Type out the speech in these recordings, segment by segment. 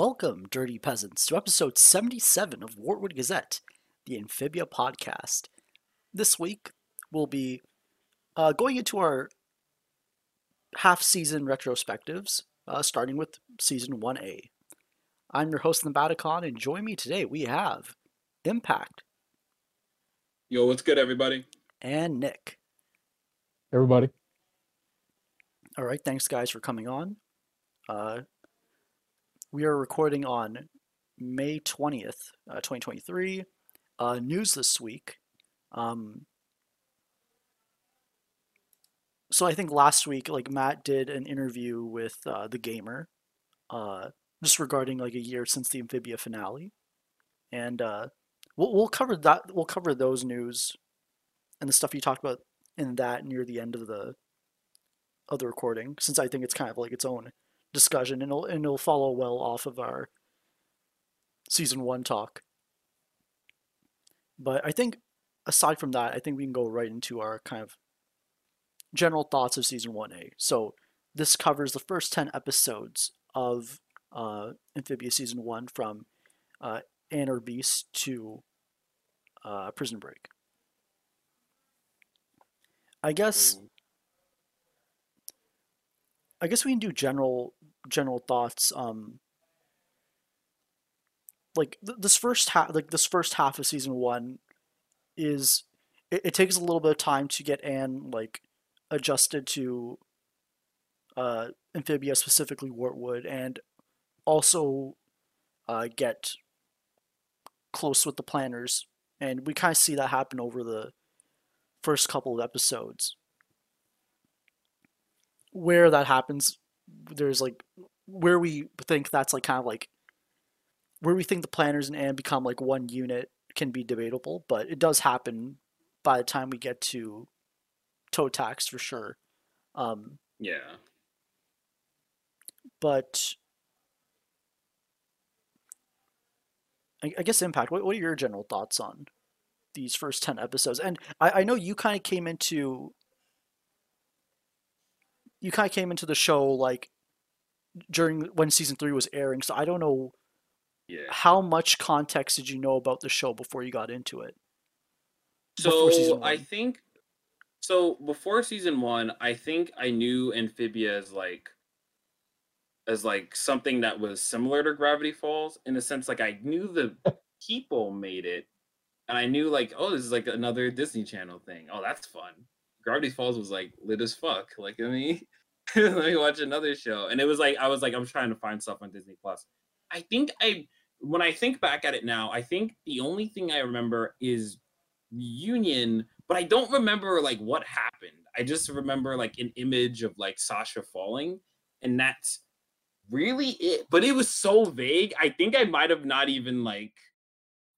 Welcome, dirty peasants, to episode 77 of Wartwood Gazette, the Amphibia podcast. This week, we'll be uh, going into our half season retrospectives, uh, starting with season 1A. I'm your host, the Nabaticon, and join me today we have Impact Yo, what's good, everybody? and Nick. Everybody. All right, thanks guys for coming on. Uh, we are recording on May 20th, uh, 2023. Uh, news this week. Um, so I think last week, like Matt did an interview with uh, the gamer, uh, just regarding like a year since the Amphibia finale, and uh, we'll we'll cover that. We'll cover those news and the stuff you talked about in that near the end of the of the recording, since I think it's kind of like its own discussion, and it'll and it'll follow well off of our season one talk. But I think aside from that, I think we can go right into our kind of general thoughts of season 1A. So this covers the first 10 episodes of uh, Amphibia season 1 from uh, Anne or Beast to uh, Prison Break. I guess I guess we can do general general thoughts. Um, like th- this first half, like this first half of season one, is it, it takes a little bit of time to get Anne like adjusted to uh, Amphibia, specifically Wartwood, and also uh, get close with the planners. And we kind of see that happen over the first couple of episodes. Where that happens, there's like where we think that's like kind of like where we think the planners and Anne become like one unit can be debatable, but it does happen by the time we get to Toad Tax for sure. Um, Yeah. but I, I guess impact. What, what are your general thoughts on these first ten episodes? And I, I know you kind of came into you kind of came into the show like during when season three was airing, so I don't know Yeah. how much context did you know about the show before you got into it. So I think so before season one, I think I knew Amphibia as like as like something that was similar to Gravity Falls in a sense like I knew the people made it and I knew like, oh, this is like another Disney Channel thing. Oh, that's fun. Gravity Falls was like lit as fuck. Like I me let me watch another show. And it was like I was like, I'm trying to find stuff on Disney Plus. I think I when I think back at it now, I think the only thing I remember is Union, but I don't remember like what happened. I just remember like an image of like Sasha falling, and that's really it. But it was so vague. I think I might have not even like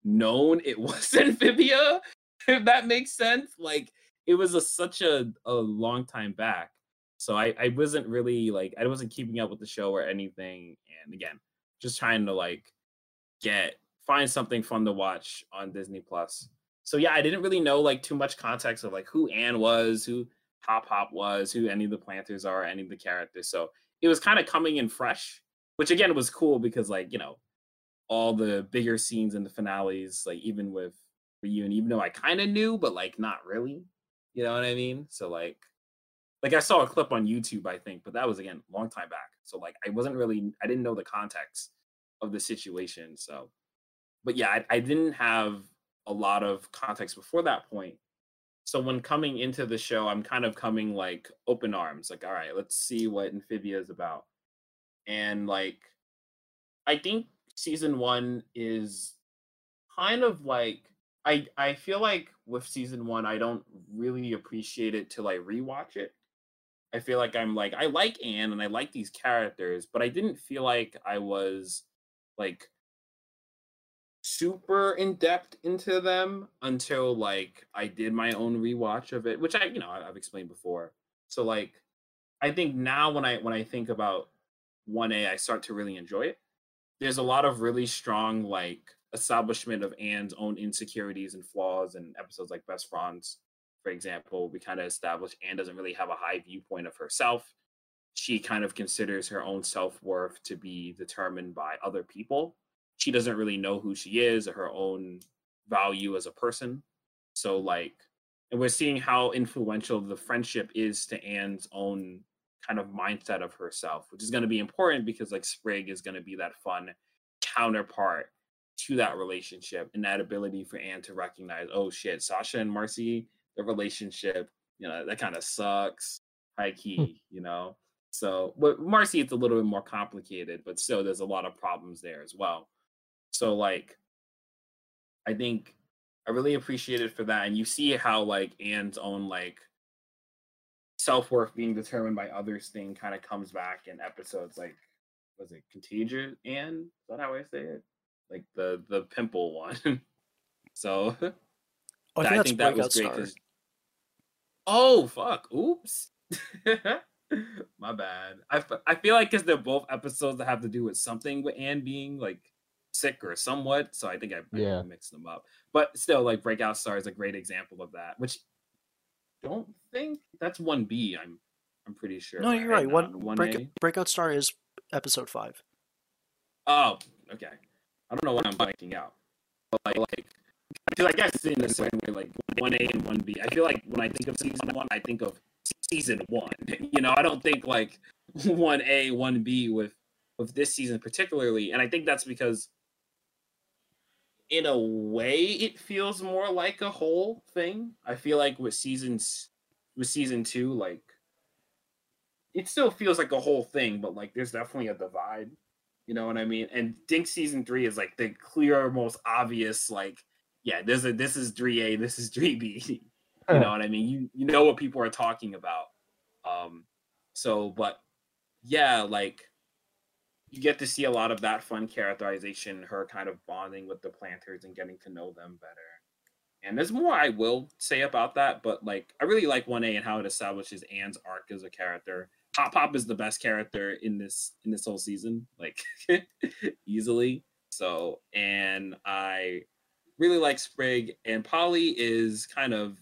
known it was amphibia, if that makes sense. Like it was a, such a, a long time back. So I, I wasn't really like I wasn't keeping up with the show or anything. And again, just trying to like get find something fun to watch on Disney Plus. So yeah, I didn't really know like too much context of like who Anne was, who Hop Pop was, who any of the Plantars are, any of the characters. So it was kind of coming in fresh, which again was cool because like, you know, all the bigger scenes and the finales, like even with reunion, even though I kind of knew, but like not really. You know what I mean? So like like I saw a clip on YouTube, I think, but that was again a long time back. So like I wasn't really I didn't know the context of the situation. So but yeah, I, I didn't have a lot of context before that point. So when coming into the show, I'm kind of coming like open arms, like, all right, let's see what Amphibia is about. And like I think season one is kind of like I I feel like with season one, I don't really appreciate it till I rewatch it. I feel like I'm like I like Anne and I like these characters, but I didn't feel like I was like super in depth into them until like I did my own rewatch of it, which I you know I've explained before. So like I think now when I when I think about 1A, I start to really enjoy it. There's a lot of really strong like establishment of Anne's own insecurities and flaws and episodes like Best Friends, for example. We kind of establish Anne doesn't really have a high viewpoint of herself. she kind of considers her own self-worth to be determined by other people. She doesn't really know who she is or her own value as a person. So like and we're seeing how influential the friendship is to Anne's own kind of mindset of herself, which is going to be important because like Sprig is going to be that fun counterpart to that relationship and that ability for Anne to recognize, oh shit, Sasha and Marcy, the relationship, you know, that kind of sucks, high Hmm. key, you know. So, but Marcy, it's a little bit more complicated, but still, there's a lot of problems there as well. So, like, I think I really appreciate it for that, and you see how like Anne's own like self worth being determined by others thing kind of comes back in episodes like was it Contagious Anne? Is that how I say it? Like the the pimple one. so Oh, I that- think that was great Oh fuck! Oops. My bad. I, I feel like because they're both episodes that have to do with something with Anne being like sick or somewhat, so I think I, I Yeah. mixed them up. But still, like Breakout Star is a great example of that. Which don't think that's one B. I'm I'm pretty sure. No, you're right. One, One break. Breakout Star is episode five. Oh, okay. I don't know what I'm blanking out. But like, like Like I see in the same way, like one A and one B. I feel like when I think of season one, I think of season one. You know, I don't think like one A, one B with with this season particularly. And I think that's because in a way it feels more like a whole thing. I feel like with seasons with season two, like it still feels like a whole thing, but like there's definitely a divide. You know what I mean? And Dink season three is like the clear, most obvious, like, yeah, this is this is 3A, this is 3B. you know what I mean? You you know what people are talking about. Um so but yeah, like you get to see a lot of that fun characterization, her kind of bonding with the Plantars and getting to know them better. And there's more I will say about that, but like I really like 1A and how it establishes Anne's arc as a character. Hop Pop is the best character in this in this whole season, like easily. So, and I really like Sprig and Polly is kind of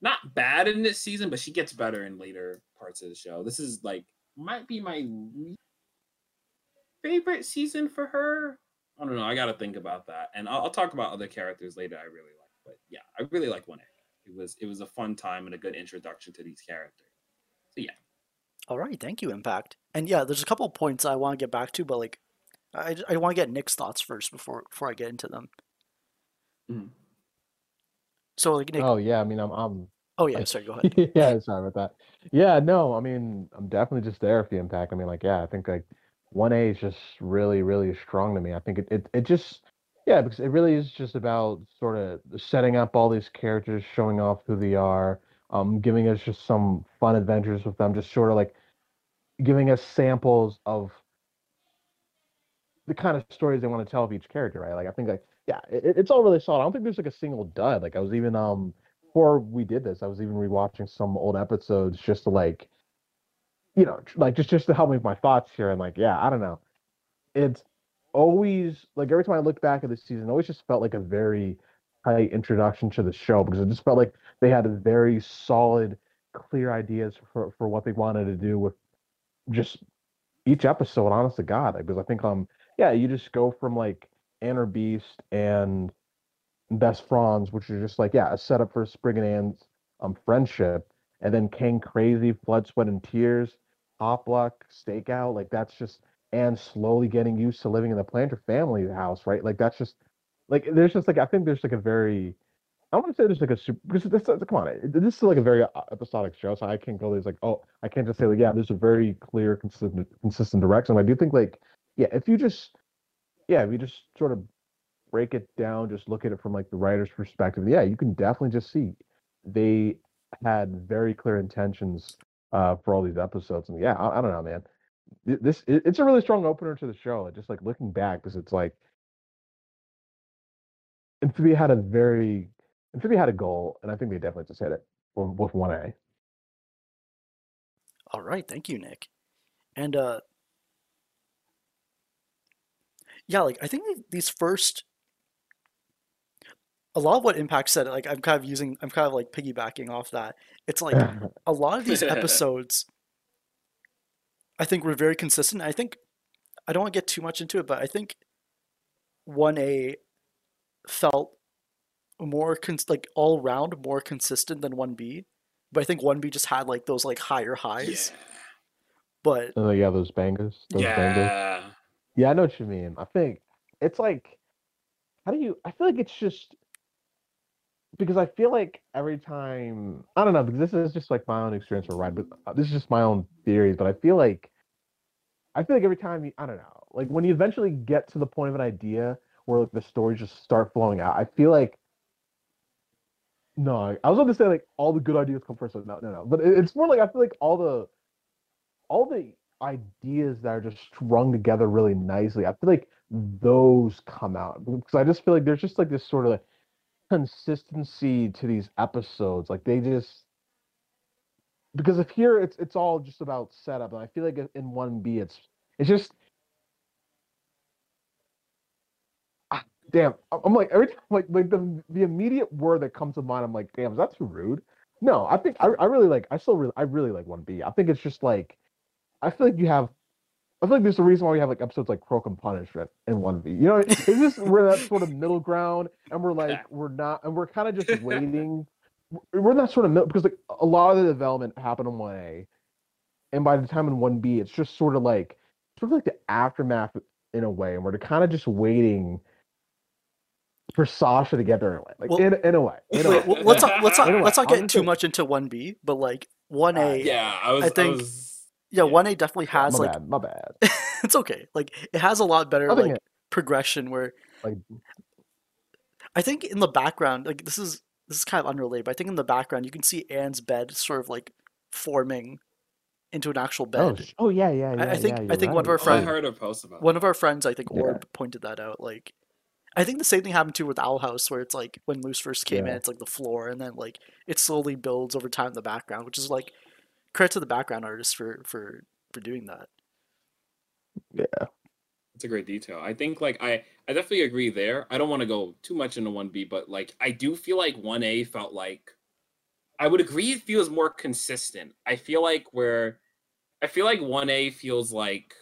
not bad in this season, but she gets better in later parts of the show. This is like might be my favorite season for her. I don't know. I got to think about that, and I'll, I'll talk about other characters later. I really like, but yeah, I really like one. It was it was a fun time and a good introduction to these characters. So yeah, All right, thank you, Impact. And yeah, there's a couple of points I want to get back to, but like, I, I want to get Nick's thoughts first before before I get into them. Mhm. So like Nick, oh, Oh yeah, I mean I'm I'm yeah, like- sorry, go ahead. yeah, sorry about that. Yeah, no, I mean I'm definitely just there for the impact. I mean like yeah, I think like one A is just really, really strong to me. I think it, it it just yeah, because it really is just about sort of setting up all these characters, showing off who they are, um, giving us just some fun adventures with them, just sort of like giving us samples of the kind of stories they want to tell of each character, right? Like I think like yeah, it, it's all really solid. I don't think there's like a single dud. Like I was even um before we did this, I was even rewatching some old episodes just to like, you know, like just just to help me with my thoughts here. And like, yeah, I don't know. It's always like every time I look back at this season, it always just felt like a very tight introduction to the show because it just felt like they had a very solid, clear ideas for for what they wanted to do with just each episode. Honest to God, like, because I think um yeah, you just go from like Anne or Beast and Best Fronds, which is just like yeah, a setup for Sprig and Anne's um friendship, and then Cane Crazy, Blood, Sweat, and Tears, Hop Luck, Stakeout, like that's just Anne slowly getting used to living in the Plantar family house, right? Like that's just like there's just like I think there's like a very I want to say there's like a super because this, come on this is like a very uh, episodic show, so I can't go there's like oh I can't just say like yeah there's a very clear consistent consistent direction. I do think like yeah if you just yeah you just sort of break it down, just look at it from like the writer's perspective, yeah you can definitely just see they had very clear intentions uh for all these episodes and yeah I, I don't know man this it- it's a really strong opener to the show just like looking back because it's like Amphibia had a very Amphibia had a goal, and I think they definitely just hit it with, with one A. All right, thank you, Nick. And uh yeah, like I think these first a lot of what Impact said, like I'm kind of using I'm kind of like piggybacking off that. It's like a lot of these episodes I think we're very consistent. I think I don't want to get too much into it, but I think one A felt more cons- like all round more consistent than one B. But I think one B just had like those like higher highs. Yeah. But Oh yeah, those bangers. Those bangers. Yeah. I know what you mean. I think it's like, how do you? I feel like it's just because I feel like every time I don't know because this is just like my own experience with ride, but uh, this is just my own theories. But I feel like I feel like every time you, I don't know, like when you eventually get to the point of an idea where like the stories just start flowing out, I feel like. No, I was going to say like all the good ideas come first. No, no, no. But it- it's more like I feel like all the all the ideas that are just strung together really nicely. I feel like those come out because I just feel like there's just like this sort of consistency to these episodes. Like they just because if here it's it's all just about setup, and I feel like in one B it's it's just Ah, damn. I'm like every time like like the the immediate word that comes to mind, I'm like, damn, is that too rude? No, I think I, I really like I still really I really like one B. I think it's just like I feel like you have I feel like there's a reason why we have like episodes like Croak and Punishment in one B. You know, it's just we're that sort of middle ground, and we're like we're not, and we're kind of just waiting. We're in that sort of middle because like a lot of the development happened in one A, and by the time in one B, it's just sort of like sort of like the aftermath in a way, and we're kind of just waiting for Sasha to get there in a way, like Well- in, in a way. In a way. well, let's not let's not Anyway, let's not I'll get too much into one B. But like one Uh, A, Yeah, I was. I think- was, yeah, yeah. one A definitely has my like bad, my bad. it's okay. Like it has a lot better Nothing like progression where Like I think in the background, like this is this is kind of unrelated, but I think in the background you can see Anne's bed sort of like forming into an actual oh, bed. sh- oh yeah, yeah, yeah. I think- yeah, I you're think one of right. our Oh, I heard a post about. One of our friends, I think Yeah. Orb, pointed that out. Like, I think the same thing happened too with Owl House, where it's like when Moose first came in, it's like the floor, and then like it slowly builds over time in the background, which is like credit to the background artist for for for doing that. Yeah. It's a great detail. I think like I I definitely agree there. I don't want to go too much into 1B, but like I do feel like 1A felt like I would agree it feels more consistent. I feel like where I feel like 1A feels like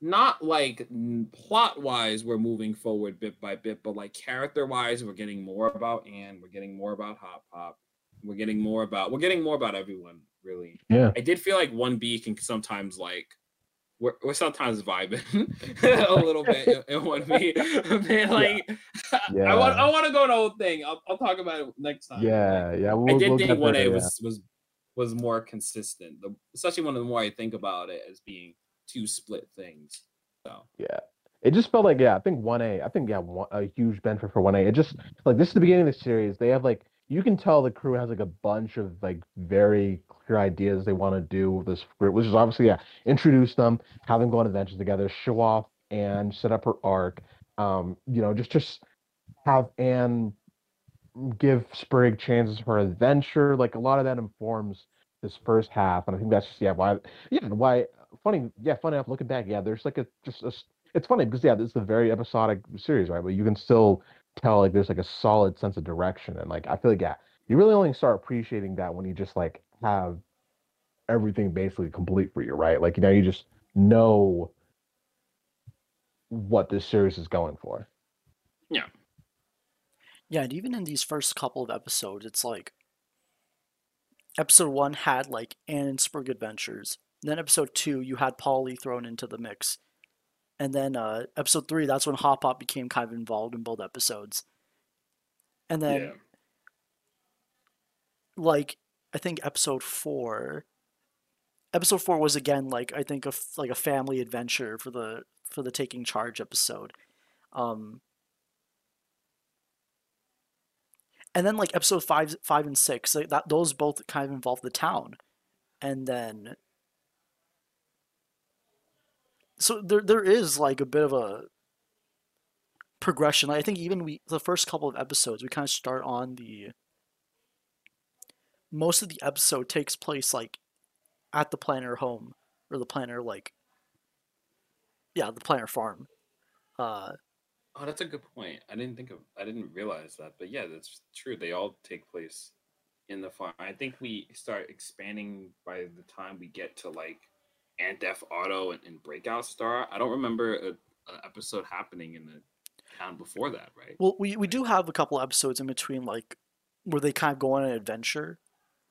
not like plot wise we're moving forward bit by bit, but like character wise we're getting more about Anne, we're getting more about Hop Pop, we're getting more about we're getting more about everyone really. Yeah. I did feel like 1B can sometimes like we're, we're sometimes vibing a little bit in- 1B. Man, like I want I want to go on the whole thing. I'll, I'll talk about it next time. Yeah, yeah. I We'll, did we'll think one A yeah. was was was more consistent, the, especially when the more I think about it as being two split things. So Yeah. It just felt like, yeah, I think 1A, I think, yeah, one, a huge benefit for 1A. It just, like, this is the beginning of the series. They have, like, you can tell the crew has, like, a bunch of, like, very clear ideas they want to do with this group, which is obviously, yeah, introduce them, have them go on adventures together, show off and set up her arc. Um, you know, just, just have Anne give Sprig chances for adventure. Like, a lot of that informs this first half. And I think that's just, yeah, why, yeah, why, funny, yeah, funny enough, looking back, yeah, there's like a, just a, it's funny because yeah, this is a very episodic series, right? But you can still tell like there's like a solid sense of direction, and like I feel like yeah, you really only start appreciating that when you just like have everything basically complete for you, right? Like you know, you just know what this series is going for. Yeah, Yeah, and even in these first couple of episodes, it's like episode one had like Anne and Sprig adventures. Then episode two, you had Polly thrown into the mix. And then uh, episode three, that's when Hop Pop became kind of involved in both episodes. And then yeah, like I think episode four. Episode four was again like I think a f- like a family adventure for the for the taking charge episode, um. And then like episode five five and six like that those both kind of involve the town, and then. So there there is like a bit of a progression. I think even we the first couple of episodes we kind of start on the most of the episode takes place like at the planner home or the planner like yeah the planner farm uh oh, that's a good point. I didn't think of I didn't realize that, but yeah, that's true. They all take place in the farm. I think we start expanding by the time we get to like and Def Auto and, and Breakout Star. I don't remember a, a episode happening in the town before that, right? Well, we, we do have a couple episodes in between, like where they kind of go on an adventure,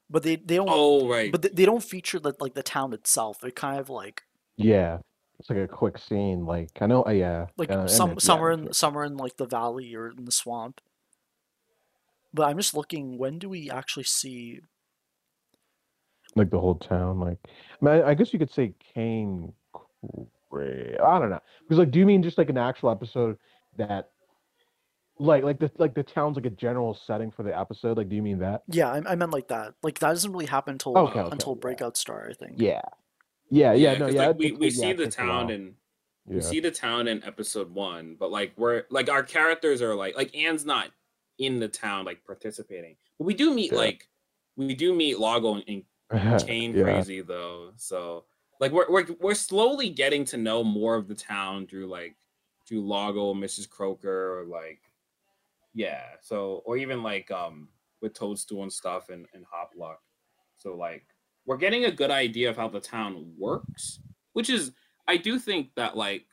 but they, they don't. Oh right. But they, they don't feature the, like the town itself. They're kind of like Yeah, it's like a quick scene. Like I know, uh, yeah, like uh, some it- somewhere yeah, in somewhere in like the valley or in the swamp. But I'm just looking. When do we actually see? Like the whole town. Like, I, mean, I, I guess you could say Cane. Cra- I don't know because like, do you mean just like an actual episode that, like, like the like the town's like a general setting for the episode? Like, do you mean that? Yeah, I, I meant like that. Like that doesn't really happen until Okay, okay, until yeah. Breakout Star, I think. Yeah, yeah, yeah. no, 'cause, yeah. like, we, we yeah, see it the town while. and yeah. we see the town in episode one, but like we're like our characters are like like Anne's not in the town like participating, but we do meet Yeah. like we do meet Lago and, and Chain Yeah. Crazy though, so like we're, we're we're slowly getting to know more of the town through like through Lago, Mrs. Croaker, or like yeah, so or even like um with Toadstool and stuff and and Hoplock, so like we're getting a good idea of how the town works, which is I do think that like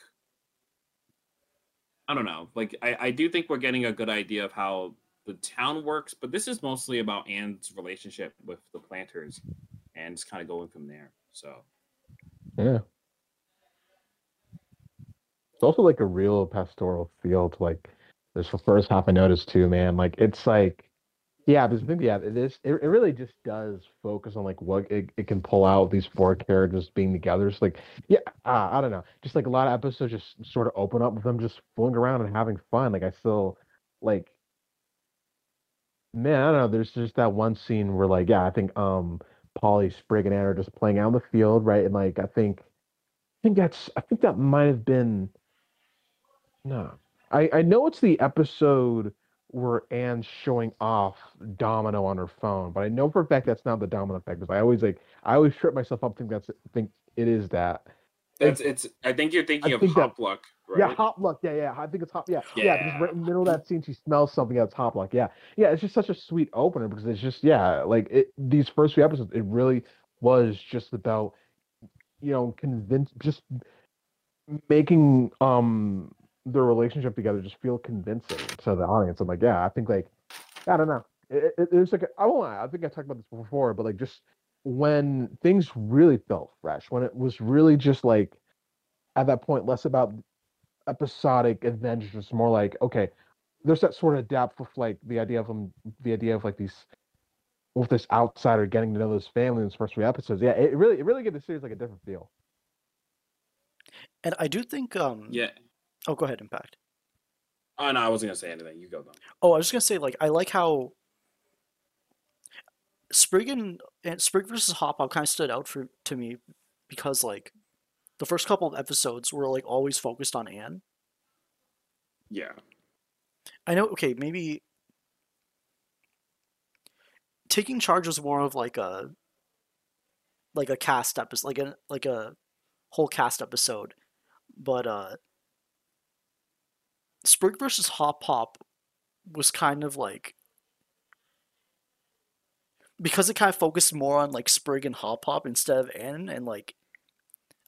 I don't know, like I I do think we're getting a good idea of how the town works, but this is mostly about Anne's relationship with the Plantars and just kind of going from there. So Yeah. It's also like a real pastoral feel to like this first half I noticed too, man. Like it's like yeah, this yeah, it is it, it really just does focus on like what it, it can pull out these four characters being together. It's like yeah, uh, I don't know. Just like a lot of episodes just sort of open up with them just fooling around and having fun. Like I still like man, I don't know. There's just that one scene where like yeah, I think um Polly, Sprig, and Anna are just playing out in the field, right? And like I think, I think that's I think that might have been. No, I I know it's the episode where Anne's showing off Domino on her phone, but I know for a fact that's not the Domino effect because I always like I always trip myself up think that's think it is that. It's it's I think you're thinking I of think that- Hopluck, Yeah, hop luck. Yeah, yeah. I think it's hop. Yeah, yeah. because right in the middle of that scene, she smells something that's hop luck. Yeah, yeah. It's just such a sweet opener because it's just yeah, like it. These first few episodes, it really was just about you know convince just making um the relationship together just feel convincing to the audience. I'm like, yeah, I think like I don't know. It, it, it's like I won't lie. I think I talked about this before, but like just when things really felt fresh, when it was really just like at that point less about episodic adventures, just more like okay, there's that sort of depth with like the idea of them, the idea of like these with this outsider getting to know this family in those first three episodes. Yeah, it really it really gave the series like a different feel. And I do think um Yeah. Oh, go ahead, Impact. Oh no, I wasn't gonna say anything. You go though. Oh, I was just gonna say like I like how Sprig and, and Sprig versus Hop Pop kind of stood out for to me because like the first couple of episodes were like always focused on Anne. Yeah. I know. Okay, maybe taking charge was more of like a like a cast episode, like a like a whole cast episode, but uh, Sprig versus Hop Pop was kind of like because it kind of focused more on like Sprig and Hop Pop instead of Anne, and like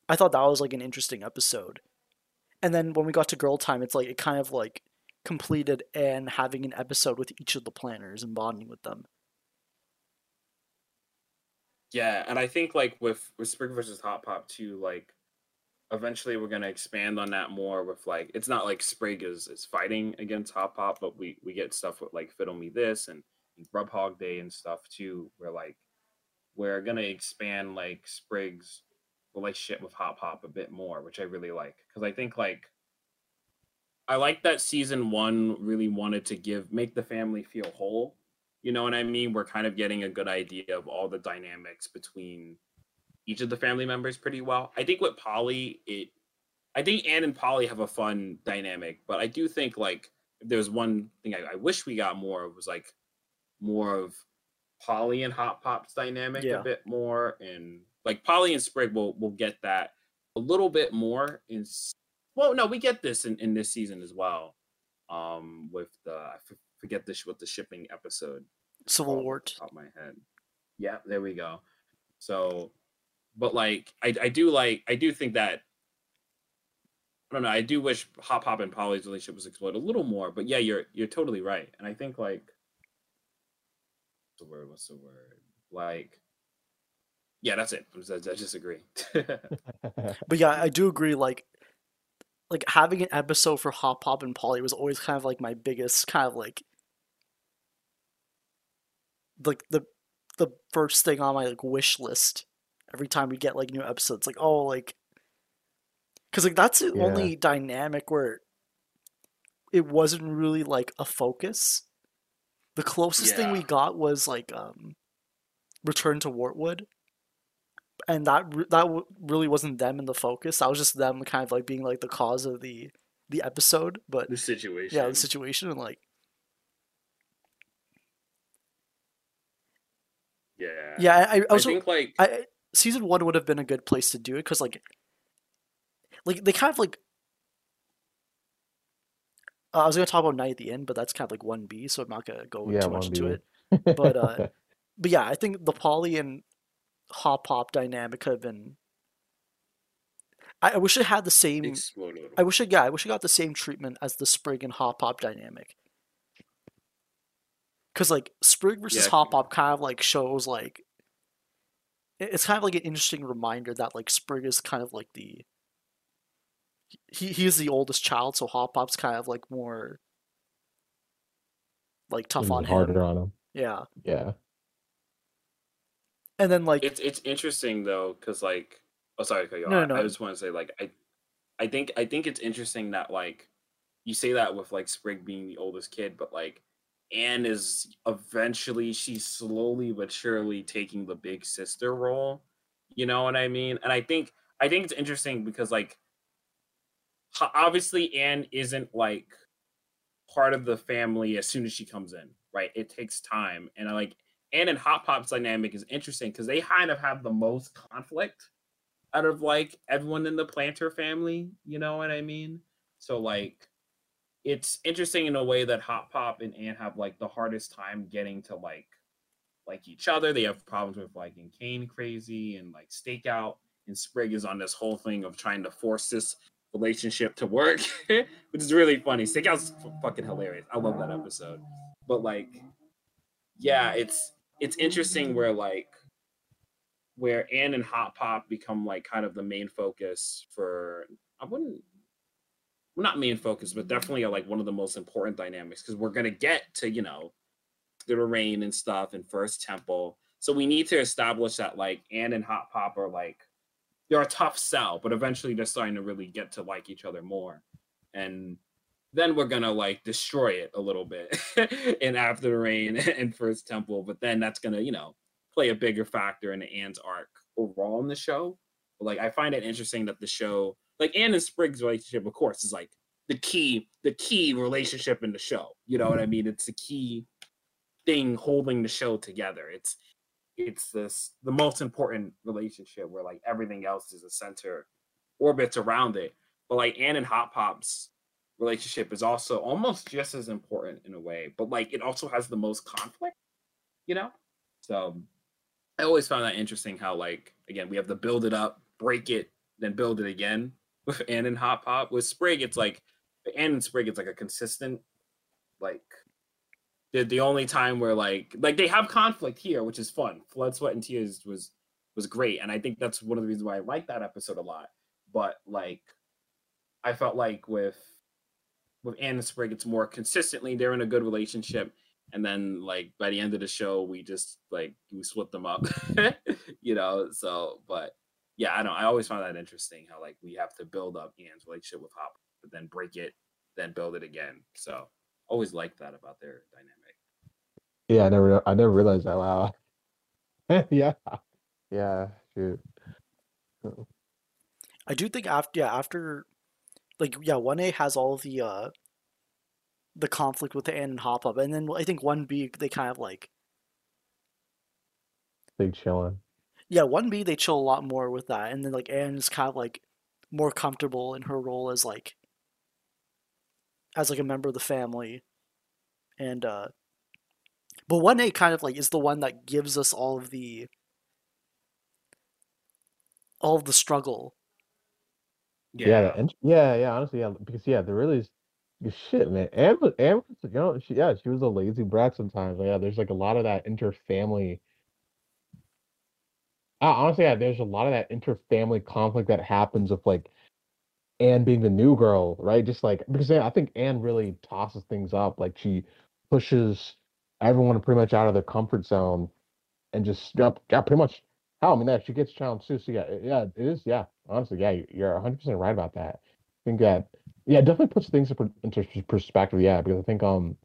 I thought that was like an interesting episode. And then when we got to Girl Time, it's like it kind of like completed and having an episode with each of the planners and bonding with them. Yeah, and I think like with with Sprig versus Hop Pop too, like eventually we're gonna expand on that more with like it's not like Sprig is is fighting against Hop Pop, but we we get stuff with like Fiddle Me This and Grubhog Day and stuff too, where like we're gonna expand like Sprig's relationship with Hop Pop a bit more, which I really like because I think like I like that season one really wanted to give make the family feel whole. You know what I mean? We're kind of getting a good idea of all the dynamics between each of the family members pretty well. I think with Polly, it I think Anne and Polly have a fun dynamic, but I do think like if there's one thing I, I wish we got more was like more of Polly and Hop Pop's dynamic Yeah. a bit more, and like Polly and Sprig will will get that a little bit more in. Well, no, we get this in, in this season as well. Um, with the I forget this what the shipping episode. Civil Wart. top of my head. Yeah, there we go. So, but like, I I do like I do think that I don't know. I do wish Hop Pop and Polly's relationship was explored a little more. But yeah, you're you're totally right. And I think like the word? What's the word? Like yeah, that's it. I, I just agree. But yeah, I do agree. Like, like having an episode for Hop Pop and Polly was always kind of like my biggest kind of like, like the the first thing on my like wish list. Every time we get like new episodes, like oh like, because like that's the Yeah. only dynamic where it wasn't really like a focus. The closest thing we got was like um, Return to Wartwood, and that re- that w- really wasn't them in the focus. That was just them kind of like being like the cause of the the episode. But the situation. yeah, the situation and like Yeah. yeah, I, I I think like I season one would have been a good place to do it because like like they kind of like uh, I was gonna talk about Night at the End, but that's kind of like one B, so I'm not gonna go Yeah, too much into 1B. it. But, uh, But yeah, I think the Polly and Hop Pop dynamic could have been. I, I wish it had the same. exploded. I wish it yeah, I wish it got the same treatment as the Sprig and Hop Pop dynamic. Cause like Sprig versus Yeah. Hop Pop kind of like shows like it's kind of like an interesting reminder that like Sprig is kind of like the he he's the oldest child, so Hop Pop's kind of like more like tough Leans on harder him. on him. Yeah. Yeah. And then like it's it's interesting though because like oh sorry to cut you No, off. no, I just want to say like I I think I think it's interesting that like you say that with like Sprig being the oldest kid, but like Anne is eventually she's slowly but surely taking the big sister role. You know what I mean? And I think I think it's interesting because like ho- obviously Anne isn't like part of the family as soon as she comes in, right? It takes time. And I like Anne and Hop Pop's dynamic is interesting because they kind of have the most conflict out of like everyone in the Plantar family, you know what I mean? So like it's interesting in a way that Hop Pop and Anne have like the hardest time getting to like like each other. They have problems with like in Cane crazy and like stakeout. And Sprig is on this whole thing of trying to force this relationship to work, which is really funny. Stakeout's f- fucking hilarious. I love that episode. But like, yeah, it's it's interesting where like where Anne and Hop Pop become like kind of the main focus for I wouldn't well, not main focus, but definitely like one of the most important dynamics because we're gonna get to you know the rain and stuff and first temple. So we need to establish that like Anne and Hop Pop are like they're a tough sell, but eventually they're starting to really get to like each other more. And then we're gonna like destroy it a little bit in After the Rain and First Temple, but then that's gonna, you know, play a bigger factor in Anne's arc overall in the show. But like I find it interesting that the show, like Anne and Sprig's relationship, of course, is like the key, the key relationship in the show. You know what I mean? It's the key thing holding the show together. It's it's this the most important relationship where like everything else is a center orbits around it. But like Anne and Hop Pop's relationship is also almost just as important in a way, but like it also has the most conflict, you know? So I always found that interesting how like again we have to build it up, break it, then build it again with Anne and Hop Pop. With Sprig, it's like Anne and Sprig, it's like a consistent like the the only time where like like they have conflict here, which is fun. Blood, Sweat, and Tears was was great, and I think that's one of the reasons why I like that episode a lot. But like, I felt like with with Anne and Sprig, it's more consistently they're in a good relationship, and then like by the end of the show, we just like we split them up, you know. So, but yeah, I don't. I always found that interesting how like we have to build up Anne's relationship with Hop, but then break it, then build it again. So always liked that about their dynamic. Yeah, I never I never realized that. Wow. yeah. Yeah. Shoot. I do think after yeah after like yeah one A has all the uh the conflict with the Anne and Hop Pop, and then I think one B they kind of like Big chillin'. yeah one B they chill a lot more with that, and then like Anne is kind of like more comfortable in her role as like as like a member of the family, and uh But one A kind of like is the one that gives us all of the all of the struggle. Yeah, the int- yeah, yeah. Honestly, yeah, because yeah, there really is shit, man. Anne was, Anne you know, she yeah, she was a lazy brat sometimes. But yeah, there's like a lot of that inter-family. Uh, honestly, yeah, there's a lot of that inter-family conflict that happens with like Anne being the new girl, right? Just like because yeah, I think Anne really tosses things up. Like she pushes everyone pretty much out of their comfort zone and just yeah, yeah pretty much how I mean that she gets challenged too. So yeah, yeah, it is. Yeah, honestly, yeah, you- you're 100 percent right about that. I think that yeah, it definitely puts things into perspective. Yeah, because I think um,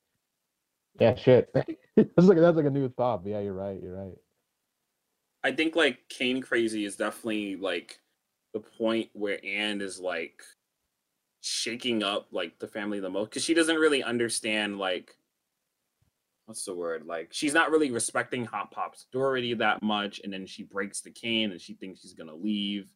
yeah, shit, that's like that's like a new thought. Yeah, you're right. You're right. I think like Cane Crazy is definitely like the point where Anne is like shaking up like the family the most because she doesn't really understand like what's the word like she's not really respecting Hop Pop's authority that much, and then she breaks the cane and she thinks she's gonna leave.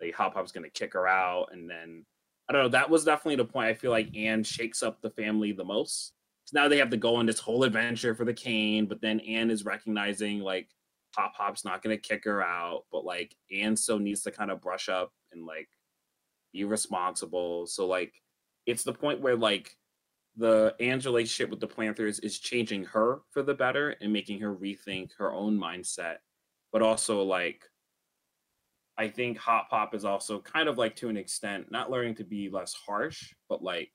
Like Hop Pop's gonna kick her out, and then I don't know. That was definitely the point. I feel like Anne shakes up the family the most. So now they have to go on this whole adventure for the cane, but then Anne is recognizing like Hop Pop's not gonna kick her out, but like Anne still needs to kind of brush up and like be responsible. So like it's the point where like the Anne's relationship with the Plantars is changing her for the better and making her rethink her own mindset, but also like I think Hop Pop is also kind of like to an extent not learning to be less harsh, but like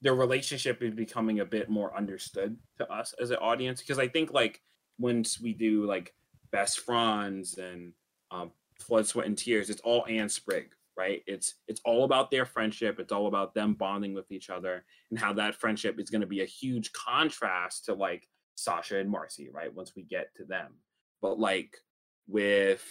their relationship is becoming a bit more understood to us as an audience because I think like once we do like best friends and um, blood sweat and tears it's all Anne Sprig right? It's it's all about their friendship. It's all about them bonding with each other and how that friendship is going to be a huge contrast to like Sasha and Marcy right once we get to them. But like with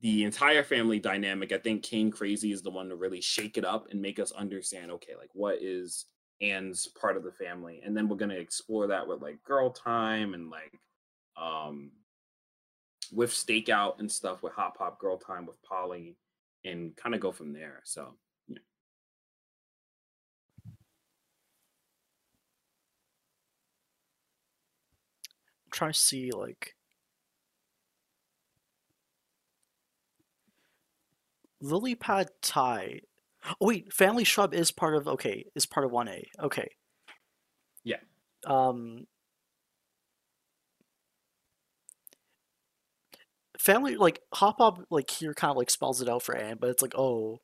the entire family dynamic I think Cane Crazy is the one to really shake it up and make us understand okay like what is Anne's part of the family? And then we're going to explore that with like girl time and like um with stakeout and stuff with hop pop girl time with polly and kind of go from there so yeah. I'm trying to see like Lily Pad Thai. Oh wait, Family Shrub is part of okay, is part of 1A. Okay. Yeah. Um Family like Hop Pop like here kind of like spells it out for Anne, but it's like oh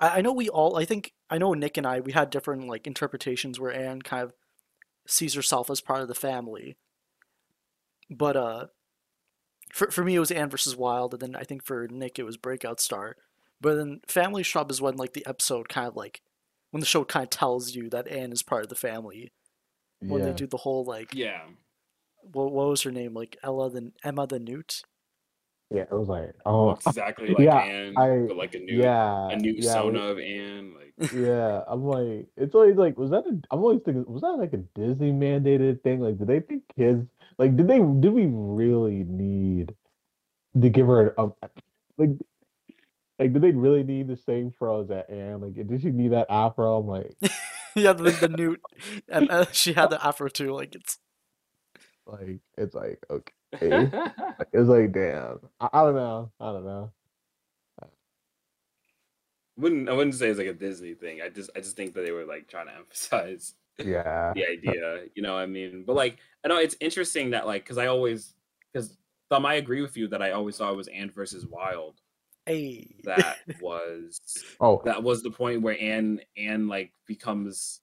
I, I know we all I think I know Nick and I we had different like interpretations where Anne kind of sees herself as part of the family. But uh for for me it was Anne versus Wild, and then I think for Nick it was Breakout Star. But then Family Shrub is when like the episode kind of like when the show kind of tells you that Anne is part of the family. When they do the whole like yeah what, what was her name like Ella the Emma the Newt. Yeah, it was like oh exactly like yeah, anne I- but like a new yeah, a new yeah, sona we- of anne like yeah. I'm like, it's always like, was that? A, I'm always thinking, was that like a Disney mandated thing? Like, did they think kids like did they do we really need to give her a like like did they really need the same froze at Anne? Like, did she need that afro? I'm like, yeah, the, the Newt. And, uh, she had the afro too. Like it's like it's like okay. It's like damn. I, I don't know. I don't know. Uh wouldn't i wouldn't say it's like a disney thing i just i just think that they were like trying to emphasize Yeah. the idea you know what i mean but like i know it's interesting that like because i always because thumb i agree with you that i always thought it was anne versus wild a that was Oh, that was the point where Anne Anne like becomes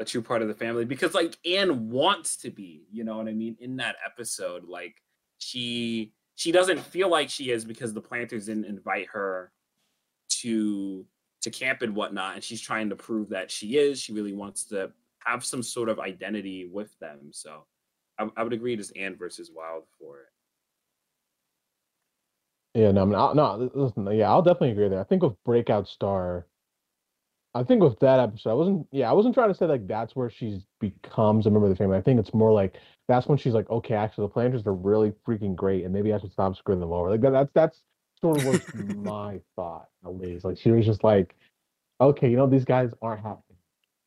a true part of the family because like Anne wants to be, you know what I mean, in that episode. Like she she doesn't feel like she is because the Plantars didn't invite her to to camp and whatnot, and she's trying to prove that she is. She really wants to have some sort of identity with them. So I, I would agree it is Anne versus Wild for it. Yeah, no, I mean, I'll, no, listen, yeah, I'll definitely agree there. I think with Breakout Star, I think with that episode, I wasn't, yeah, I wasn't trying to say like that's where she becomes a member of the family. I think it's more like that's when she's like, okay, actually, the Plantars are really freaking great, and maybe I should stop screwing them over. Like that, that's that's sort of was my thought, at least. Like she was just like, okay, you know, these guys aren't happy.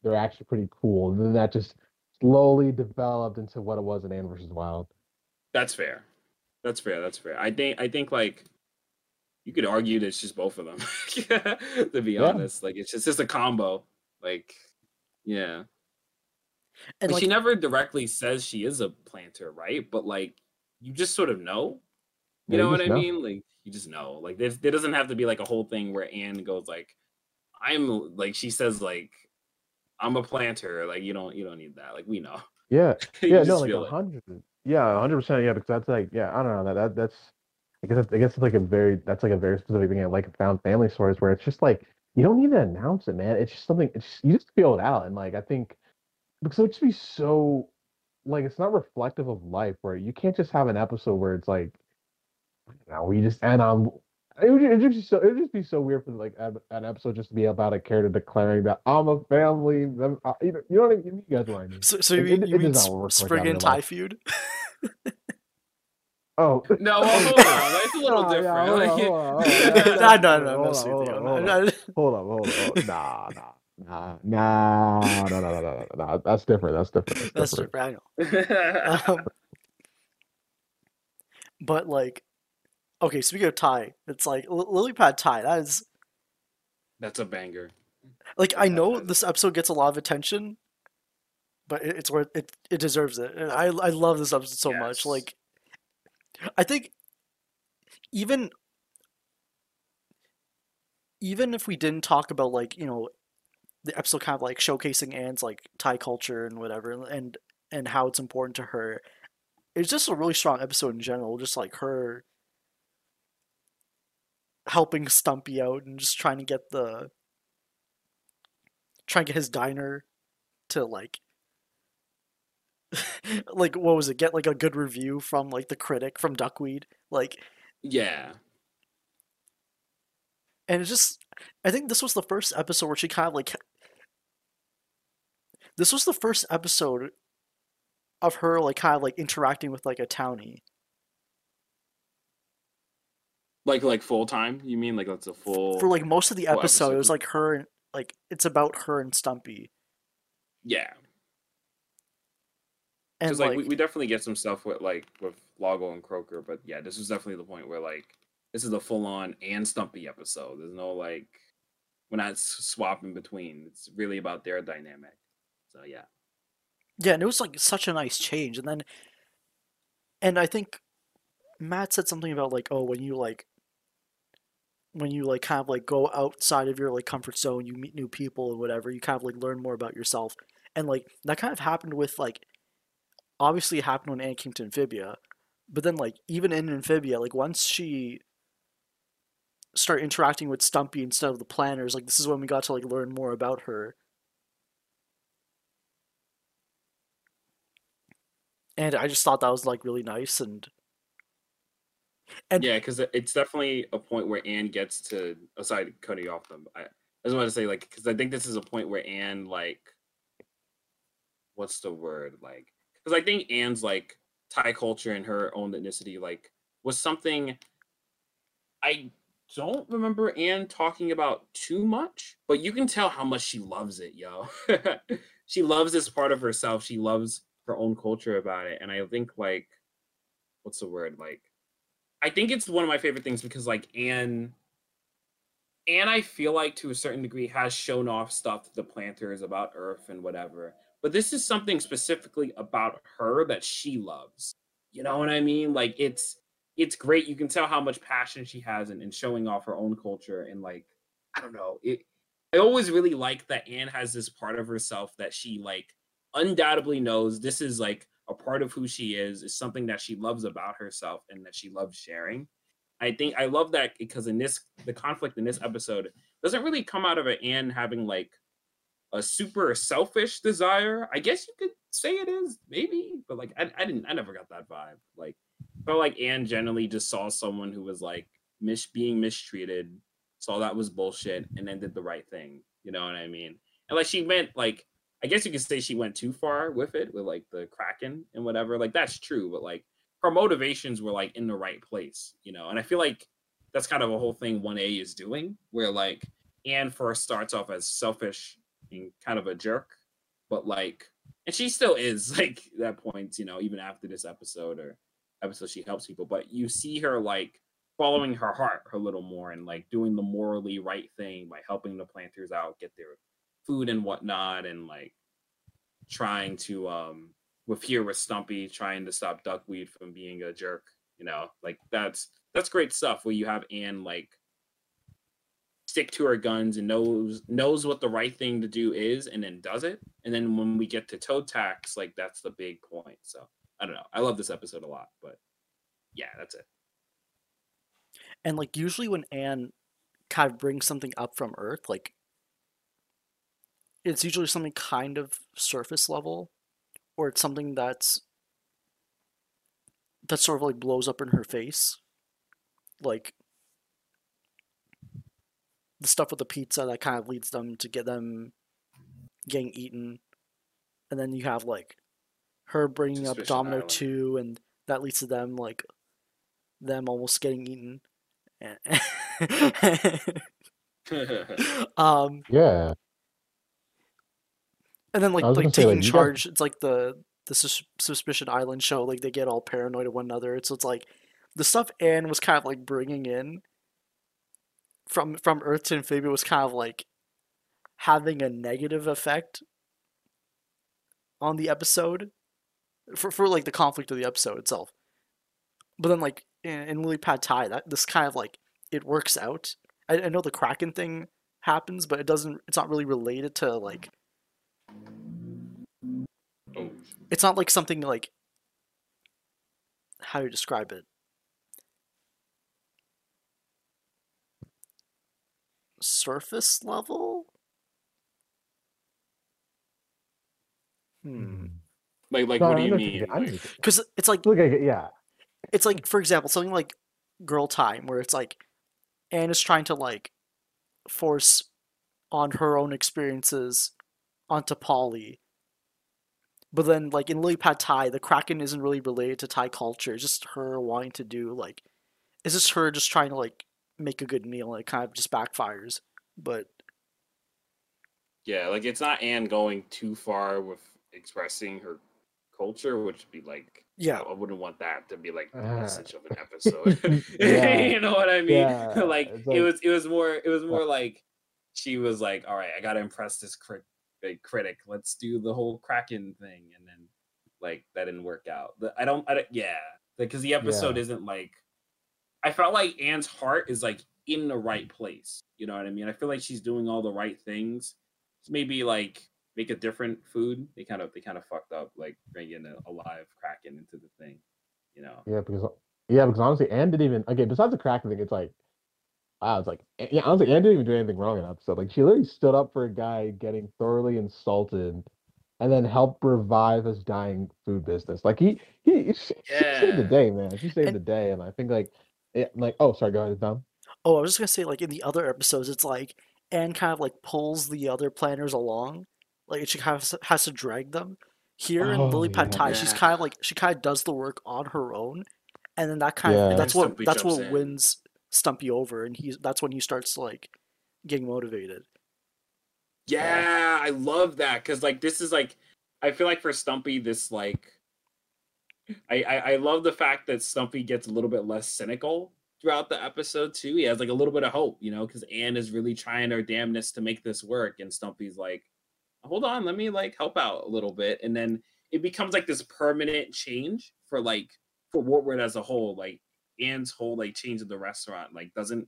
they're actually pretty cool. And then that just slowly developed into what it was in Anne versus Wild. That's fair. That's fair. That's fair. I think I think like you could argue that it's just both of them. to be Yeah. honest, like it's just, it's just a combo. Like, yeah. And Like, like, she never directly says she is a Plantar, right? But like, you just sort of know. You Yeah, know you what I know. mean? Like, you just know. Like, there, there doesn't have to be like a whole thing where Anne goes like, "I'm like," she says like, "I'm a Plantar." Like, you don't, you don't need that. Like, we know. Yeah, yeah, no, like feel a it. hundred. Yeah, a hundred percent. Yeah, because that's like, yeah, I don't know that that that's. I guess it's- I guess it's like a very that's like a very specific thing. I like found family stories where it's just like you don't need to announce it, man. It's just something. It's just, you just feel it out, and like I think because it would just be so like it's not reflective of life where you can't just have an episode where it's like don't know, we just and um it would, it'd just be so it would just be so weird for like an episode just to be about a character declaring that I'm a family. uh, You know, you know what I mean? You guys know what I mean? so, so you it- mean, it- you it mean Sp- work like that Spring in and real feud? Oh No, well, hold on. That's a little Oh, yeah, different. hold Like, on, you- hold on, hold on. no, no, no, Hold no, on, hold on. Nah, nah, nah, nah, no, no, no, no, no, no. That's different. That's different. That's That's different. different. I know. Um, but like, okay, speaking of Ty, it's like L- Lily Pad Thai. That is That's a banger. like I That know is- this episode gets a lot of attention, but it, it's worth it. It deserves it. And I I love this episode so much. Yes. Like, I think even even if we didn't talk about like you know the episode kind of like showcasing Anne's like Thai culture and whatever and and how it's important to her. It's just a really strong episode in general, just like her helping Stumpy out and just trying to get the trying to get his diner to like like what was it get like a good review from like the critic from Duckweed like Yeah. and it's just i think this was the first episode where she kind of like this was the first episode of her like kind of like interacting with like a townie Like like full time? You mean like that's a full for like most of the full episode it was like her and like it's about her and stumpy Yeah. Because like, like, we, we definitely get some stuff with like with Lago and Croaker, but yeah, this is definitely the point where like this is a full on and Stumpy episode. There's no like we're not swapping between. It's really about their dynamic. So yeah. yeah and it was like such a nice change and then and i think matt said something about like oh when you like when you like kind of like go outside of your like comfort zone you meet new people and whatever you kind of like learn more about yourself and like that kind of happened with like obviously it happened when Anne came to Amphibia but then like even in Amphibia like once she started interacting with Stumpy instead of the Plantars like this is when we got to like learn more about her and I just thought that was like really nice and And- yeah, because it's definitely a point where Anne gets to. Aside cutting you off them, I, I just want to say like because I think this is a point where Anne like, what's the word like? Because I think Anne's like Thai culture and her own ethnicity like was something. I don't remember Anne talking about too much, but you can tell how much she loves it, yo. she loves this part of herself. She loves her own culture about it, and I think like, what's the word like? I think it's one of my favorite things because like Anne Anne I feel like to a certain degree has shown off stuff to the Plantars about Earth and whatever. But this is something specifically about her that she loves. You know what I mean? Like it's it's great. You can tell how much passion she has in, in showing off her own culture and like I don't know. It I always really like that Anne has this part of herself that she like undoubtedly knows this is like a part of who she is is something that she loves about herself and that she loves sharing. I think I love that because in this the conflict in this episode doesn't really come out of Anne having like a super selfish desire. I guess you could say it is, maybe, but like I, I didn't I never got that vibe. Like felt like Anne generally just saw someone who was like mis being mistreated, saw that was bullshit, and then did the right thing. You know what I mean? And like she meant like I guess you could say she went too far with it, with like the Kraken and whatever. Like that's true, but like her motivations were like in the right place, you know. And I feel like that's kind of a whole thing 1A is doing, where like Anne first starts off as selfish being kind of a jerk, but like, and she still is like that point, you know, even after this episode or episode she helps people, but you see her like following her heart a little more and like doing the morally right thing by helping the Plantars out get their food and whatnot and like trying to um with here with Stumpy trying to stop Duckweed from being a jerk, you know, like that's that's great stuff where you have Anne like stick to her guns and knows knows what the right thing to do is and then does it. And then when we get to Toad Tax, like that's the big point. So I don't know. I love this episode a lot, but yeah, that's it. And like usually when Anne kind of brings something up from Earth, like it's usually something kind of surface level, or it's something that's that sort of like blows up in her face. Like the stuff with the pizza that kind of leads them to get them getting eaten. And then you have like her bringing up Domino Island. 2 and that leads to them like them almost getting eaten. um Yeah. and then like like gonna say, taking like, you guys- charge it's like the the sus- suspicion island show like they get all paranoid of one another so it's like the stuff anne was kind of like bringing in from from earth to amphibia was kind of like having a negative effect on the episode for, for like the conflict of the episode itself. But then like in, in lily pad thai that this kind of like it works out. I, I know the kraken thing happens but it doesn't it's not really related to like oh, it's not like something like how do you describe it surface level hmm like like No, what do you mean? I Like, because it's like Look, I- yeah. it's like for example something like girl time where it's like anne is trying to like force on her own experiences onto polly but then like in lily pad thai the kraken isn't really related to thai culture it's just her wanting to do like it's just her just trying to like make a good meal and it kind of just backfires but yeah, like it's not Anne going too far with expressing her culture, which would be like yeah I wouldn't want that to be like the Uh, message of an episode. yeah. you know what I mean? Yeah, like it's it was it was more it was more like she was like, All right, I gotta impress this crit- like, critic. Let's do the whole Kraken thing and then like that didn't work out. The, I don't I don't yeah. Because the episode Yeah. isn't like I felt like Anne's heart is like in the right place. You know what I mean? I feel like she's doing all the right things. Maybe like make a different food. They kind of they kind of fucked up, like bringing a, a live kraken into the thing. You know? Yeah, because yeah, because honestly, Anne didn't even okay. Besides the Kraken thing, it's like wow, it's like eh, yeah, honestly, Anne didn't even do anything wrong in that episode. Like she literally stood up for a guy getting thoroughly insulted, and then helped revive his dying food business. Like he he she, she saved the day, man. She saved And- the day, and I think like yeah, like oh sorry, go ahead, Thumb. Oh, I was just gonna say, like in the other episodes, it's like Anne kind of like pulls the other Plantars along, like she kind of has- has to drag them. Here in Oh, Lily Pad yeah. Thai, she's Yeah. kind of like she kind of does the work on her own, and then that kind Yeah. of that's what Stumpy that's jumps what in. wins Stumpy over, and he's that's when he starts like getting motivated. Yeah, I love that because like this is like I feel like for Stumpy this like I, I I love the fact that Stumpy gets a little bit less cynical throughout the episode too. He has like a little bit of hope, you know, because Anne is really trying her damnness to make this work, and Stumpy's like, hold on, let me like help out a little bit, and then it becomes like this permanent change for like for Wartwood as a whole. Like Anne's whole like change of the restaurant like doesn't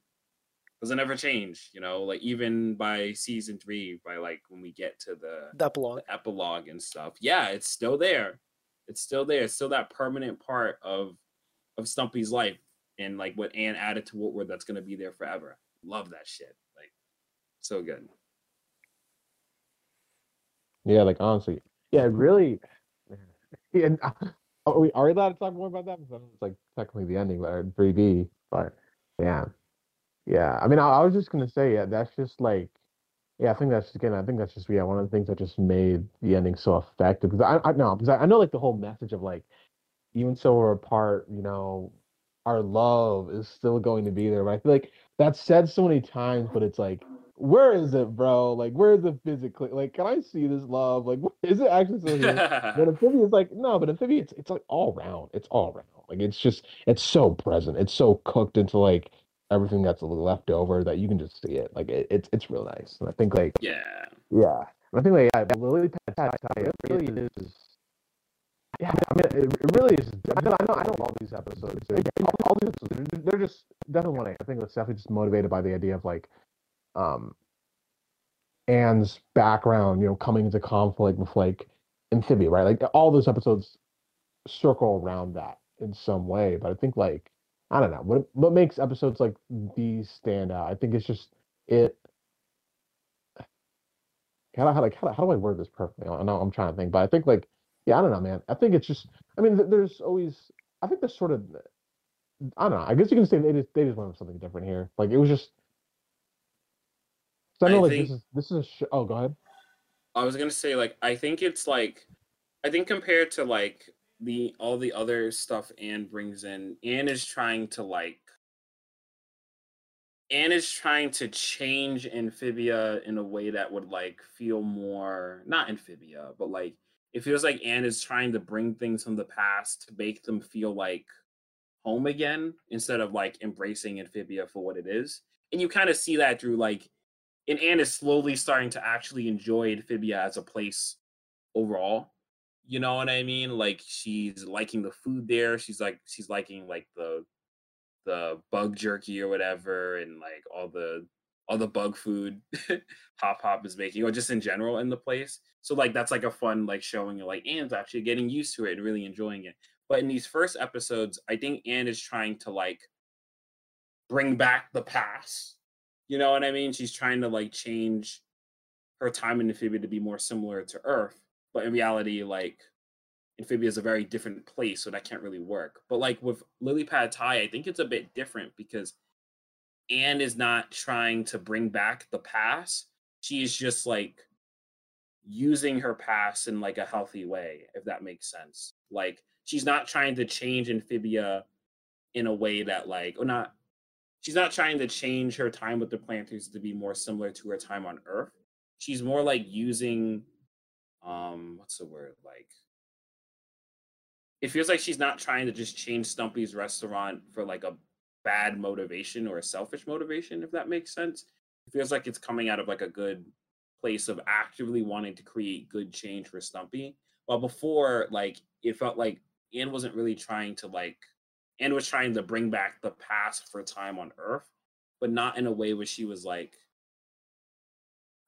doesn't ever change, you know, like even by season three, by like when we get to the, The epilogue. the epilogue and stuff. Yeah, it's still there. It's still there. It's still that permanent part of of Stumpy's life and like what Anne added to Wartwood that's gonna be there forever. Love that shit. Like so good. Yeah, like honestly, yeah, really. And, uh, are we are we allowed to talk more about that? Because it's like technically the ending, but three B. But yeah, yeah. I mean, I, I was just gonna say, yeah, that's just like, yeah, I think that's again, I think that's just yeah, one of the things that just made the ending so effective. Because I, I know, because I, I know like the whole message of like, even so we're apart, you know, our love is still going to be there. But I feel like that's said so many times, but it's like where is it, bro? Like, where's it physically? Like, can I see this love? Like, is it actually still here? but amphibia is like, no, but amphibia, it's it's like all around. It's all around. Like, it's just, it's so present. It's so cooked into like everything that's left over that you can just see it. Like, it, it's it's real nice. And I think like, yeah, yeah. I think like, yeah, Lily Pad, it really is. Yeah, I mean, it, it really is. I know, I know, I know all these episodes. All, all these episodes, they're, they're just definitely one. I think it's definitely just motivated by the idea of like um Anne's background, you know, coming into conflict with like Amphibia, right? Like all those episodes circle around that in some way. But I think like I don't know what what makes episodes like these stand out. I think it's just it. How, how like how, how do I word this perfectly? I know I'm trying to think, but I think like yeah, I don't know, man. I think it's just I mean, there's always I think there's sort of I don't know. I guess you can say they just they just wanted something different here. Like it was just so I know, I like think, this is this is a sh- oh, go ahead. I was gonna say like I think it's like I think compared to like the all the other stuff Anne brings in, Anne is trying to like Anne is trying to change Amphibia in a way that would like feel more not Amphibia, but like it feels like Anne is trying to bring things from the past to make them feel like home again instead of like embracing Amphibia for what it is. And you kind of see that through like and Anne is slowly starting to actually enjoy Amphibia as a place overall. You know what I mean? Like she's liking the food there. She's like she's liking like the the bug jerky or whatever, and like all the all the bug food Hop Pop is making, or just in general in the place. So like that's like a fun like showing like Anne's actually getting used to it and really enjoying it. But in these first episodes, I think Anne is trying to like bring back the past you know what I mean? She's trying to like change her time in Amphibia to be more similar to Earth, but in reality, like Amphibia is a very different place, so that can't really work. But like with Lily Pad Thai, I think it's a bit different because Anne is not trying to bring back the past. She is just like using her past in like a healthy way, if that makes sense. Like she's not trying to change Amphibia in a way that like or not she's not trying to change her time with the Plantars to be more similar to her time on Earth. She's more like using um what's the word like it feels like she's not trying to just change Stumpy's restaurant for like a bad motivation or a selfish motivation, if that makes sense. It feels like it's coming out of like a good place of actively wanting to create good change for Stumpy. While before, like it felt like Anne wasn't really trying to like anne was trying to bring back the past for time on Earth, but not in a way where she was like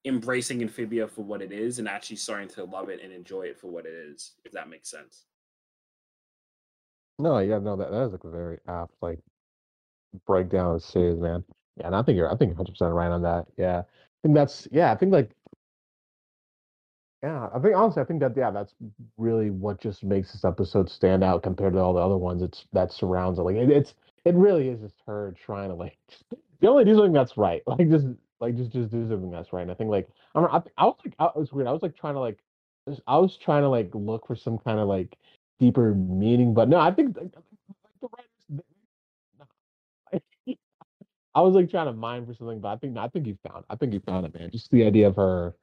embracing Amphibia for what it is and actually starting to love it and enjoy it for what it is, if that makes sense. No, yeah, no, that, that is like a very apt like breakdown of series, man. Yeah, and I think you're I think you're 100 percent right on that. Yeah, I think that's yeah, I think like yeah, I think honestly, I think that yeah, that's really what just makes this episode stand out compared to all the other ones. It's that surrounds it. Like it, it's it really is just her trying to like the only do something that's right. Like just like just just do something that's right. And I think like I I, I was like I was weird. I was like trying to like I was trying to like look for some kind of like deeper meaning, but no, I think like, the writers. I was like trying to mine for something, but I think I think you found I think you found it, man. Just the idea of her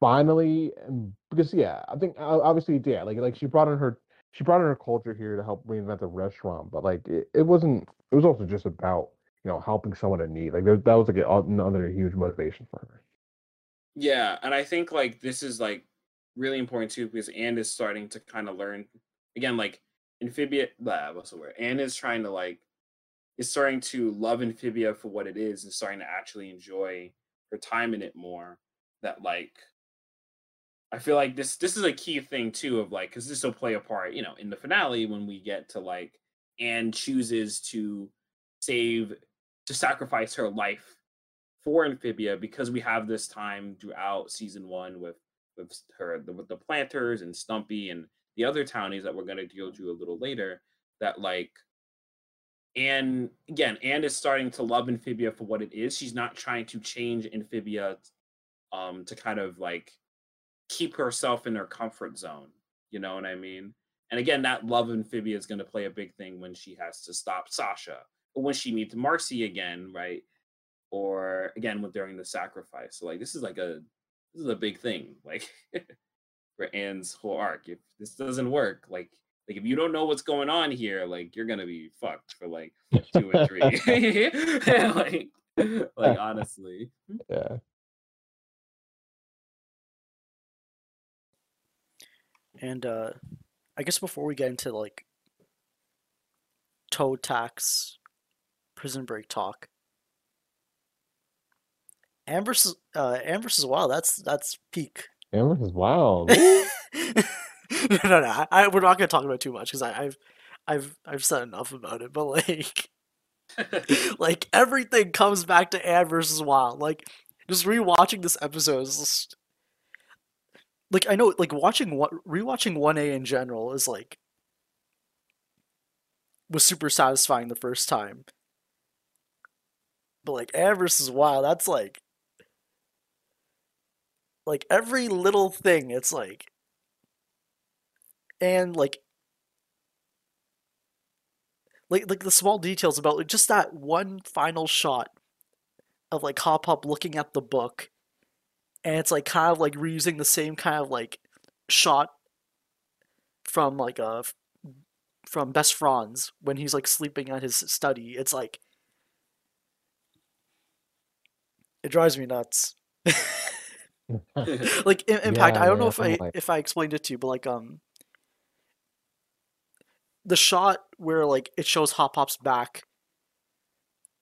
finally because yeah i think obviously yeah like like she brought in her she brought in her culture here to help reinvent the restaurant but like it, it wasn't it was also just about you know helping someone in need like that was like another huge motivation for her. Yeah and i think like this is like really important too because Anne is starting to kind of learn again like amphibia blah, what's the word? Anne is trying to like is starting to love amphibia for what it is and starting to actually enjoy her time in it more that like I feel like this this is a key thing too of like because this will play a part, you know, in the finale when we get to like Anne chooses to save to sacrifice her life for Amphibia because we have this time throughout season one with with her the, with the Plantars and Stumpy and the other townies that we're gonna deal to a little later that like and again, Anne is starting to love Amphibia for what it is. She's not trying to change Amphibia um to kind of like keep herself in her comfort zone. You know what I mean? And again, that love amphibia is going to play a big thing when she has to stop Sasha, when she meets Marcy again, right? or again with during the sacrifice. So like this is like a this is a big thing. Like for Anne's whole arc. If this doesn't work, like like if you don't know what's going on here, like you're gonna be fucked for like two and three. like like honestly. Yeah. And uh I guess before we get into like Toad Tax prison break talk. Versus uh Anne versus Wild, that's that's peak. Anne versus Wild. no, no, I, I, we're not gonna talk about it too much because I've I've I've said enough about it, but like like everything comes back to Anne versus Wild. Like just rewatching this episode is just like I know like watching what rewatching one A in general is like was super satisfying the first time. But like Anne versus Wild, that's like like every little thing, it's like and like like like the small details about like, just that one final shot of like Hop Pop looking at the book and it's like kind of like reusing the same kind of like shot from like uh, a from Best Fronds when he's like sleeping at his study. It's like it drives me nuts. like in, impact. Yeah, I don't know if I'm I like- if I explained it to you, but like um the shot where like it shows Hop Pop's back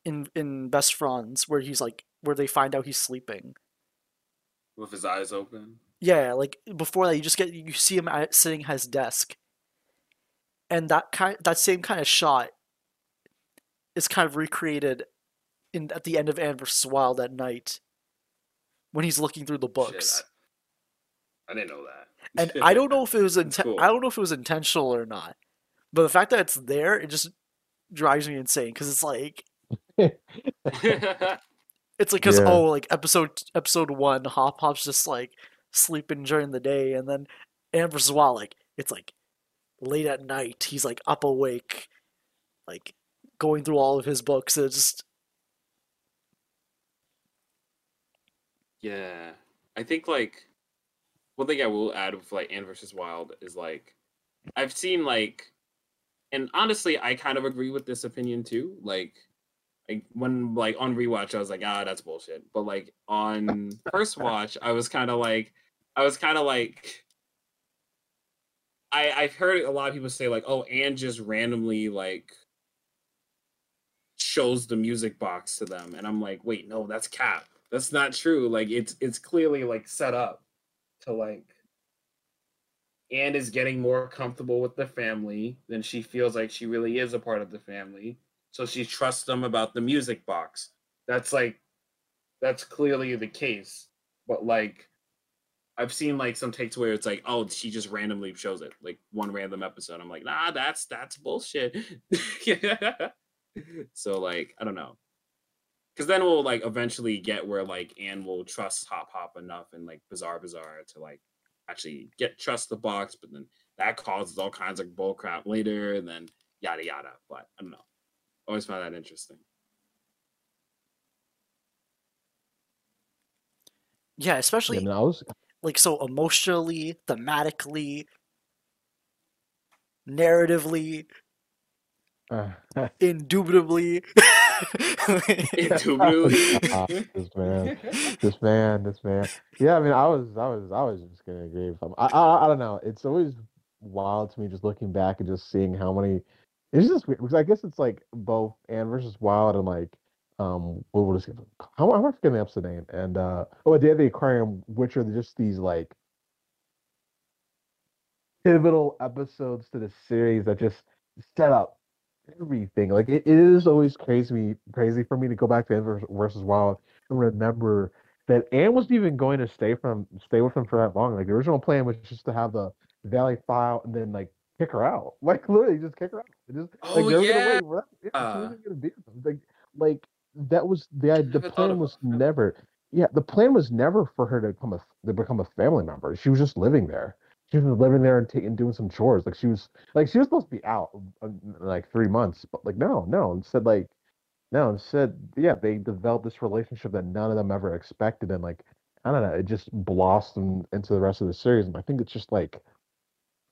in in Best Fronds, where he's like where they find out he's sleeping. with his eyes open. Yeah, like before that, you just get you see him at, sitting at his desk, and that kind that same kind of shot is kind of recreated in at the end of Anne vs. Wild at night when he's looking through the books. Shit, I, I didn't know that. and I don't know if it was inten- cool. I don't know if it was intentional or not, but the fact that it's there, it just drives me insane because it's like it's like because Yeah. oh like episode episode one, Hop Pop's just like sleeping during the day, and then Anne vs. Wild like it's like late at night, he's like up awake, like going through all of his books. It's just Yeah, I think like one thing I will add with like Anne versus Wild is like I've seen like, and honestly, I kind of agree with this opinion too. Like, like when like on rewatch, I was like, ah, that's bullshit. But like on first watch, I was kind of like, I was kind of like. I, I've heard a lot of people say like, "Oh, Anne just randomly like shows the music box to them," and I'm like, "Wait, no, that's Cap. That's not true. Like, it's it's clearly like set up to like." Anne is getting more comfortable with the family than she feels like she really is a part of the family, so she trusts them about the music box. That's like, that's clearly the case. But like, I've seen like some takes where it's like, oh, she just randomly shows it, like one random episode. I'm like, nah, that's that's bullshit. so like, I don't know, because then we'll like eventually get where like Anne will trust Hop Pop enough and like Bizarre Bizarre to like actually get trust the box, but then that causes all kinds of bull crap later, and then yada yada. But I don't know. Always find that interesting. yeah, Yeah, especially I mean, I was like so emotionally, thematically, narratively, uh, indubitably. Ah, this man, this man, this man. Yeah, I mean, I was, I was, I was just gonna agree with him. I, I, I don't know. It's always wild to me just looking back and just seeing how many. It's just weird because I guess it's like both Anne versus Wild and like um what was it? How am I forgetting the episode name? And uh oh, Day of the Aquarium, which are just these like pivotal episodes to the series that just set up everything. Like it, is always crazy crazy for me to go back to vers- versus Wild and remember that Anne wasn't even going to stay from stay with him for that long. Like the original plan was just to have the Valley file and then like kick her out. Like literally just kick her out. It Just, Oh, like, were gonna yeah. wait, yeah, Uh. wasn't gonna be with him. Like like that was the the plan was never yeah the plan was never for her to become a to become a family member. She was just living there. She was living there and doing some chores. Like she was like she was supposed to be out uh, like three months, but like no, no. Instead, like No, instead, yeah, they developed this relationship that none of them ever expected, and like I don't know, it just blossomed into the rest of the series. And I think it's just like,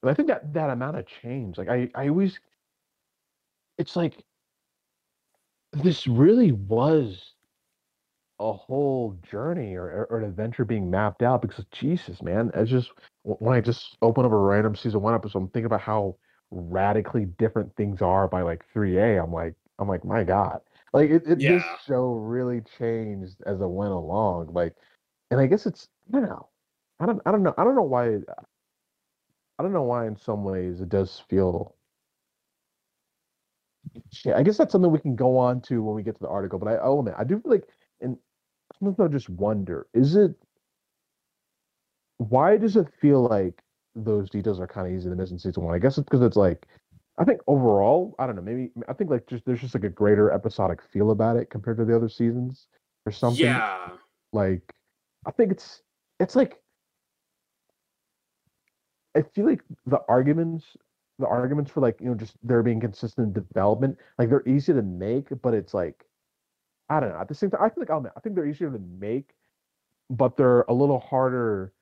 and I think that that amount of change, like I, I always, it's like this really was a whole journey or, or an adventure being mapped out because Jesus, man, it's just when I just open up a random season one episode, I'm thinking about how radically different things are by like 3A. I'm like, I'm like, my God. Like it, it Yeah. this show really changed as it went along. Like and I guess it's I don't know. I don't I don't know. I don't know why I don't know why in some ways it does feel yeah, I guess that's something we can go on to when we get to the article, but I oh, I'll admit I do feel like and sometimes I just wonder, is it why does it feel like those details are kind of easy to miss in season one? I guess it's because it's like I think overall, I don't know, maybe I think like just there's just like a greater episodic feel about it compared to the other seasons or something. Yeah. Like I think it's it's like I feel like the arguments the arguments for like, you know, just there being consistent development, like they're easy to make, but it's like I don't know. At the same time, I feel like I'll, I think they're easier to make, but they're a little harder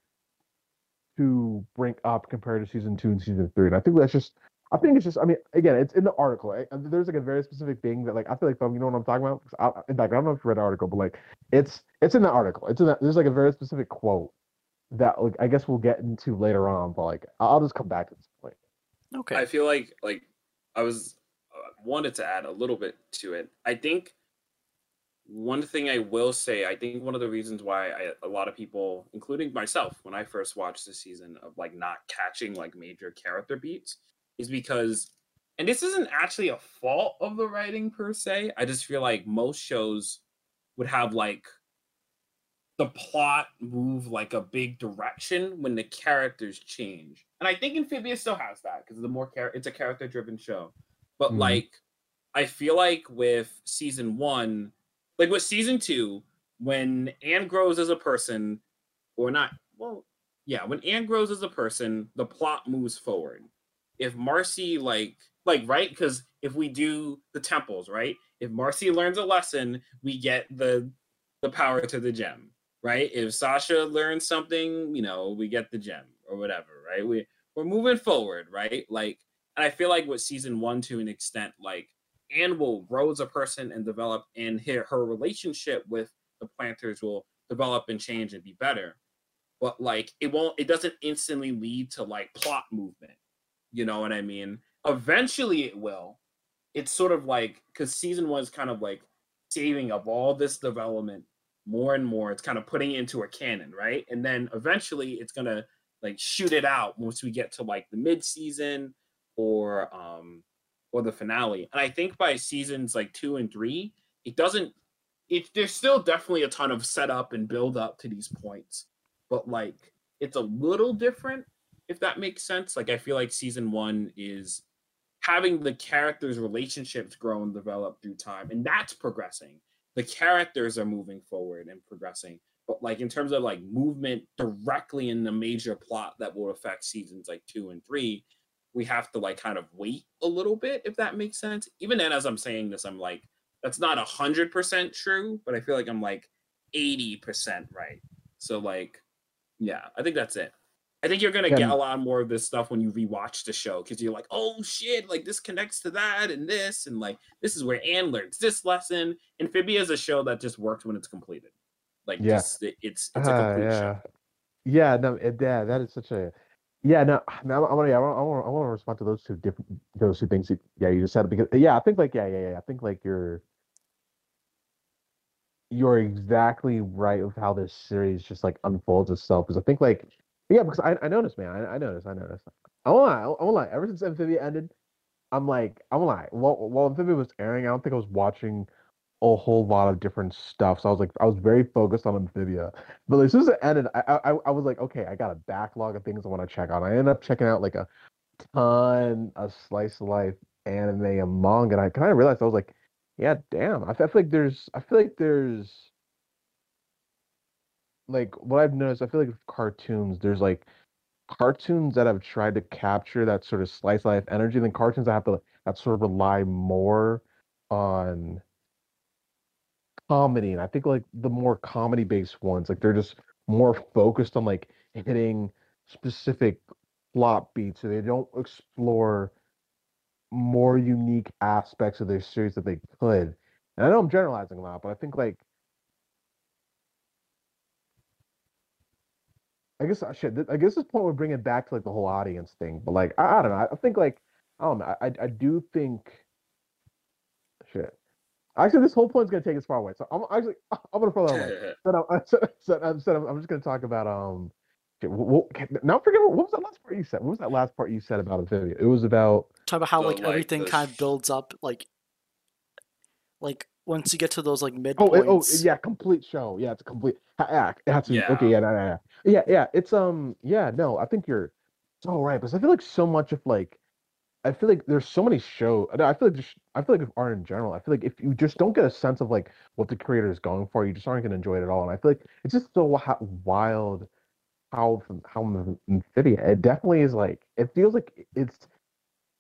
to bring up compared to season two and season three. And I think that's just, I think it's just, I mean, again, it's in the article. I, and there's like a very specific thing that like I feel like you know what I'm talking about. 'Cause I, in fact, I don't know if you read the article, but like it's it's in the article. It's in that. There's like a very specific quote that like I guess we'll get into later on, but like I'll just come back to this point. Okay. I feel like like I was uh, wanted to add a little bit to it. I think one thing I will say, I think one of the reasons why I, a lot of people, including myself, when I first watched the season of like not catching like major character beats, is because, and this isn't actually a fault of the writing per se. I just feel like most shows would have like the plot move like a big direction when the characters change. And I think Amphibia still has that because the more char- it's a character driven show. But Mhm. like I feel like with season 1, like with season 2 when Anne grows as a person or not, well, yeah, when Anne grows as a person, the plot moves forward. If Marcy like like right cuz if we do the temples, right? If Marcy learns a lesson, we get the the power to the gem right? If Sasha learns something, you know, we get the gem or whatever, right? We we're moving forward, right? Like, and I feel like with season one to an extent, like Anne will grow as a person and develop, and her her relationship with the Plantars will develop and change and be better. But like, it won't. It doesn't instantly lead to like plot movement. You know what I mean? Eventually, it will. It's sort of like because season one is kind of like saving up all this development more and more it's kind of putting it into a canon right and then eventually it's gonna like shoot it out once we get to like the mid season or um or the finale. And i think by seasons like two and three it doesn't it there's still definitely a ton of setup and build up to these points. But like it's a little different if that makes sense. Like i feel like season one is having the characters relationships grow and develop through time and that's progressing. The characters are moving forward and progressing. But like in terms of like movement directly in the major plot that will affect seasons like two and three we have to like kind of wait a little bit if that makes sense even then as i'm saying this i'm like that's not a hundred percent true but i feel like i'm like 80% right so like yeah i think that's it i think you're gonna Yeah. get a lot more of this stuff when you rewatch the show because you're like oh shit like this connects to that and this and like this is where anne learns this lesson amphibia is a show that just works when it's completed like Yeah. just, it- it's it's a Ah, complete yeah. show Yeah, no, it, yeah, that is such a yeah. No, I want to, I want, I want to respond to those two different, those two things. that- Yeah, you just said because yeah, I think like yeah, yeah, yeah. I think like you're, you're exactly right with how this series just like unfolds itself. Because I think like yeah, because I, I noticed, man, I, I noticed, I noticed. I won't lie, I won't lie. Ever since Amphibia ended, I'm like, I won't lie. While while Amphibia was airing, I don't think I was watching a whole lot of different stuff. So I was like, I was very focused on Amphibia. But as soon as it ended, I I, I was like, okay, I got a backlog of things I want to check out. I ended up checking out like a ton of slice of life anime and manga, and I kind of realized I was like, yeah, damn. I feel like there's, I feel like there's, like what I've noticed. I feel like with cartoons, there's like cartoons that have tried to capture that sort of slice of life energy, then cartoons that have to that sort of rely more on comedy, and I think like the more comedy based ones, like they're just more focused on like hitting specific plot beats, so they don't explore more unique aspects of their series that they could. And I know I'm generalizing a lot, but I think like I guess uh, I should. I guess this point would bring it back to like the whole audience thing. But like I, I don't know. I think like I don't know. I I do think shit. Actually, this whole point's gonna take us far away. So I'm actually I'm gonna throw that away. so, I'm, so, so, so I'm just gonna talk about um. Shit, what, now forget what was that last part you said. What was that last part you said about Amphibia? It was about talk about how like, like everything kind of builds up like like once you get to those like mid oh oh yeah complete show yeah it's a complete yeah it has to be, yeah. okay yeah, yeah yeah yeah yeah it's um yeah no I think you're so right because I feel like so much of like I feel like there's so many shows. I feel like just, I feel like if art in general, I feel like if you just don't get a sense of like what the creator is going for, you just aren't going to enjoy it at all. And I feel like it's just so wild how how Amphibia. It definitely is like it feels like it's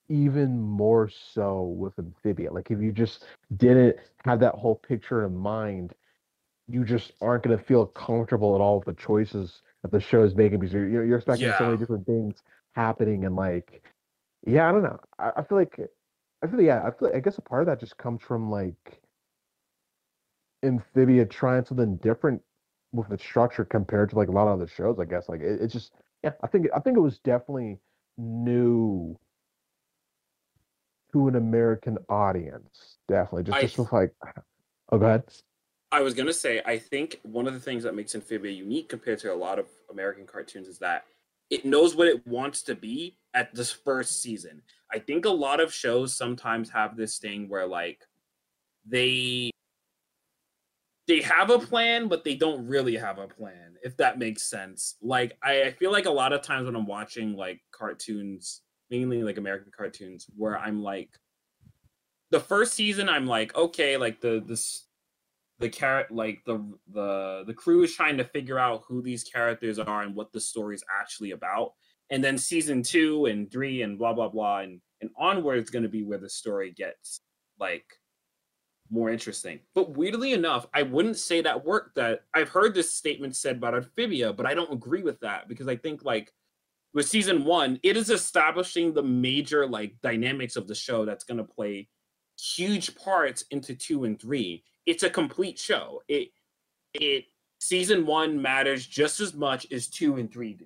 even more so with Amphibia. Like if you just didn't have that whole picture in mind, you just aren't going to feel comfortable at all with the choices that the show is making because you're you're expecting yeah. so many different things happening and like yeah, I don't know. I, I feel like I feel yeah, I feel like, I guess a part of that just comes from like Amphibia trying something different with the structure compared to like a lot of other shows. I guess like it, it's just yeah. I think I think it was definitely new to an American audience. Definitely just I, just with like oh go ahead. I was gonna say I think one of the things that makes Amphibia unique compared to a lot of American cartoons is that it knows what it wants to be at this first season. I think a lot of shows sometimes have this thing where like they they have a plan, but they don't really have a plan, if that makes sense. Like I, I feel like a lot of times when I'm watching like cartoons, mainly like American cartoons, where I'm like the first season, I'm like, okay, like the this the carrot like the the the crew is trying to figure out who these characters are and what the story is actually about. And then season two and three and blah blah blah and and onward is going to be where the story gets like more interesting. But weirdly enough i wouldn't say that work that i've heard this statement said about amphibia but i don't agree with that because i think like with season one it is establishing the major like dynamics of the show that's going to play huge parts into two and three it's a complete show. It it season one matters just as much as two and three do.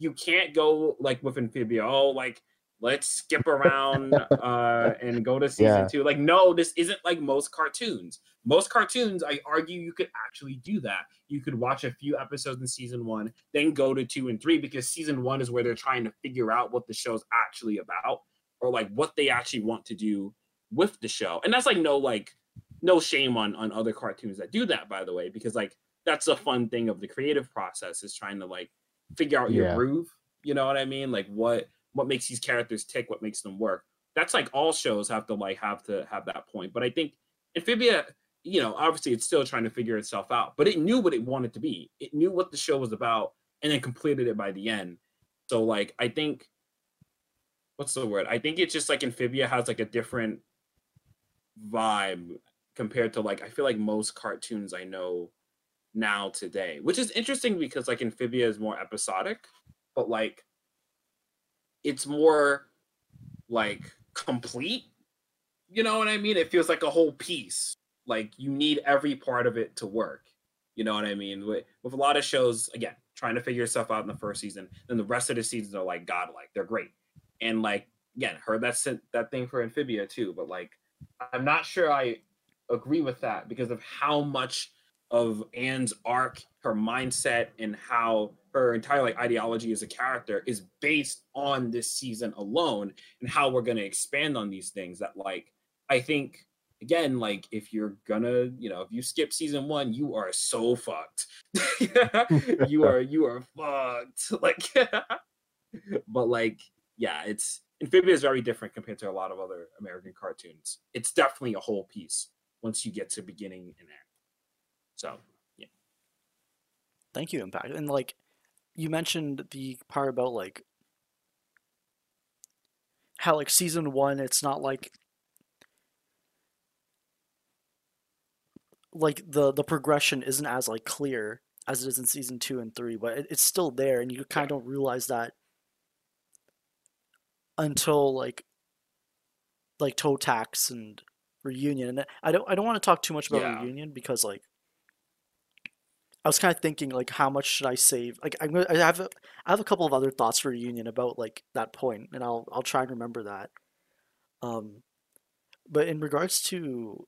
You can't go like with Amphibia, oh, like let's skip around uh and go to season yeah. two. Like, no, this isn't like most cartoons. Most cartoons, I argue you could actually do that. You could watch a few episodes in season one, then go to two and three, because season one is where they're trying to figure out what the show's actually about, or like what they actually want to do with the show. And that's like no like no shame on on other cartoons that do that by the way because like that's a fun thing of the creative process is trying to like figure out your yeah. groove you know what i mean? Like what what makes these characters tick what makes them work. That's like all shows have to like have to have that point but i think amphibia you know obviously it's still trying to figure itself out but it knew what it wanted to be. It knew what the show was about and then completed it by the end. So like i think what's the word? I think it's just like amphibia has like a different vibe compared to like I feel like most cartoons I know now today, which is interesting because like Amphibia is more episodic, but like it's more like complete. You know what I mean? It feels like a whole piece. Like you need every part of it to work. You know what I mean? With, with a lot of shows, again, trying to figure yourself out in the first season, then the rest of the seasons are like godlike. They're great. And like again, heard that that thing for Amphibia too, but like I'm not sure I agree with that because of how much of Anne's arc, her mindset, and how her entire like ideology as a character is based on this season alone, and how we're gonna expand on these things. That like I think again, like if you're gonna, you know, if you skip season one, you are so fucked. you are you are fucked. Like, but like, yeah, it's Amphibia is very different compared to a lot of other American cartoons. It's definitely a whole piece once you get to beginning and end. So, yeah. Thank you, Impact. And like you mentioned the part about like how like season one, it's not like like the the progression isn't as like clear as it is in season two and three, but it, it's still there, and you kind of don't realize that until like like Toad Tax and reunion. And I don't I don't want to talk too much about Yeah. reunion because like I was kind of thinking like how much should I save? Like I'm gonna, I have a, I have a couple of other thoughts for reunion about like that point, and I'll I'll try and remember that. Um, but in regards to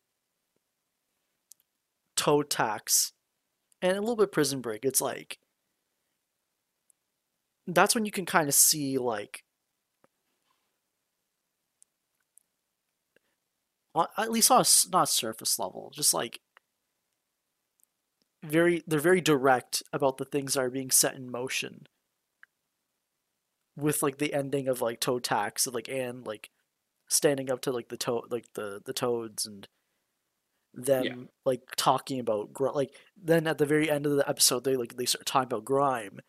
toad tax and a little bit prison break, it's like that's when you can kind of see like at least on a not surface level, just like very they're very direct about the things that are being set in motion. With like the ending of like toad tax and like and like standing up to like the toad like the the toads and them like talking about gr- like then at the very end of the episode they like they start talking about grime.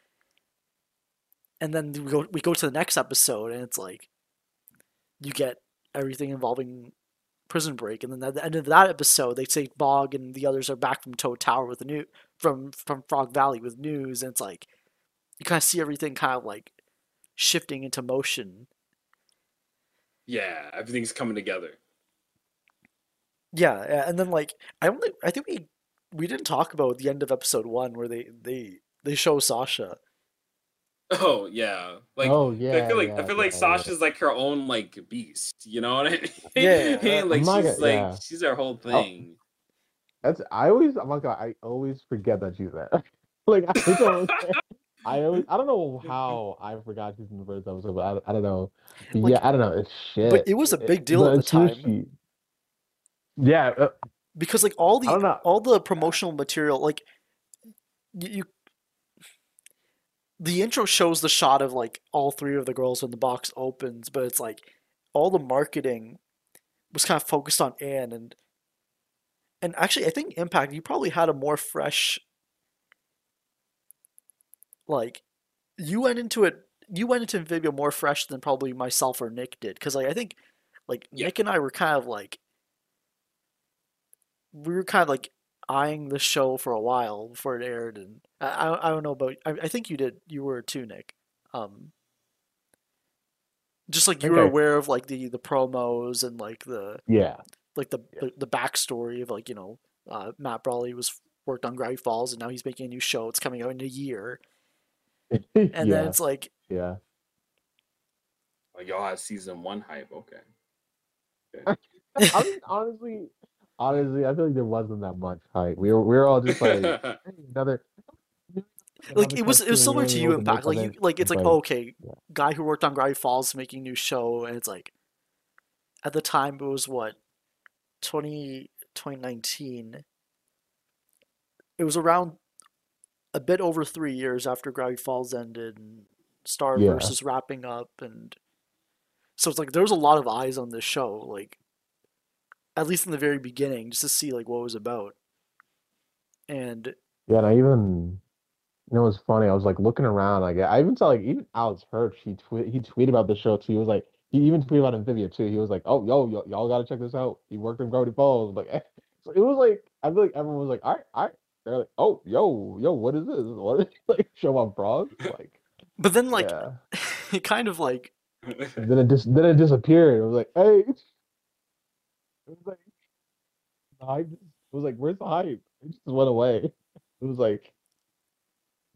And then we go we go to the next episode and it's like you get everything involving prison break and then at the end of that episode they say bog and the others are back from toad tower with the new from from frog valley with news and it's like you kind of see everything kind of like shifting into motion Yeah, everything's coming together. Yeah, and then like I think I think we we didn't talk about the end of episode one where they they they show Sasha. Oh yeah, like oh yeah. I feel like yeah, I feel like yeah, Sasha's like her own like beast. You know what I mean? Yeah, uh, like not she's gonna- like yeah. she's her whole thing. That's I always I'm not gonna I always forget that she's there. like I don't I always I don't know how I forgot she's in the first episode, but I, I don't know. Like- yeah, I don't know. It's shit. But it was a big deal but at the as soon as time. she- yeah, uh, because like all the all the promotional material like you, you the intro shows the shot of like all three of the girls when the box opens but it's like all the marketing was kind of focused on Anne and and actually I think Impact you probably had a more fresh like you went into it you went into Amphibia more fresh than probably myself or Nick did because like I think like Yeah. Nick and I were kind of like we were kind of like eyeing the show for a while before it aired, and I I, I don't know about I, I think you did you were too, Nick. Um, just like you were aware of like the the promos and like the yeah. like the Yeah. the, the backstory of like you know uh, Matt Braly was worked on Gravity Falls and now he's making a new show. It's coming out in a year, and yeah. then it's like yeah. Like y'all had season one hype. Okay. I mean, honestly, honestly, I feel like there wasn't that much hype. We were we were all just like "Hey, another. like it was it was similar to you wasn't impact like you like it's like Like, oh, okay yeah. guy who worked on gravity falls making new show and it's like at the time it was what 20 2019 it was around a bit over three years after gravity falls ended and starverse Yeah. is wrapping up and so it's like there was a lot of eyes on this show like at least in the very beginning just to see like what it was about and Yeah, and I even, you know, it was funny. I was like looking around. Like I even saw like even Alex Hirsch. He tweet he tweeted about the show too. He was like he even tweeted about Amphibia too. He was like, "Oh, yo, yo y'all got to check this out. He worked in Gravity Falls." Like so it was like I feel like everyone was like, "All right, all right." They're like, "Oh, yo, yo, what is this? What is like show on frogs?" Like but then like yeah. it kind of like And then it just then it disappeared. It was like, "Hey." It was like the hype. just- It was like, "Where's the hype?" It just went away. It was like.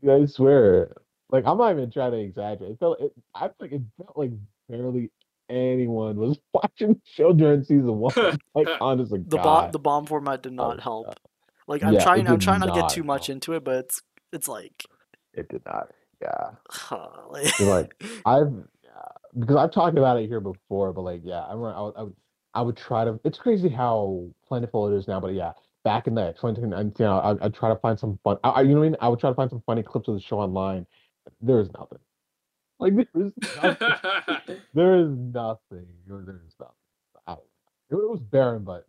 Yeah, I swear. Like I'm not even trying to exaggerate. It felt it I feel like it felt like barely anyone was watching the show during season one. Like honestly, the bomb the bomb format did not Oh, help. God. Like I'm Yeah, trying I'm trying not to get not too much help. into it, but it's it's like, It did not. Yeah. like, I've yeah, because I've talked about it here before, but like yeah, I remember I would, I would I would try to it's crazy how plentiful it is now, but yeah, back in the 2019, you know, I I'd try to find some fun I, you know what I mean? I would try to find some funny clips of the show online. There is nothing. Like there is nothing. There is nothing. There is nothing. I don't know. It, it was barren, but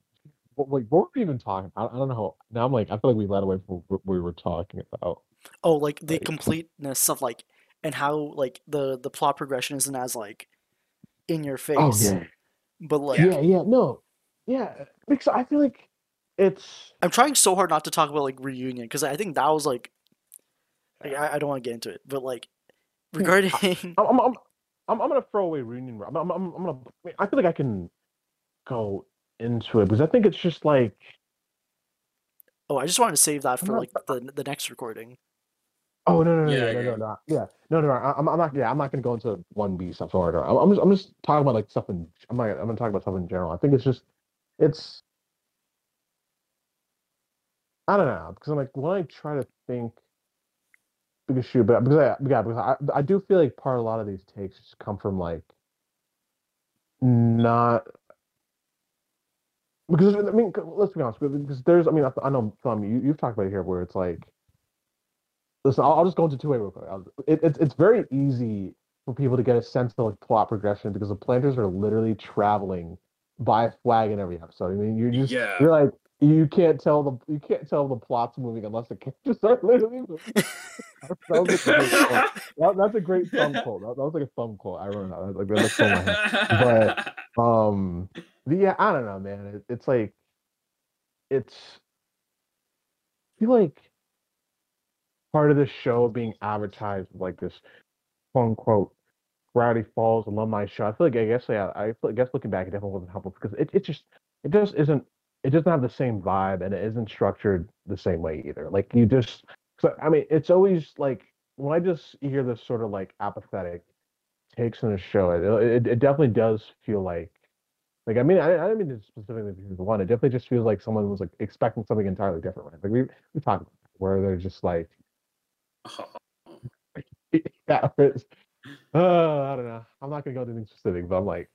like, what were we even talking? I, I don't know. How, now I'm like, I feel like we led away from what we were talking about. oh, like the Like- completeness of like and how like the the plot progression isn't as like in your oh, face, Oh yeah, but like yeah, yeah. No, yeah. Because I feel like it's I'm trying so hard not to talk about like reunion because I think that was like, like I, I don't want to get into it, but like hmm. regarding I'm I'm I'm, I'm, I'm gonna throw away reunion. I'm, I'm, I'm, I'm gonna. I feel like I can go into it because I think it's just like oh, I just wanted to save that for like the the next recording. Oh no no no Yeah, no no no no. Yeah. No no no I'm I'm not yeah I'm not gonna go into one B stuff order I'm I'm just I'm just talking about like stuff in I'm not I'm gonna talk about stuff in general. I think it's just it's I don't know because I'm like when I try to think because shoot but because I yeah because I I do feel like part of a lot of these takes just come from like not because I mean let's be honest because there's I mean I, I know Tom you you've talked about it here where it's like listen I'll, I'll just go into two way real quick. I'll, it, it's it's very easy for people to get a sense of like plot progression because the Plantars are literally traveling by a flag in every episode. I mean you're just Yeah. you're like you can't tell the you can't tell the plot's moving unless the characters are literally moving. that, was a great. That- that's a great thumb quote. That, that was like a thumb quote. I remember that like that's so my head. But um yeah i don't know man. It, it's like it's I feel like part of this show being advertised like this quote unquote Gravity Falls alumni show. I feel like I guess yeah, I feel, I guess looking back it definitely wasn't helpful because it, it just it just isn't it doesn't have the same vibe and it isn't structured the same way either. Like you just I mean it's always like when I just hear this sort of like apathetic takes in a show, it, it it definitely does feel like like I mean I, I didn't mean to specifically be the one. It definitely just feels like someone was like expecting something entirely different. Right? Like we we talked about where they're just like yeah, it's, uh, I don't know. I'm not gonna go into anything specific, but I'm like,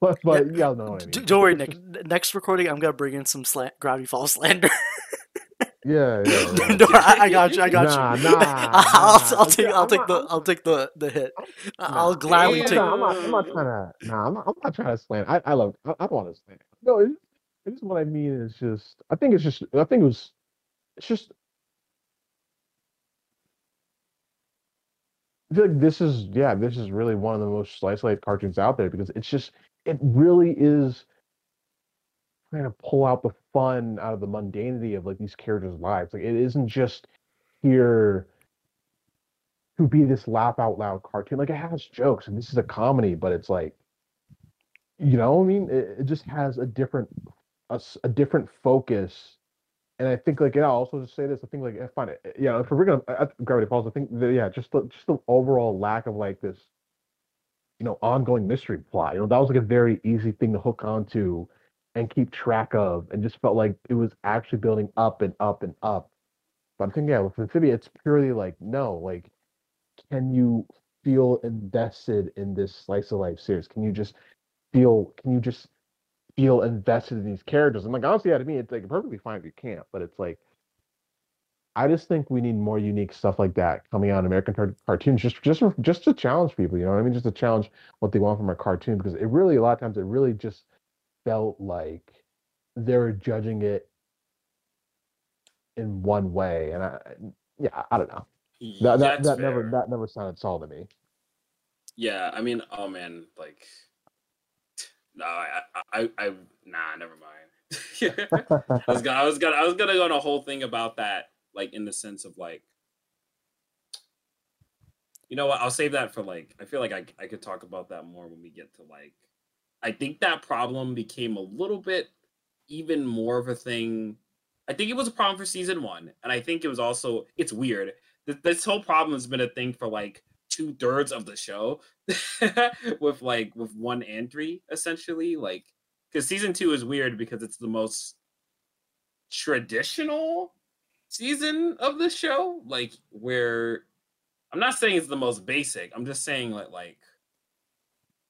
but, you guys know what I mean. Don't worry, Nick. Next recording, I'm gonna bring in some sla- Gravity Falls slander. Yeah, yeah. yeah. no, I, I got you. I got Nah, you. nah, I'll, nah. I'll take. Yeah, I'll I'm take not- the. I'm- I'll take the the hit. I'll Nah, gladly damn. take. No, I'm not. I'm not trying to. Nah, I'm not, I'm not trying to slant. I, I love. I, I don't want to slant. No, it's, it's what I mean is just. I think it's just. I think it was. It's just. I feel like this is. Yeah, this is really one of the most slice life cartoons out there because it's just. It really is. Trying to pull out the fun out of the mundanity of like these characters' lives. Like it isn't just here to be this laugh out loud cartoon. Like it has jokes and this is a comedy, but it's like, you know, I mean, it, it just has a different, a different focus. And I think like, yeah, I'll also just say this. I think like, I find it, yeah, if we're gonna Gravity Falls, I think that, yeah, just the, just the overall lack of like this, you know, ongoing mystery plot. You know, that was like a very easy thing to hook onto and keep track of, and just felt like it was actually building up and up and up. But I think yeah, with Amphibia, it's purely like no, like can you feel invested in this slice of life series? Can you just feel? Can you just feel invested in these characters? And like honestly, yeah, to me, it's like perfectly fine if you can't, but it's like I just think we need more unique stuff like that coming out in American car- cartoons, just just just to challenge people. You know what I mean? Just to challenge what they want from a cartoon, because it really a lot of times it really just felt like they were judging it in one way, and I yeah, I don't know. That that, that never that never sounded solid to me. Yeah, I mean, oh man, like, no, I, I, I, nah, never mind. I was gonna, I was gonna, I was gonna go on a whole thing about that, like, in the sense of like, you know what? I'll save that for like. I feel like I, I could talk about that more when we get to like. I think that problem became a little bit even more of a thing. I think it was a problem for season one, and I think it was also it's weird. Th- This whole problem has been a thing for like two thirds of the show, with like with one entry essentially. Like, because season two is weird because it's the most traditional season of the show. Like, where I'm not saying it's the most basic. I'm just saying like like.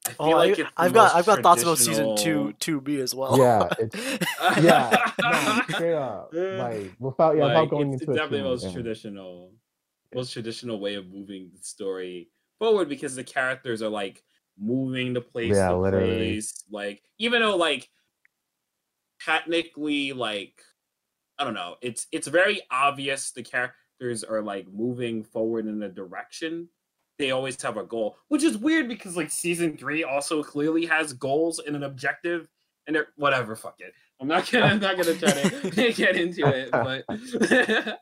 i oh, feel oh, like I, it's i've got I've got thoughts about season two traditional- two B as well. Yeah, it's yeah, no, straight up, like without yeah, without going it's, into it's it definitely the much, most yeah. traditional most traditional way of moving the story forward because the characters are like moving the place Yeah, to literally. place like even though like technically like i don't know it's it's very obvious the characters are like moving forward in a direction they always have a goal which is weird because like season three also clearly has goals and an objective and they're whatever fuck it I'm not gonna I'm not gonna try to get into it, but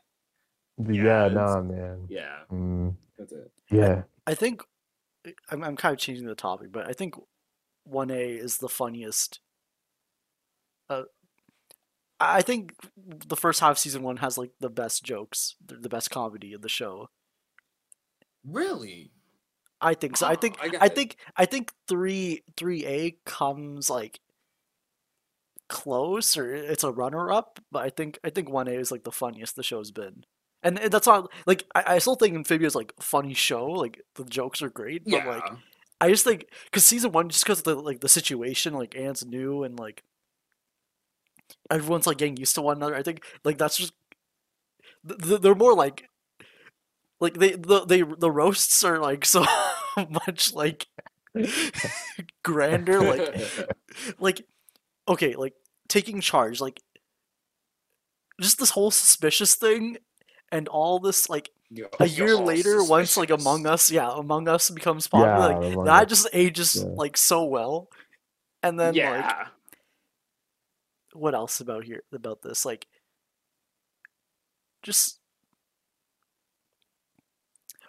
yeah, Yeah, nah, man. yeah, Mm, that's it. yeah. I think I'm I'm kind of changing the topic, but I think one A is the funniest. Uh, I I think the first half of season one has like the best jokes, the the best comedy of the show. Really? I think so. I think I I think I think three three A comes like close or it's a runner up, but I think I think one A is like the funniest the show's been. And that's not like I, I still think Amphibia is like funny show, like the jokes are great, but Yeah, like I just think because season one, just because of the like the situation, like Anne's new and like everyone's like getting used to one another. I think like that's just th- th- they're more like like they the they the roasts are like so much like grander, like like okay, like taking charge, like just this whole suspicious thing, and all this like Yo, a year yo, later, once like. Among Us, yeah, Among Us becomes popular, Yeah, like that Us, just ages yeah. like so well. And then like yeah, what else about here about this? Like just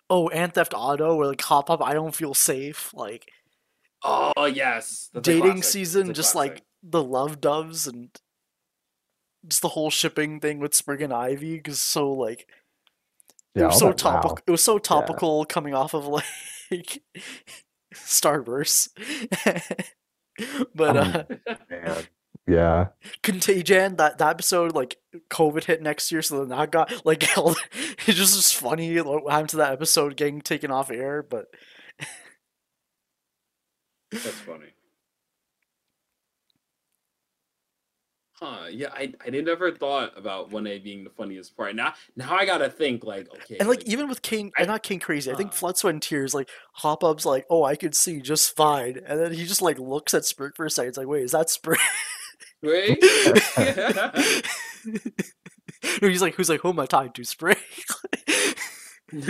oh, Anne Theft Auto, where like hop pop, I don't feel safe. Like oh yes, That's dating season, That's just classic. like the love doves and just the whole shipping thing with Sprig and Ivy, because so like it Yeah, was so like, wow. topical. It was so topical coming off of like Starburst. but Um, uh, Man. Yeah. Contagi-Anne, that, that episode, like COVID hit next year, so then that got like all- it's just just funny like, what happened to that episode getting taken off air. But That's funny. Huh? Yeah, I I never thought about one A being the funniest part. Now now I gotta think like okay, and like even with Cane, I- and not Cane Crazy, I think. Flood Sweat and Tears, like Hop Pop's like, oh, I could see just fine, and then he just like looks at Sprig for a second. It's like, wait, is that Sprig? Wait. Or he's like, who's like, who am I talking to, Sprig?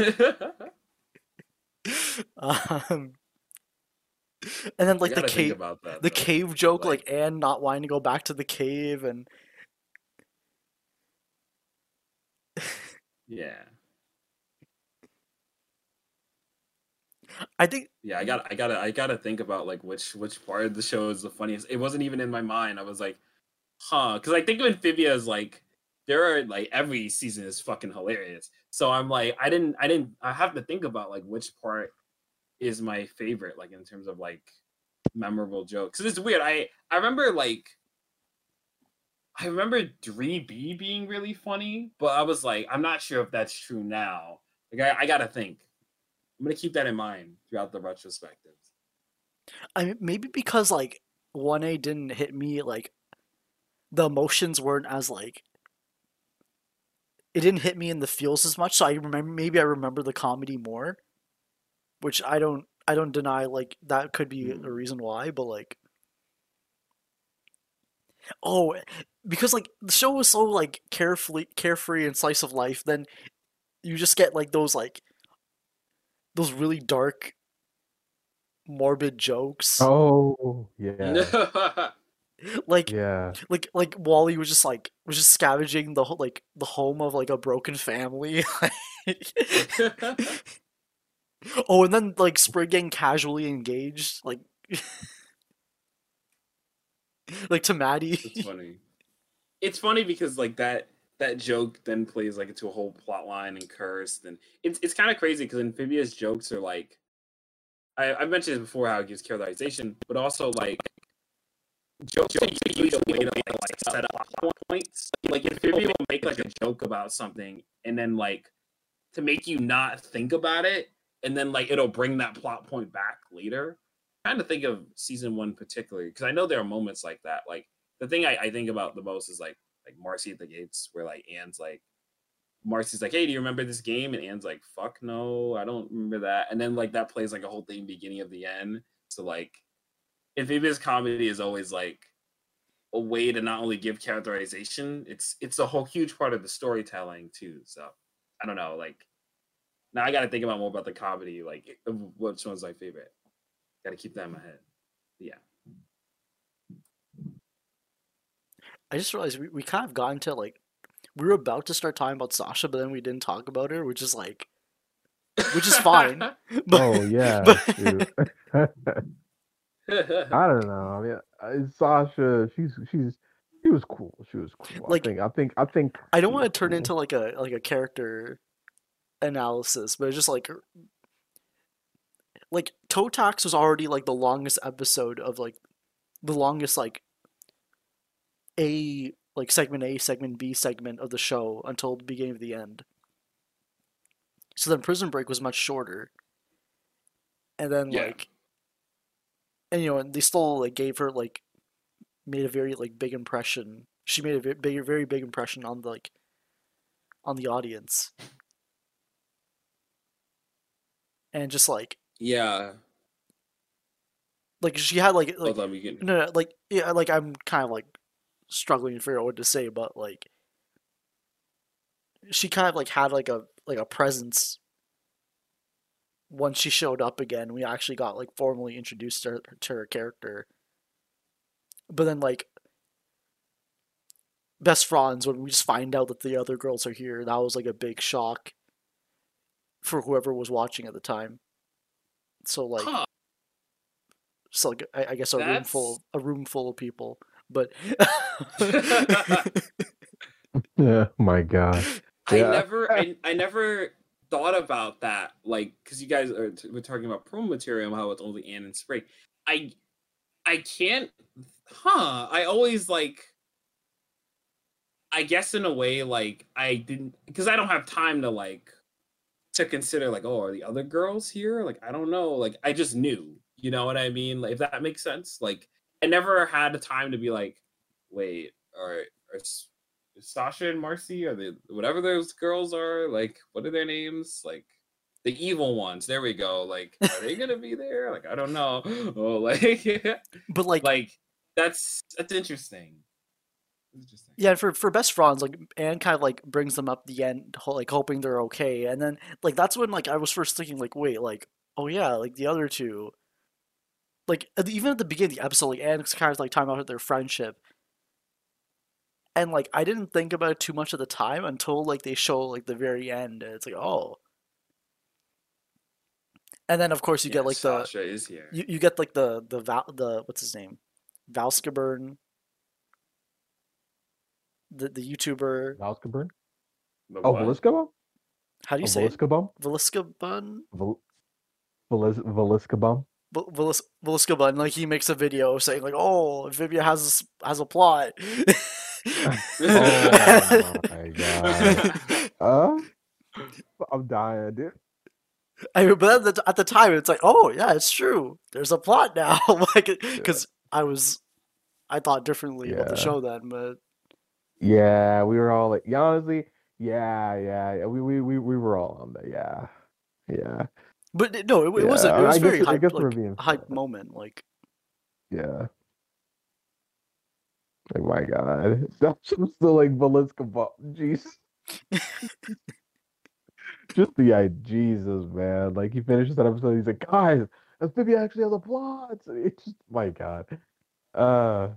um, and then like the cave, that, the though. cave joke, like, like- Anne not wanting to go back to the cave, and Yeah, I think yeah. I got I gotta I gotta think about like which which part of the show is the funniest. It wasn't even in my mind. I was like, huh, because I think of Amphibia as like there are like every season is fucking hilarious. So I'm like I didn't I didn't I have to think about like which part is my favorite like in terms of like memorable jokes. it's weird. I I remember like I remember 3B being really funny, but I was like I'm not sure if that's true now. Like I, I gotta think. I'm gonna keep that in mind throughout the retrospective. I mean, maybe because like one A didn't hit me like the emotions weren't as like it didn't hit me in the feels as much. So I remember maybe I remember the comedy more, which I don't I don't deny like that could be a Mm. reason why, but like oh because like the show was so like carefully carefree and slice of life, then you just get like those like those really dark morbid jokes. Oh, yeah. like Yeah. like like Wally was just like was just scavenging the whole like the home of like a broken family. oh, and then like Sprig getting casually engaged, like like to Maddie. it's funny. It's funny because like that that joke then plays like into a whole plot line and cursed and it's it's kind of crazy because Amphibia's jokes are like I, I've mentioned this before how it gives characterization, but also like jokes are usually a way to like set up plot points. Like amphibia will make like a joke about something and then like to make you not think about it, and then like it'll bring that plot point back later. Kind of think of season one particularly because I know there are moments like that. Like the thing I, I think about the most is like like Marcy at the gates, where like Anne's like Marcy's like, "Hey, do you remember this game?" And Anne's like, "Fuck no, I don't remember that." And then like that plays like a whole thing beginning of the end. So like, Amphibia's comedy is always like a way to not only give characterization, it's it's a whole huge part of the storytelling too. So I don't know, like now I got to think about more about the comedy, like of which one's my favorite. Got to keep that in my head. Yeah. I I just realized we, we kind of got into like we were about to start talking about Sasha, but then we didn't talk about her, which is like which is fine. But, oh yeah. but- I don't know. I mean, uh, Sasha, she's she's she was cool. She was cool. Like- I think I think I think I don't want to turn cool. into like a like a character analysis, but it's just like er, like Toad Tax was already like the longest episode of like the longest like A like segment A, segment B segment of the show until the beginning of the end. So then Prison Break was much shorter. And then Yeah. like and you know, and they still like gave her like made a very like big impression. She made a ve- big, very big impression on the like on the audience, and just like yeah. like she had like like on, can. no, no like yeah like I'm kind of like struggling to figure out what to say, but like she kind of like had like a like a presence once she showed up again. We actually got like formally introduced to her, to her character, but then like best friends when we just find out that the other girls are here that was like a big shock for whoever was watching at the time so like Huh. so like I, I guess a room full a room full of people but Yeah, my God. I Yeah. never, I, I never thought about that. Like, because you guys are t- we're talking about promo material, how it's only Anne and Sprig. I, I can't, huh? I always like. I guess in a way, like I didn't, because I don't have time to like, to consider like, oh, are the other girls here? Like, I don't know. Like, I just knew. You know what I mean? Like, if that makes sense. Like, I never had a time to be like, wait, are are Sasha and Marcy are they whatever those girls are? Like, what are their names? Like the evil ones. There we go. Like, are they gonna be there? Like, I don't know. Oh, like, but like, like that's that's interesting. Yeah for for best friends like Anne kind of like brings them up the end like hoping they're okay and then like that's when like I was first thinking like wait like oh yeah like the other two like even at the beginning of the episode like Anne's kind of like talking about their friendship. And like I didn't think about it too much at the time until like they show like the very end and it's like oh. And then of course you Yeah, get like the is here. you, you get like the the Val, the what's his name? Valskaburn the the YouTuber Valskaburn? The Oh, what? Bum? how do you Oh, say it? Velisca Bum? Veliskabun Vel- Velis- Velisca Bum? Vel- Velis- Veliskabun like he makes a video saying like oh Vivia has has a plot Oh my god. Uh? I'm dying, dude. I mean, but at the, at the time it's like oh yeah it's true there's a plot now like because I was I thought differently about the show then but Yeah, we were all like, yeah, honestly, yeah, yeah, yeah. We, we, we, we were all on that. Yeah, yeah, but no it, it wasn't it was I guess very I hype guess we're like, being hype moment like yeah. Like my god, that's just the like Velisca Bum. Jeez. Just the idea, Jesus, man. Like he finishes that episode, he's like, guys, Amphibia actually has a plot. It's just, my god. Uh,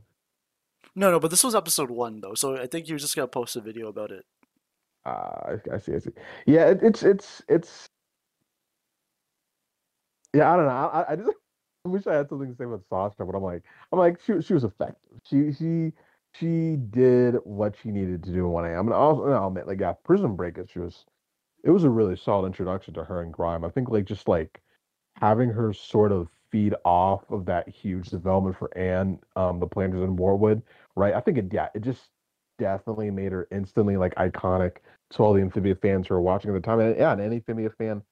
no no but this was episode one though so I think was just gonna post a video about it Uh, I, see, I see. Yeah, it, it's it's it's. Yeah, I don't know. I, I- just I wish I had something to say about Sasha, but I'm like, I'm like, she she was effective. She she she did what she needed to do in 1A And I'll, and I'll admit, like, yeah, Prison Break is was, it was a really solid introduction to her and Grime. I think like just like having her sort of feed off of that huge development for Anne, um, the Plantars in Wartwood, right? I think it yeah, it just definitely made her instantly like iconic to all the Amphibia fans who were watching at the time. And yeah, and any Amphibia fan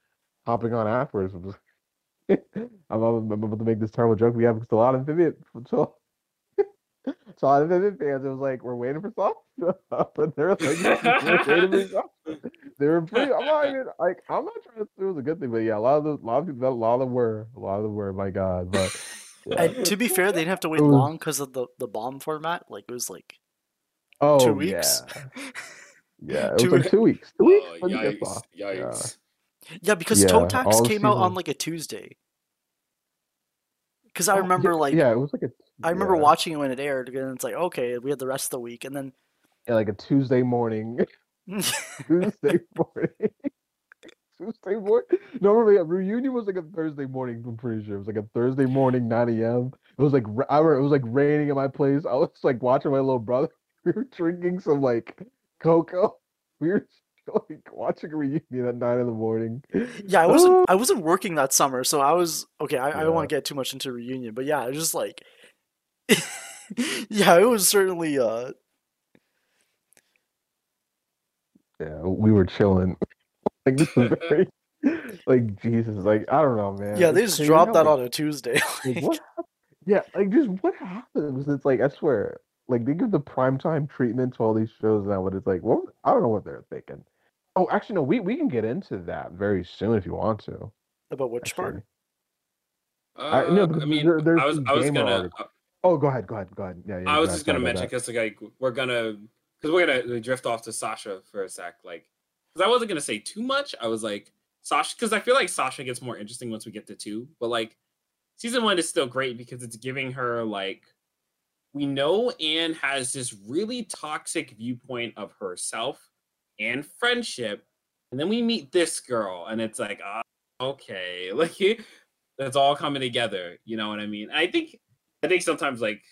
hopping on afterwards was I'm, about to make this terrible joke we have because a lot of Amphibia so a lot of Amphibia fans it was like we're waiting for Sasha but they're like we're waiting for Sasha. They were pretty I'm not even like I'm not trying to say it was a good thing, but yeah, a lot of the a lot of people a lot of them were a lot of them were, my god. But yeah. and to be fair they didn't have to wait was- long because of the the bomb format like it was like oh weeks? yeah. Yeah, it Two was like two weeks. Two weeks? Oh, When did you get yikes! Yikes! Yeah, because Yeah, Toad Tax all came out on like a Tuesday. Because I Oh, remember yeah, like yeah, it was like a I remember Yeah. watching it when it aired, and it's like, okay, we had the rest of the week, and then Yeah, like a Tuesday morning. Tuesday morning. Tuesday morning. Normally a reunion was like a Thursday morning. I'm pretty sure it was like a Thursday morning, 9 a.m. It was like I remember it was like raining at my place. I was like watching my little brother. We were drinking some like cocoa. We were like watching a reunion at nine in the morning. yeah, I wasn't I wasn't working that summer, so I was okay. I, I don't want to get too much into reunion, but yeah, it's just like, yeah, it was certainly uh Yeah, we were chilling. Like this is very like Jesus. Like I don't know, man. yeah, they just crazy dropped how, that like, on a Tuesday. Like, what? hap- Yeah, like just what happens? It's like I swear, like they give the primetime treatment to all these shows now, but it's like, what? I don't know what they're thinking. Oh, actually, no. We we can get into that very soon if you want to. About which Actually. part? I- no, Uh, I mean, there- there's I was I was gonna articles. Oh, go ahead, go ahead, go ahead. Yeah, yeah. I go was ahead, just gonna mention because like we're gonna because we're gonna drift off to Sasha for a sec, like because I wasn't gonna say too much. I was like Sasha because I feel like Sasha gets more interesting once we get to two, but like season one is still great because it's giving her like we know Anne has this really toxic viewpoint of herself and friendship, and then we meet this girl, and it's like, ah, okay, like that's all coming together. You know what I mean? I think I think sometimes like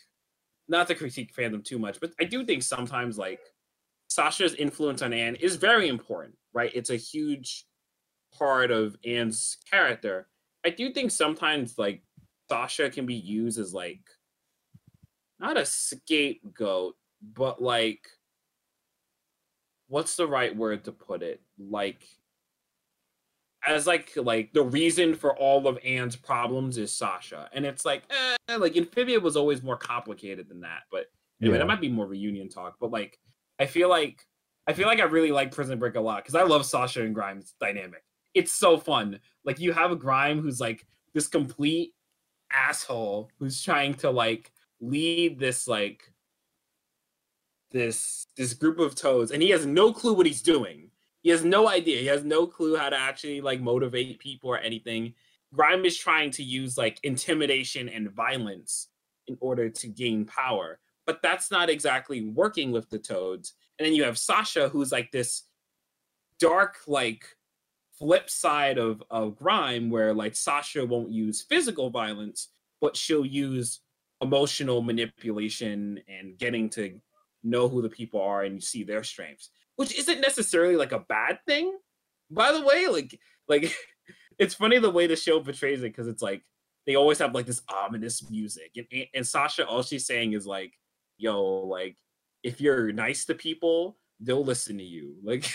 not to critique fandom too much, but I do think sometimes like Sasha's influence on Anne is very important, right? It's a huge part of Anne's character. I do think sometimes like Sasha can be used as like not a scapegoat, but like what's the right word to put it? Like as like like the reason for all of Anne's problems is Sasha, and it's like eh, like Amphibia was always more complicated than that. But anyway, Yeah. that might be more reunion talk. But like, I feel like I feel like I really like Prison Break a lot because I love Sasha and Grimes dynamic. It's so fun. Like you have a Grime who's like this complete asshole who's trying to like lead this like this this group of toads and he has no clue what he's doing he has no idea. He has no clue how to actually like motivate people or anything. Grime is trying to use like intimidation and violence in order to gain power but that's not exactly working with the toads. And then you have sasha who's like this dark like flip side of of grime where like sasha won't use physical violence but she'll use emotional manipulation and getting to know who the people are and you see their strengths which isn't necessarily like a bad thing. By the way like like it's funny the way the show portrays it because it's like they always have like this ominous music and, and sasha all she's saying is like yo like if you're nice to people they'll listen to you. Like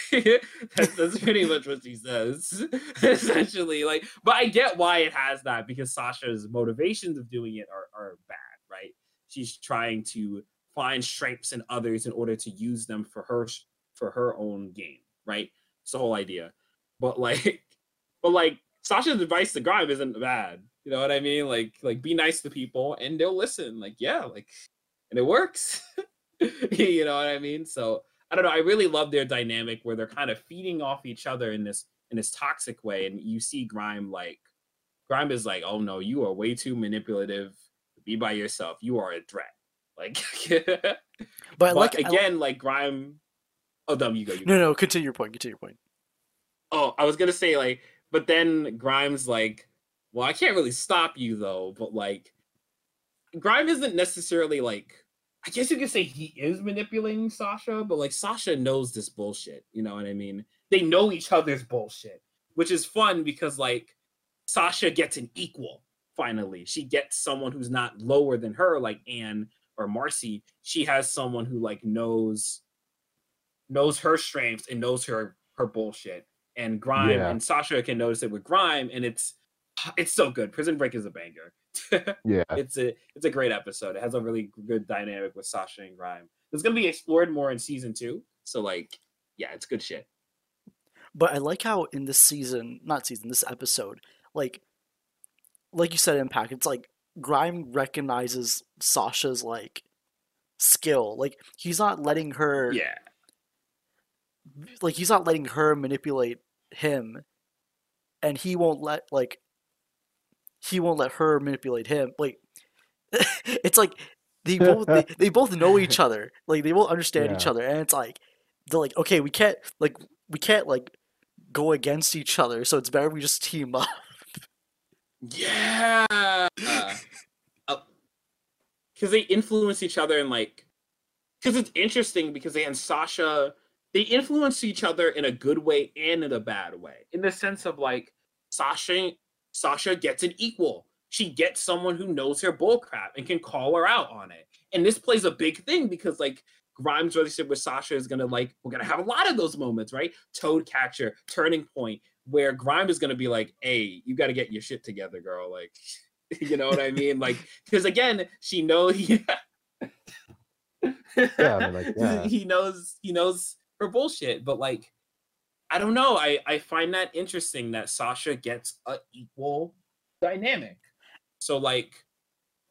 that's, that's pretty much what she says essentially like but i get why it has that because sasha's motivations of doing it are, are bad right? She's trying to find strengths in others in order to use them for her for her own gain right? It's the whole idea. But like but like sasha's advice to grime isn't bad you know what i mean? Like like be nice to people and they'll listen like yeah like and it works you know what i mean? So i don't know i really love their dynamic where they're kind of feeding off each other in this in this toxic way and you see grime like grime is like oh no you are way too manipulative be by yourself. You are a threat. Like But, but like I- again like grime oh dumb you go you go. no, no, continue your point. Continue your point. oh i was gonna say like but then grimes like well i can't really stop you though but like grime isn't necessarily like i guess you could say he is manipulating sasha but like sasha knows this bullshit you know what i mean they know each other's bullshit which is fun because like sasha gets an equal finally she gets someone who's not lower than her like anne or marcy she has someone who like knows knows her strengths and knows her her bullshit and grime Yeah. and sasha can notice it with grime and it's it's so good prison break is a banger Yeah. it's a it's a great episode it has a really good dynamic with sasha and grime it's gonna be explored more in season two so like yeah it's good shit But I like how in this season, not season, this episode, like, like you said, impact. It's like Grime recognizes Sasha's like skill. Like he's not letting her. yeah Like he's not letting her manipulate him, and he won't let like. He won't let her manipulate him. Like, it's like they both they, they both know each other. Like they both understand each other, and it's like they're like, okay, we can't like we can't like go against each other, so it's better we just team up. Yeah. Uh, uh, because they influence each other and like, because it's interesting because they and Sasha, they influence each other in a good way and in a bad way. In the sense of like, Sasha, Sasha gets an equal. She gets someone who knows her bullcrap and can call her out on it. And this plays a big thing because like Grimes' relationship with Sasha is gonna like we're gonna have a lot of those moments, right? Toad catcher, turning point, where Grimes is gonna be like, "Hey, you got to get your shit together, girl." Like, you know what I mean? Like, because again, she knows. Yeah, I mean, like, yeah. he knows he knows her bullshit, but like, I don't know. I I find that interesting that Sasha gets a equal dynamic. So like,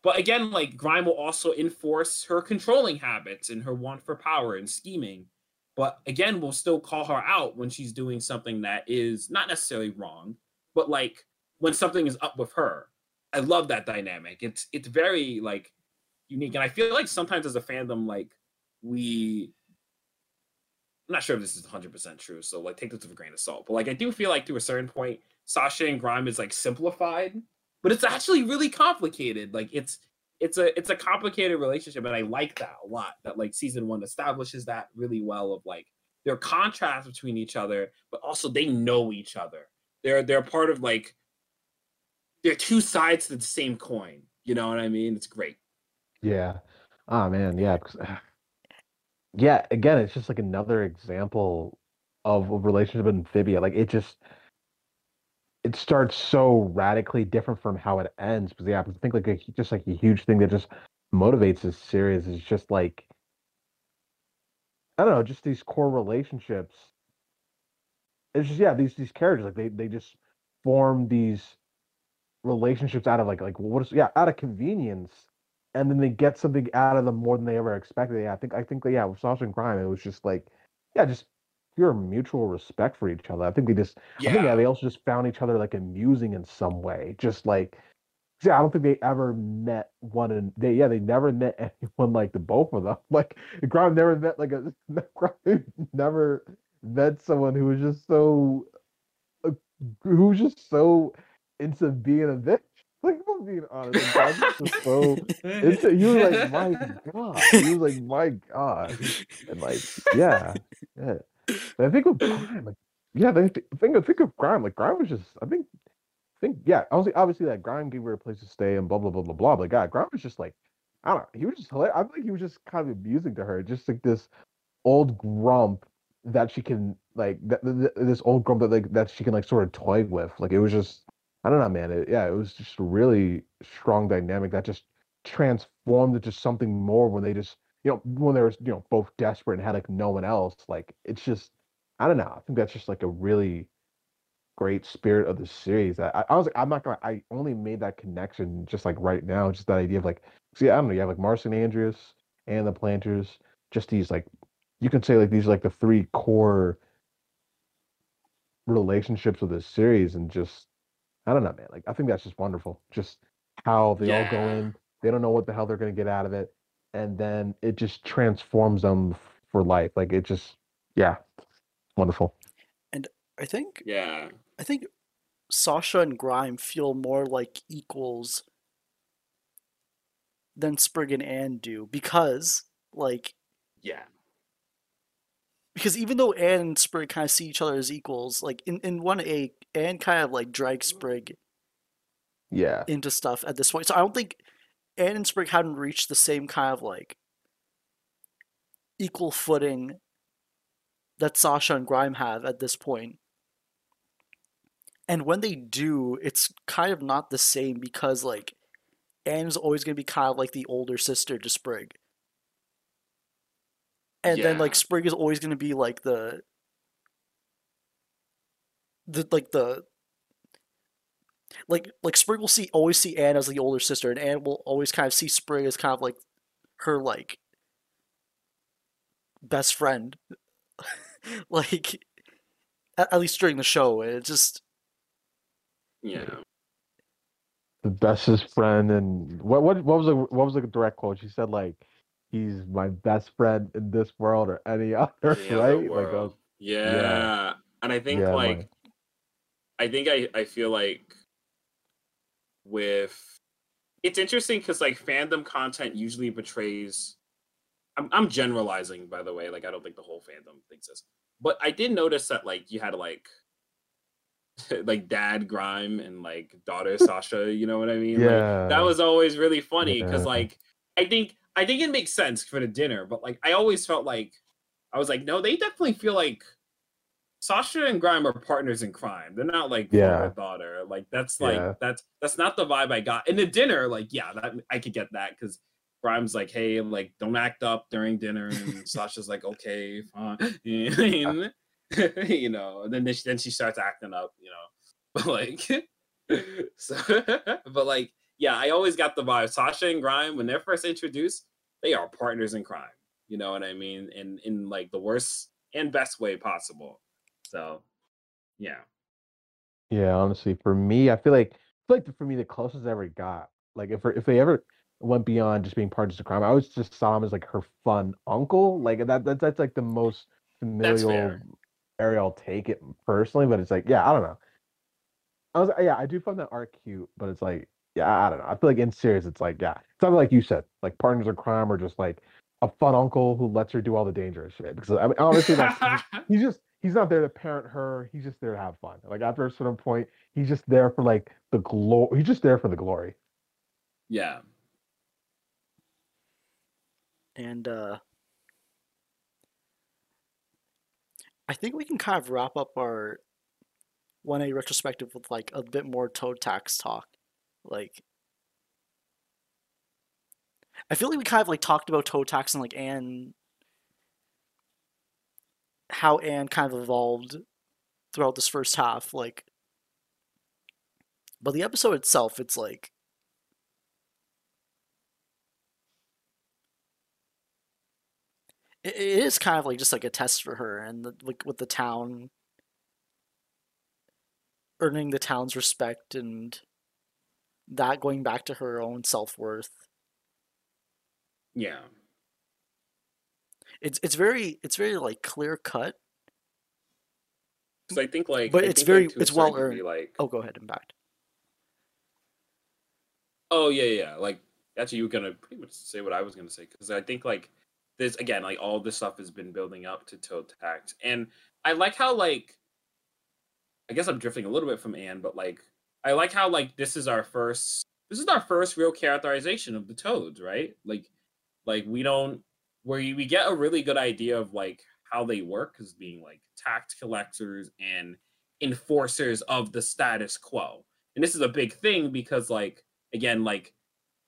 but again, like Grime will also enforce her controlling habits and her want for power and scheming. But again, we'll still call her out when she's doing something that is not necessarily wrong, but like when something is up with her. I love that dynamic. It's it's very like unique, and I feel like sometimes as a fandom, like we. I'm not sure if this is 100% true, so like take this with a grain of salt. But like I do feel like to a certain point, Sasha and Grime is like simplified, but it's actually really complicated. Like it's it's a it's a complicated relationship, and I like that a lot. That like season one establishes that really well of like their contrast between each other, but also they know each other. They're they're part of like they're two sides to the same coin. You know what I mean? It's great. Yeah. Oh man, yeah. Yeah, again, it's just like another example of a relationship in amphibia. Like it just it starts so radically different from how it ends. Because yeah, I think like a, just like a huge thing that just motivates this series is just like I don't know, just these core relationships. It's just yeah, these these characters like they they just form these relationships out of like like what is yeah out of convenience and then they get something out of them more than they ever expected. Yeah, I think I think that yeah, with Sasha and Grime, it was just like yeah, just pure mutual respect for each other. I think they just I think yeah, they also just found each other like amusing in some way. Just like yeah, I don't think they ever met one and they yeah, they never met anyone like the both of them. Like Grime never met like a Grime never met someone who was just so uh, who was just so into being a bitch. Like if I'm being honest, like, Grime was just so into you were like my god. You was like my god. And like yeah. Yeah. And I think with Grime, like yeah, the the thing I think of Grime, like Grime was just I think think yeah, obviously obviously that Grime gave her a place to stay and blah blah blah blah blah. But God, Grime was just like I don't know, he was just hilarious. I think he was just kind of amusing to her, just like this old grump that she can like that, th- th- this old grump that like that she can like sort of toy with. Like it was just I don't know, man. It, yeah, it was just a really strong dynamic that just transformed into something more when they just you know when they were you know both desperate and had like no one else. Like it's just I don't know. I think that's just like a really great spirit of the series. I, I, was like, I'm not gonna. I only made that connection just like right now. Just that idea of like, see, I don't know. You have like Marcy and Andrias and the Plantars. Just these like, you can say like these are like the three core relationships of this series, and just I don't know, man. Like I think that's just wonderful. Just how they all go in. They don't know what the hell they're gonna get out of it, and then it just transforms them for life. Like it just, yeah, wonderful. And I think Yeah. I think Sasha and Grime feel more like equals than Sprig and Anne do because like Yeah. Because even though Anne and Sprig kind of see each other as equals, like in, in one A, Anne kind of like drags Sprig Yeah. into stuff at this point. So I don't think Anne and Sprig hadn't reached the same kind of like equal footing that Sasha and Grime have at this point. And when they do, it's kind of not the same because like Anne's always gonna be kind of like the older sister to Sprig. And then like Yeah. Sprig is always gonna be like the the like the like like Sprig will see always see Anne as the older sister, and Anne will always kind of see Sprig as kind of like her like best friend. like at, at least during the show, and it just Yeah. the bestest friend, and what what what was the what was the direct quote? She said like, "He's my best friend in this world or any other." Any other right? Like, was- yeah. and I think yeah, like like- I think I I feel like with it's interesting because like fandom content usually betrays. I'm I'm generalizing by the way. Like I don't think the whole fandom thinks this, but I did notice that like you had like like dad grime and like daughter Sasha. You know what I mean? Like, yeah, that was always really funny because Yeah. like I think I think it makes sense for the dinner, but like I always felt like I was like, no, they definitely feel like Sasha and Grime are partners in crime. They're not like Yeah. father daughter. Like that's like Yeah. that's that's not the vibe I got in the dinner. Like yeah, that I could get that because Grime's like, hey, like don't act up during dinner, and Sasha's like, okay, fine, you know. And then then she, then she starts acting up, you know, but like, so, but like, yeah, I always got the vibe. Sasha and Grime when they're first introduced, they are partners in crime. You know what I mean? In in like the worst and best way possible. So, yeah. Yeah, honestly, for me, I feel like I feel like for me the closest I ever got, like if if they ever went beyond just being partners of crime, I always just saw him as like her fun uncle. Like that that's that's like the most familial area I'll take it personally, but it's like, yeah, I don't know. I was yeah, I do find that art cute, but it's like, yeah, I don't know. I feel like in series, it's like, yeah, it's not like you said, like partners of crime or just like a fun uncle who lets her do all the dangerous shit. Because I mean, honestly, that's he's just he's not there to parent her. He's just there to have fun. Like after a certain point, he's just there for like the glory. He's just there for the glory. yeah. And uh, I think we can kind of wrap up our 1A retrospective with like a bit more Toad Tax talk. Like, I feel like we kind of like talked about Toad Tax and like Anne, how Anne kind of evolved throughout this first half. Like, but the episode itself, it's like it, it is kind of like just like a test for her and the, like with the town earning the town's respect and that going back to her own self-worth Yeah. it's it's very it's very like clear cut Because I think like, But I it's think, like, very- it's well earned. Like, oh go ahead impact Oh yeah, yeah. Like actually, you were gonna pretty much say what I was gonna say because I think like this again, like all this stuff has been building up to Toad Tax, and I like how like I guess I'm drifting a little bit from Anne, but like I like how like this is our first this is our first real characterization of the Toads, right? Like like we don't where we get a really good idea of like how they work as being like tax collectors and enforcers of the status quo. And this is a big thing because like again like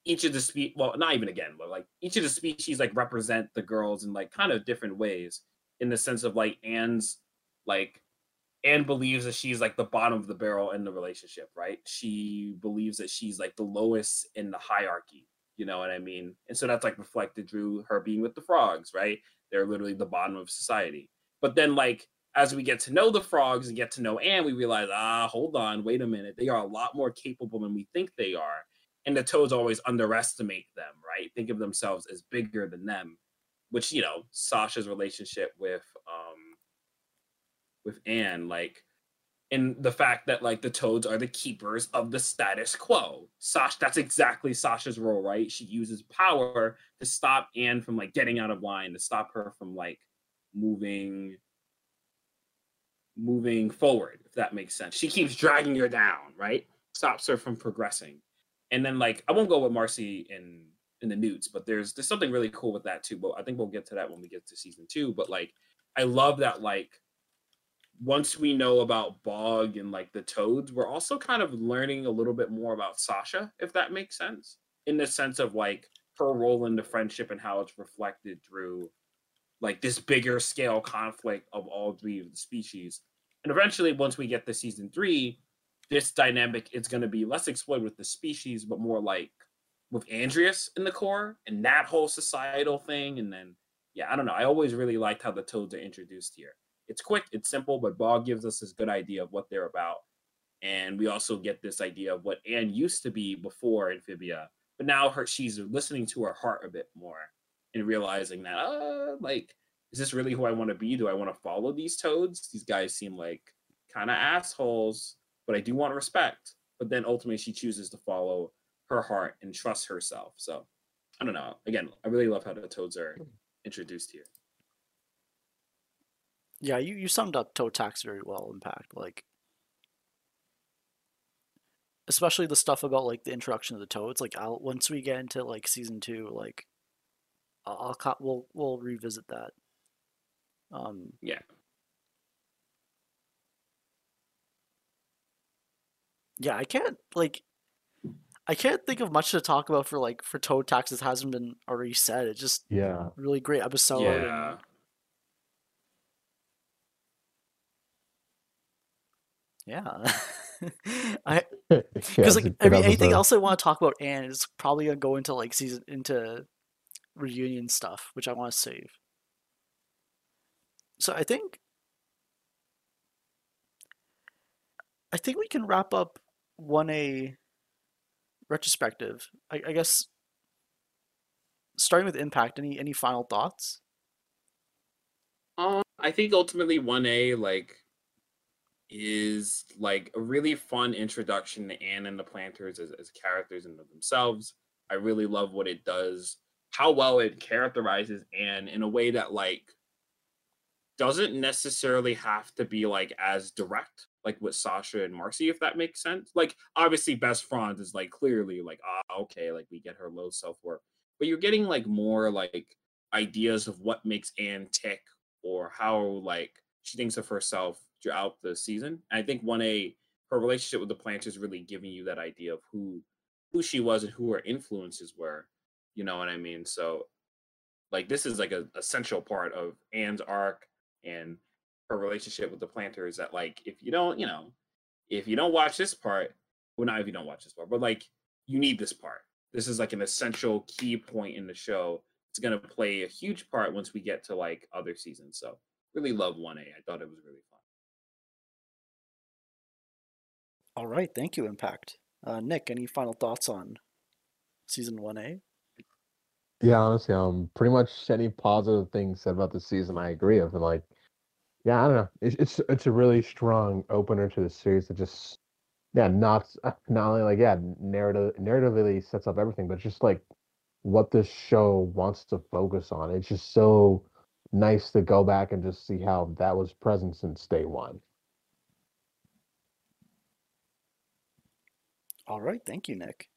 each of the spe well not even again but like each of the species like represent the girls in like kind of different ways in the sense of like Anne's like Anne believes that she's like the bottom of the barrel in the relationship, right? She believes that she's like the lowest in the hierarchy. You know what I mean? And so that's like reflected through her being with the frogs, right? They're literally the bottom of society. But then like as we get to know the frogs and get to know Anne, we realize, ah, hold on, wait a minute. They are a lot more capable than we think they are. And the toads always underestimate them, right? Think of themselves as bigger than them, which, you know, Sasha's relationship with with Anne, like in the fact that like the toads are the keepers of the status quo. Sasha that's exactly Sasha's role, right? She uses power to stop Anne from like getting out of line, to stop her from like moving moving forward, if that makes sense. She keeps dragging her down, right? Stops her from progressing. And then like I won't go with Marcy in in the newts, but there's there's something really cool with that too. But I think we'll get to that when we get to season two. But like I love that like once we know about Bog and like the Toads, we're also kind of learning a little bit more about Sasha, if that makes sense, in the sense of like her role in the friendship and how it's reflected through like this bigger scale conflict of all three of the species. And eventually, once we get to season three, this dynamic is going to be less explored with the species, but more like with Andrias in the core and that whole societal thing. And then, yeah, I don't know. I always really liked how the Toads are introduced here it's quick, it's simple, but Bog gives us this good idea of what they're about. and we also get this idea of what Anne used to be before Amphibia, but now her she's listening to her heart a bit more and realizing that uh like is this really who I want to be? Do I want to follow these toads? These guys seem like kind of assholes, but I do want respect. But then ultimately she chooses to follow her heart and trust herself. So I don't know. Again, I really love how the toads are introduced here. Yeah, you, you summed up Toad Tax very well, Impact. Like, especially the stuff about like the introduction of the toads. Like, I'll once we get into like season two, like, I'll, I'll co- we'll we'll revisit that. Um, Yeah. yeah, I can't like, I can't think of much to talk about for like for Toad Tax that hasn't been already said. It's just Yeah. really great episode. and- yeah. yeah. I because it's like a good every, anything else I want to talk about Anne is probably gonna go into like season into reunion stuff, which I want to save. So I think I think we can wrap up one A retrospective. I, I guess starting with impact. Any any final thoughts? Um, I think ultimately one A like is like a really fun introduction to Anne and the Plantars as, as characters in themselves. I really love what it does, how well it characterizes Anne in a way that like doesn't necessarily have to be like as direct like with Sasha and Marcy, if that makes sense. Like obviously Best Fronds is like clearly like ah okay, like we get her low self worth, but you're getting like more like ideas of what makes Anne tick or how like she thinks of herself throughout the season. And I think one A her relationship with the Plantars really giving you that idea of who who she was and who her influences were. You know what I mean? So like this is like a essential part of Anne's arc and her relationship with the Plantars that like if you don't, you know, if you don't watch this part, well not if you don't watch this part, but like you need this part. This is like an essential key point in the show. It's gonna play a huge part once we get to like other seasons. So really love 1A. I thought it was really fun. All right, thank you, Impact. Uh, Nick, any final thoughts on season one A? Yeah, honestly, um, pretty much any positive things said about the season, I agree with, and like, yeah, I don't know, it's it's it's a really strong opener to the series that just, yeah, not not only like yeah, narrative narratively sets up everything, but just like what this show wants to focus on. It's just so nice to go back and just see how that was present since day one. All right, thank you, Nick.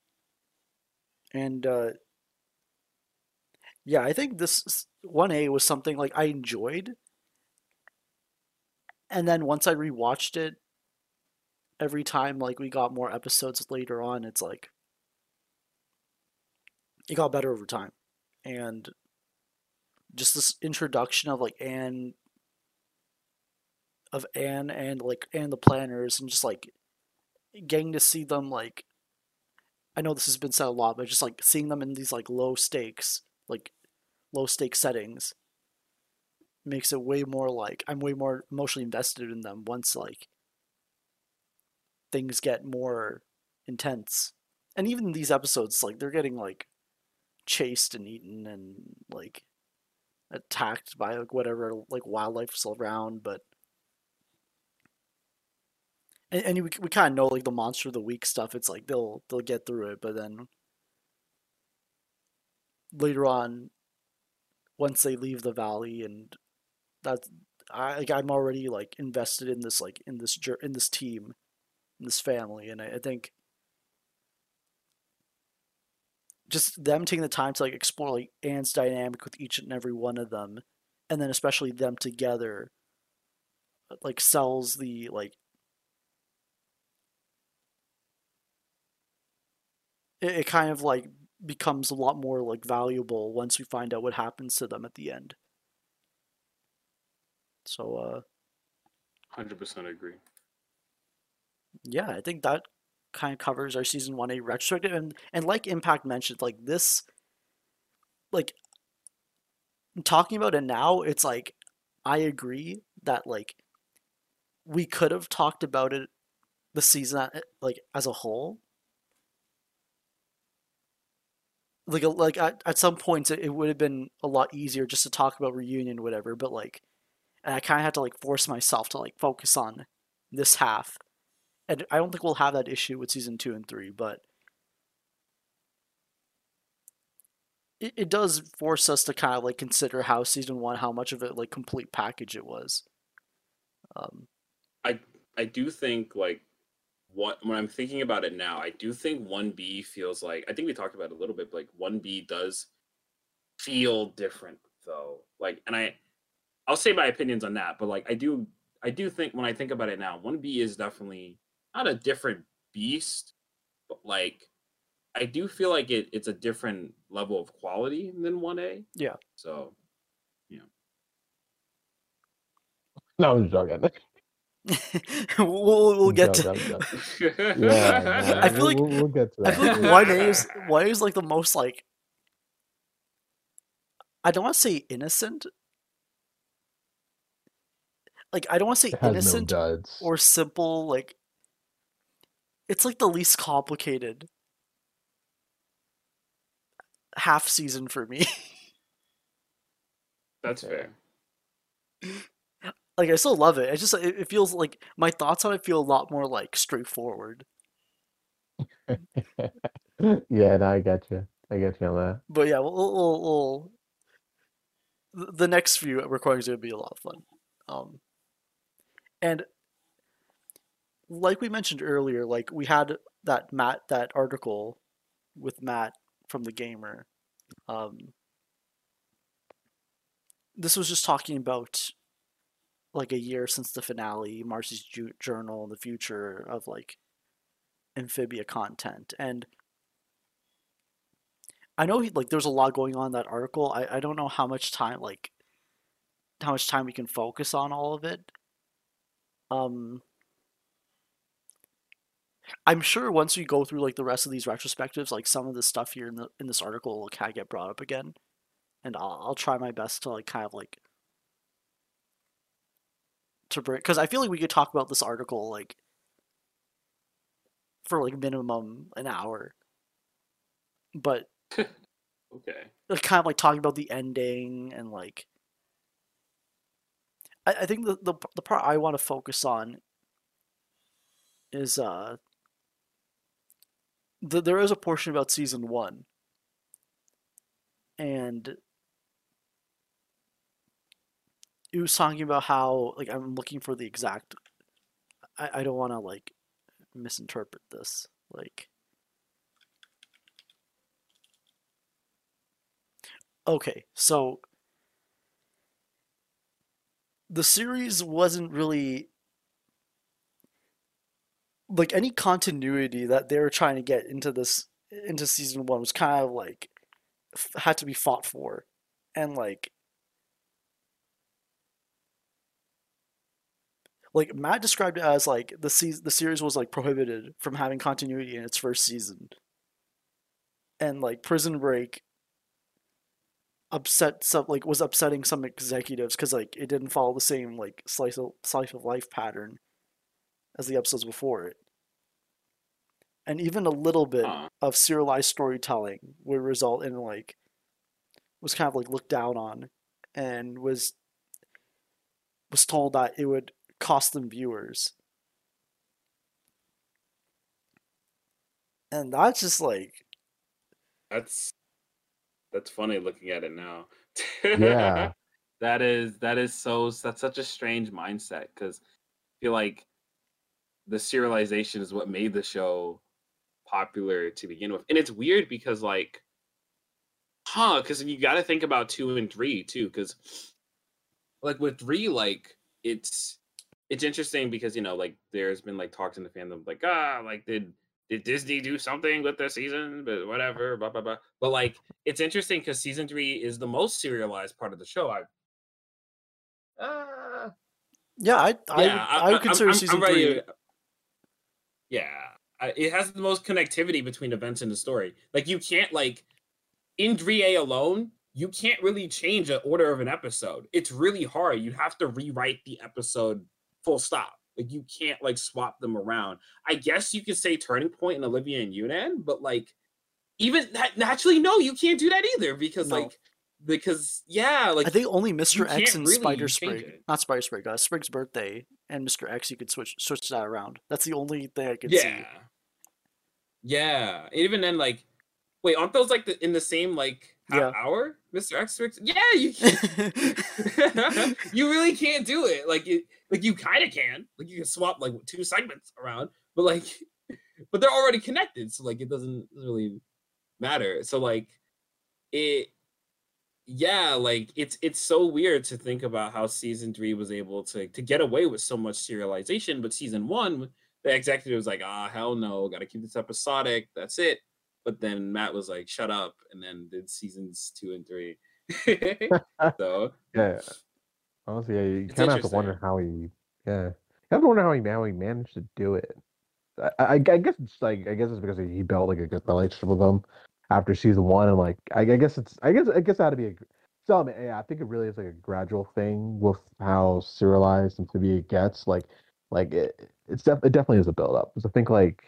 And uh, yeah, I think this one A was something like I enjoyed, and then once I rewatched it, every time like we got more episodes later on, it's like it got better over time, and just this introduction of like Anne, of Anne and like and the Plantars, and just like getting to see them like I know this has been said a lot, but just like seeing them in these like low stakes, like low stake settings makes it way more like I'm way more emotionally invested in them once like things get more intense. And even these episodes, like they're getting like chased and eaten and like attacked by like whatever like wildlife's around, but and, and we, we kind of know like the monster of the week stuff. It's like they'll they'll get through it, but then later on, once they leave the valley, and that's I like I'm already like invested in this like in this in this team, in this family, and I, I think just them taking the time to like explore like Anne's dynamic with each and every one of them, and then especially them together, like sells the like it, it kind of like becomes a lot more like valuable once we find out what happens to them at the end. So uh Hundred percent agree. yeah, I think that kind of covers our season 1A retrospective and and like Impact mentioned like this like talking about it now it's like I agree that like we could have talked about it the season like as a whole. Like like at, at some points it, it would have been a lot easier just to talk about reunion whatever, but like and I kind of had to like force myself to like focus on this half. And I don't think we'll have that issue with season 2 and 3, but it, it does force us to kind of like consider how season 1 how much of a like complete package it was. Um I I do think like what when I'm thinking about it now, I do think one B feels like I think we talked about it a little bit, but like one B does feel different though. Like, and I I'll say my opinions on that, but like I do I do think when I think about it now, one B is definitely not a different beast, but like I do feel like it, it's a different level of quality than one A. Yeah. So yeah. No, I'm just joking. we'll, we'll get to I'm. Yeah, I feel like- we'll, we'll get to I that. feel like one is one is like the most like I don't want to say innocent. Like I don't want to say It has no innocent or simple. Like it's like the least complicated half season for me. that's fair. Like I still love it. It just it, it feels like my thoughts on it feel a lot more like straightforward. yeah, no, I get you. I get you on that. But yeah, we'll, we'll, we'll, the next few recordings are gonna be a lot of fun. Um, and like we mentioned earlier, like we had that Matt that article with Matt from the Gamer. Um, this was just talking about like a year since the finale, Marcy's ju- journal, the future of like amphibia content, and I know he like there's a lot going on in that article. I, I don't know how much time like how much time we can focus on all of it. Um I'm sure once we go through like the rest of these retrospectives, like some of the stuff here in the in this article will kind of get brought up again. And I'll I'll try my best to like kind of like to bring because I feel like we could talk about this article like for like minimum an hour. But Okay. like kind of like talking about the ending and like I, I think the, the the part I want to focus on is uh the, there is a portion about season one and it was talking about how like I'm looking for the exact I, I don't want to like misinterpret this like Okay, so the series wasn't really like any continuity that they were trying to get into this into season one was kind of like had to be fought for, and like like Matt described it as like the season the series was like prohibited from having continuity in its first season, and like Prison Break upset some like was upsetting some executives because like it didn't follow the same like slice of slice of life pattern as the episodes before it and even a little bit Huh. of serialized storytelling would result in like was kind of like looked down on and was was told that it would cost them viewers and that's just like That's that's funny looking at it now. Yeah. that is that is so that's such a strange mindset because I feel like the serialization is what made the show popular to begin with. And it's weird because like huh, because you gotta think about two and three too, because like with three, like it's it's interesting because you know, like there's been like talks in the fandom like, ah, like did did Disney do something with the season? But whatever, blah blah blah. But like it's interesting because season three is the most serialized part of the show. I uh, yeah i i, yeah, I, would consider I'm- I'm season three to- Yeah, it has the most connectivity between events in the story. Like you can't like in 3A alone, you can't really change the order of an episode. It's really hard. You have to rewrite the episode full stop. Like you can't like swap them around. I guess you could say Turning Point and Olivia and Yunan, but like even that naturally, no, you can't do that either because No. like because yeah, like I think only Mr. X and really Spider Sprig, not Spider Sprig, uh, Sprig's birthday and Mr. X, you could switch switch that around. That's the only thing I could yeah, see. yeah. Even then, like, wait, aren't those like the, in the same like half Yeah. hour, Mister X? Yeah, you you really can't do it. Like it, like you kind of can. Like you can swap like two segments around, but like, but they're already connected, so like it doesn't really matter. So like, it, yeah, like it's it's so weird to think about how season three was able to to get away with so much serialization, but season one, the executive was like, ah, hell no, got to keep this episodic. That's it. But then Matt was like, shut up, and then did seasons two and three. so Yeah. Honestly, yeah, you kind of have to wonder how he. Yeah, you have to wonder how he how he managed to do it. I, I, I guess it's like I guess it's because he built like a good relationship with them after season one, and like I, I guess it's I guess I guess that had to be a. gr- So I mean, yeah, I think it really is like a gradual thing with how serialized Amphibia gets. Like, like it, it's def- it definitely is a build up. Because I think like,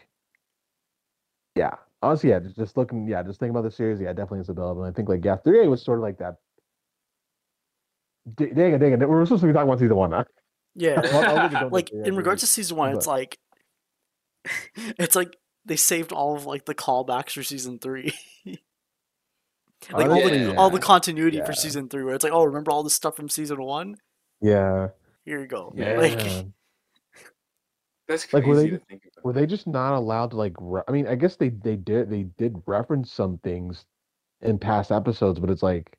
yeah, honestly, yeah, just, just looking, yeah, just thinking about the series, yeah, definitely is a build up. And I think like yeah, three A was sort of like that D- dang it, dang it. We're supposed to be talking about season one now. Yeah. I'll- I'll leave it going like in regards to season one, it's like it's like they saved all of like the callbacks for season three. like all the Yeah. all the continuity Yeah. for season three, where it's like, oh, remember all this stuff from season one? Yeah. Here you go. Yeah. Like that's Like, crazy were they- to think about. Were they just not allowed to like? Re- I mean, I guess they they did they did reference some things in past episodes, but it's like,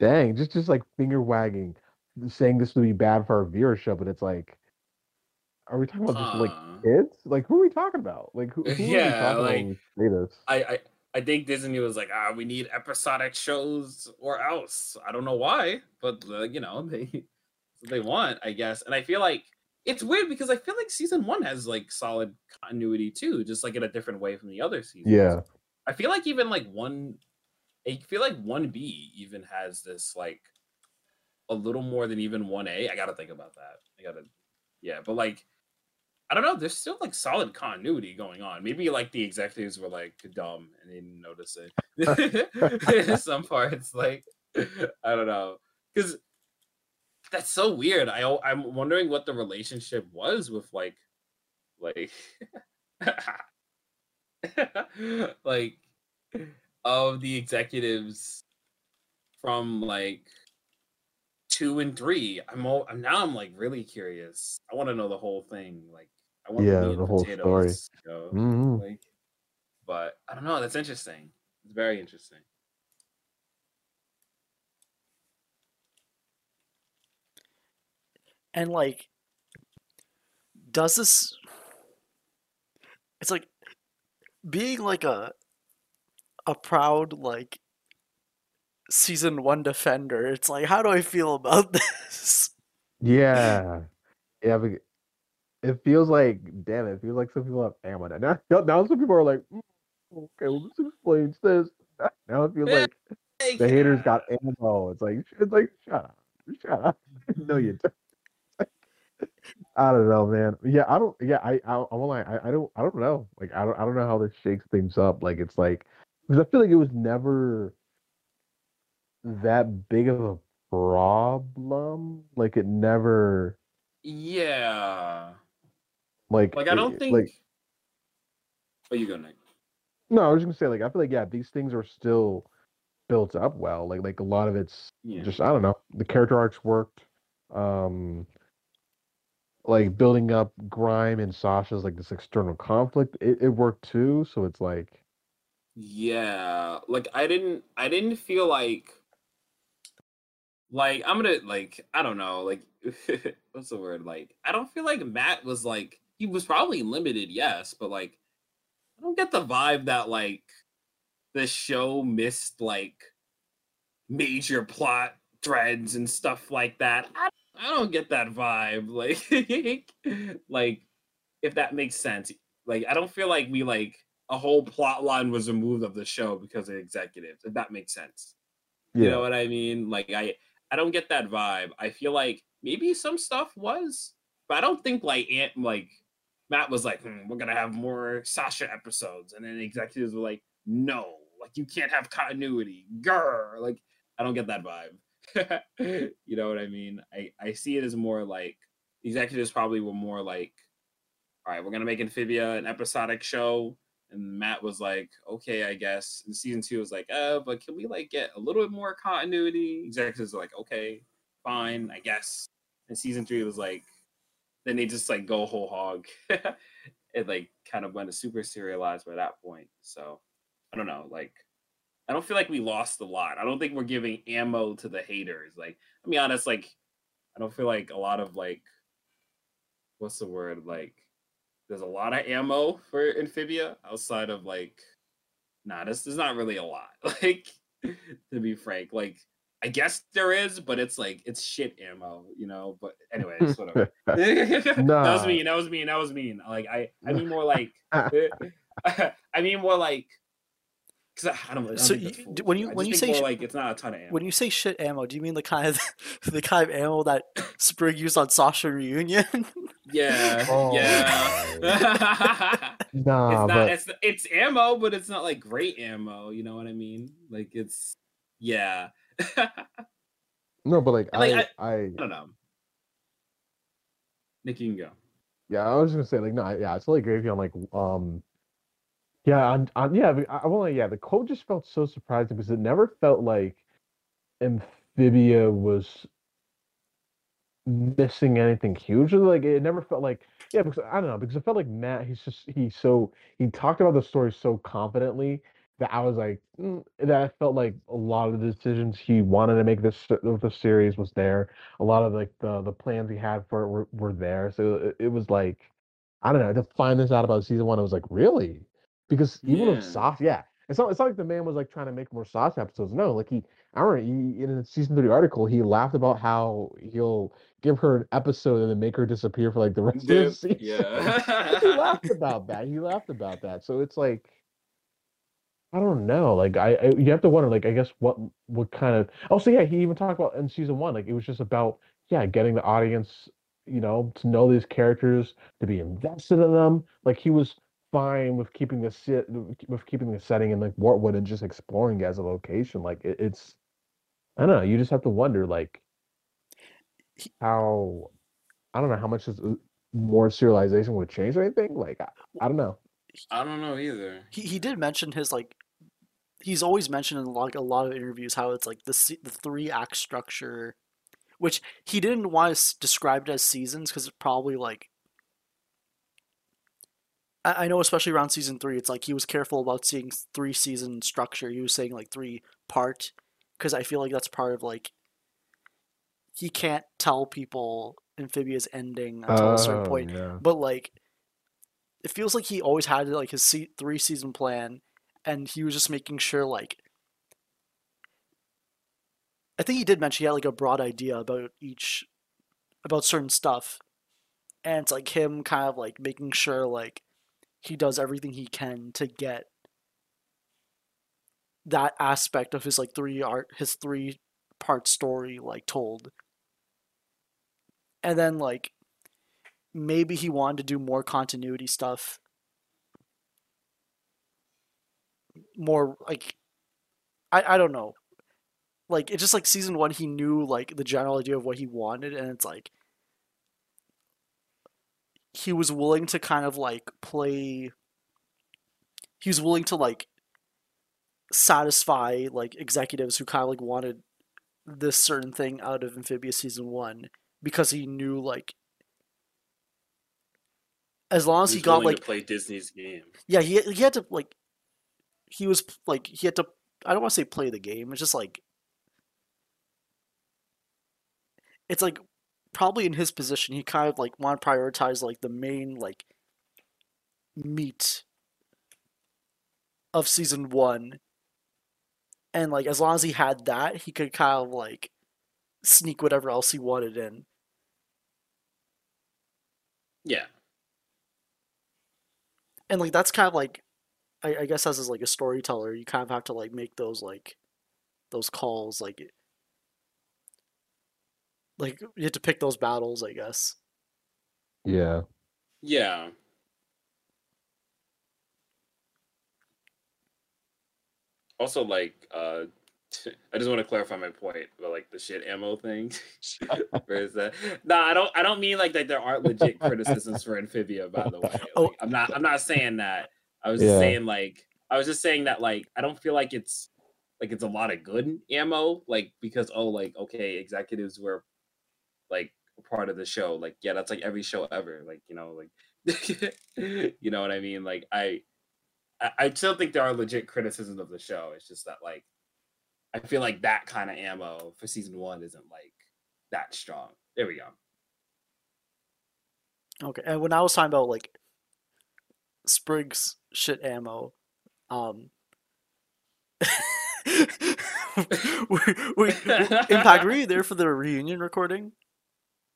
dang, just just like finger wagging, saying this would be bad for our viewership, but it's like, are we talking about just like kids? Like, who are we talking about? Like, who, who are we Yeah, talking like- about when we say this? I, I I think Disney was like, ah, we need episodic shows or else. I don't know why, but uh, you know they they want, I guess. And I feel like it's weird because I feel like season one has like solid continuity too, just like in a different way from the other seasons. Yeah. I feel like even like one, I feel like one B even has this like a little more than even one A. I gotta think about that. I gotta, yeah, but like. I don't know. There's still like solid continuity going on. Maybe like the executives were like dumb and they didn't notice it. Some parts, like I don't know, because that's so weird. I I'm wondering what the relationship was with like, like, like, of the executives from like two and three. I'm all, I'm now I'm like really curious. I want to know the whole thing. Like, I want Yeah, meat the whole story. you know, hmm Like, but I don't know. That's interesting. It's very interesting. And like does this it's like being like a a proud like season one defender it's like how do i feel about this Yeah. Yeah, it feels like damn it, it feels like some people have ammo now. Now, now some people are like, "Mm, okay, well this explains this. Now it feels like the haters got ammo. It's like it's like shut up. Shut up. no you don't. I don't know, man. Yeah, I don't yeah, I I I won't lie, I, I don't I don't know. Like I don't I don't know how this shakes things up. Like it's like because I feel like it was never that big of a problem. Like it never Yeah. like Like I don't it- think. like oh, you go Nick. no, I was just gonna say like I feel like yeah, these things are still built up well. Like like a lot of it's Yeah. just I don't know. The character arcs worked. Um like building up Grime and Sasha's like this external conflict, it, it worked too. So it's like Yeah, like I didn't I didn't feel like like I'm gonna like I don't know, like what's the word? Like I don't feel like Matt was like he was probably limited, yes, but like I don't get the vibe that like the show missed like major plot threads and stuff like that. I, I don't get that vibe. Like like if that makes sense. Like I don't feel like we like a whole plot line was removed of the show because of executives. If that makes sense. yeah. You know what I mean? Like I I don't get that vibe. I feel like maybe some stuff was but I don't think like Ant like Matt was like, hmm, we're gonna have more Sasha episodes, and then the executives were like, no, like you can't have continuity. Grr. Like I don't get that vibe. you know what I mean? I I see it as more like executives probably were more like, all right, we're gonna make Amphibia an episodic show. And Matt was like, okay, I guess. And season two was like, uh, but can we like get a little bit more continuity? Executives were like, okay, fine, I guess. And season three was like, then they just like go whole hog. it like kind of went to super serialized by that point. So I don't know, like I don't feel like we lost a lot. I don't think we're giving ammo to the haters. Like, I mean honest, like I don't feel like a lot of like what's the word? Like there's a lot of ammo for amphibia outside of like nah, this there's not really a lot. Like to be frank. Like I guess there is, but it's like it's shit ammo, you know. But anyways, whatever. that Nah. was mean. That was mean. That was mean. Like I, I mean more like, I mean more like, because I, I don't. I don't So think you- when you- when you say more like it's not a ton of ammo. When you say shit ammo, do you mean the kind of the kind of ammo that Sprig used on Sasha Reunion? yeah, Oh. yeah. Nah, it's not. but It's it's ammo, but it's not like great ammo. You know what I mean? Like it's yeah. No, but like, like, I, I, don't know. Nick, you can go. yeah, I was just gonna say like, no, I- yeah, I totally agree with you on like, um, yeah, on, on yeah, I, want to, yeah, the quote just felt so surprising because it never felt like Amphibia was missing anything huge. Like it never felt like yeah, because I don't know, because it felt like Matt, he's just he's so he talked about the story so confidently that I was like mm, that I felt like a lot of the decisions he wanted to make this the series was there. A lot of like the the plans he had for it were, were there. So it, it was like I don't know to find this out about season one. I was like really because even with Yeah. Sasha, yeah, it's not it's not like the man was like trying to make more Sasha episodes. No, like he I remember he, in a season three article he laughed about how he'll give her an episode and then make her disappear for like the rest of the season. yeah. he laughed about that. He laughed about that. So it's like, I don't know. Like I, I, you have to wonder. Like I guess what, what kind of? Oh, so yeah, he even talked about in season one. Like it was just about yeah, getting the audience, you know, to know these characters, to be invested in them. Like he was fine with keeping the sit with keeping the setting in like Wartwood and just exploring it as a location. Like it, it's, I don't know. You just have to wonder like how I don't know how much is uh, more serialization would change or anything. Like I, I don't know. I don't know either. he he did mention his like he's always mentioned in like a lot of interviews how it's like the the three act structure which he didn't want to describe it as seasons because it's probably like I, know especially around season three it's like he was careful about seeing three season structure. He was saying like three part because i feel like that's part of like he can't tell people amphibia's ending until a certain Oh, point. yeah. but like it feels like he always had like his se- three season plan and he was just making sure like i think he did mention he had like a broad idea about each about certain stuff. And it's like him kind of like making sure like he does everything he can to get that aspect of his like three art his three part story like told. And then like maybe he wanted to do more continuity stuff. More like I, I don't know. Like it's just like season one he knew like the general idea of what he wanted and it's like he was willing to kind of like play he was willing to like satisfy like executives who kind of like wanted this certain thing out of Amphibia's season one because he knew like as long as he He's got like to play Disney's game. yeah he he had to like he was like he had to I don't want to say play the game it's just like it's like probably in his position he kind of like want to prioritize like the main like meat of season one and like as long as he had that he could kind of like sneak whatever else he wanted in Yeah. and like that's kind of like I, I guess as is like a storyteller you kind of have to like make those like those calls like like you have to pick those battles i guess Yeah. Yeah. Also, like, uh, I just want to clarify my point about like the shit ammo thing. Where is that? No, I don't. I don't mean like that. There aren't legit criticisms for Amphibia. By the way, like, Oh. I'm not. I'm not saying that. I was just saying like. I was just saying that like I don't feel like it's like it's a lot of good ammo. Like because oh like okay executives were like a part of the show. Like yeah, that's like every show ever. Like you know like you know what I mean. Like I I, still think there are legit criticisms of the show. It's just that like I feel like that kind of ammo for season one isn't like that strong. There we go. Okay, and when I was talking about like Sprig's shit ammo, um, wait, wait, Impact, were you there for the reunion recording?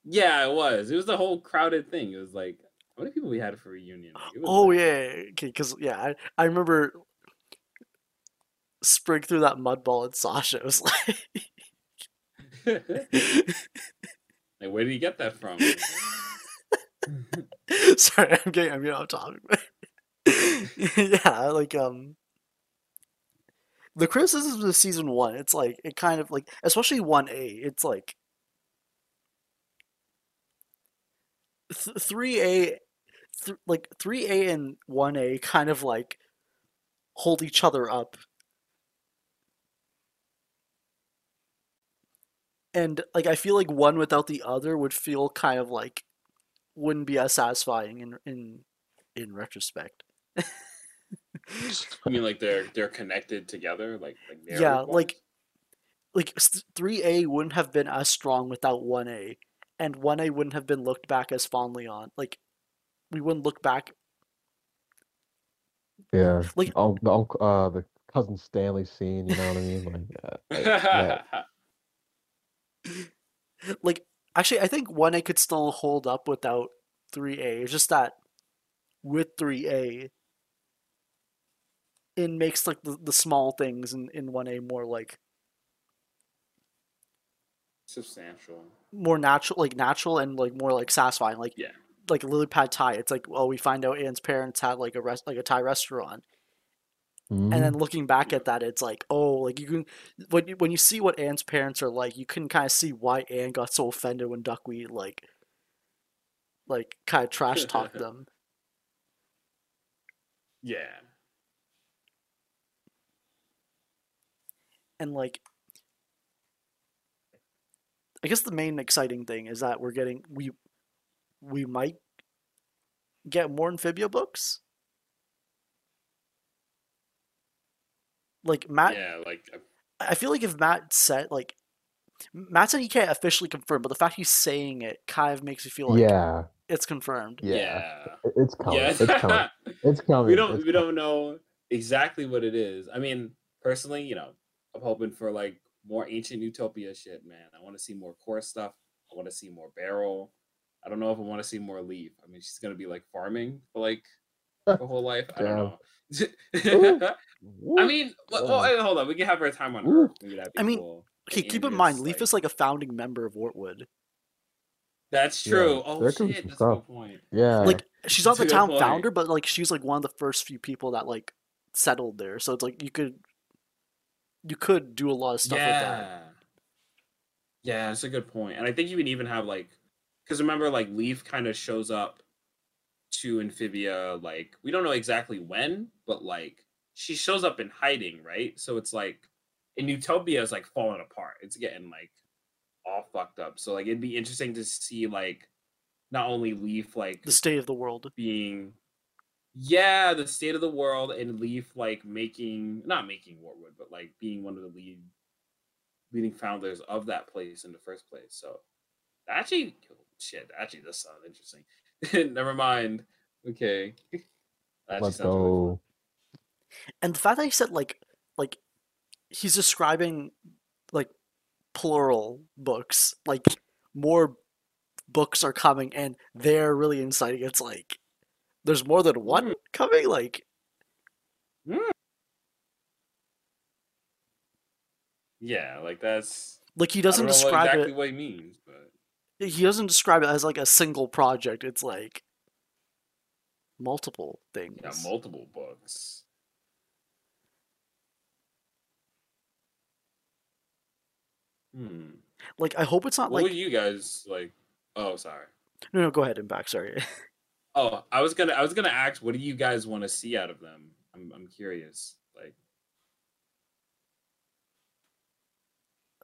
Yeah, it was. It was the whole crowded thing. It was like how many people we had for reunion? Like, Oh like- yeah, okay, because yeah, I, I remember Sprig through that mud ball at Sasha. Was like, like where did you get that from? sorry, I'm getting I'm getting off topic. yeah, like um, the criticisms of season one, it's like it kind of like, especially one A, it's like three A, th- like three A and one A kind of like hold each other up. And like I feel like one without the other would feel kind of like wouldn't be as satisfying in in in retrospect. I mean, like they're they're connected together, like like Yeah, like- like three A wouldn't have been as strong without one A, and one A wouldn't have been looked back as fondly on. Like we wouldn't look back Yeah. like Oh, the uncle, uh, the cousin Stanley scene. You know what I mean? Like, uh, like, like actually I think one A could still hold up without three A. It's just that with three A, it makes like the, the small things in in one A more like substantial. More natural, like natural and like more like satisfying. Like Yeah. like Lily Pad Thai. It's like oh we find out Anne's parents had like a rest like a Thai restaurant. mhm. And then looking back at that, it's like, oh, like you can when you, when you see what Anne's parents are like, you can kind of see why Anne got so offended when Duckweed like, like kind of trash talked them. Yeah. And like, I guess the main exciting thing is that we're getting we we might get more amphibia books. Like Matt, yeah, like uh, I feel like if Matt said like Matt said he can't officially confirm, but the fact he's saying it kind of makes me feel like yeah, it's confirmed. yeah, yeah. It's coming. Yeah. It's coming. It's coming. we don't It's we coming. don't know exactly what it is. I mean, personally, you know, I'm hoping for like more ancient Newtopia shit, man. I want to see more core stuff. I want to see more barrel. I don't know if I want to see more Leif. I mean, she's gonna be like farming for like her whole life. I don't know. I mean, well, well, hold on. We can have her time on Ooh. Earth. Maybe that'd be I mean, cool. Okay, And keep in Andrea's, mind, Leif like- is like a founding member of Wartwood. That's Yeah, true. oh there could be shit, some that's a good stuff. point. Yeah. Like she's not the town point. founder, but like she's like one of the first few people that like settled there. So it's like you could you could do a lot of stuff with that. yeah. Yeah, that's a good point. And I think you can even have like because remember like Leif kind of shows up to Amphibia like we don't know exactly when, but like she shows up in hiding, right? So it's like in Newtopia is like falling apart. It's getting like all fucked up. So like it'd be interesting to see like not only Leif like The state of the world. being yeah the state of the world and Leif like making not making Wartwood but like being one of the lead leading founders of that place in the first place so actually oh, shit actually this sounds interesting never mind okay That actually Let's sounds really go. And the fact that he said like like he's describing like plural books, like more books are coming and they're really inciting. It's like there's more than one Mm. coming. Like yeah like that's like he doesn't don't know what describe exactly it. what he means but he doesn't describe it as like a single project. It's like multiple things. Yeah, multiple books. Hmm. like I hope it's not What like would you guys like? Oh, sorry. no no go ahead and back sorry. Oh, I was gonna I was gonna ask, what do you guys want to see out of them? I'm I'm curious. Like,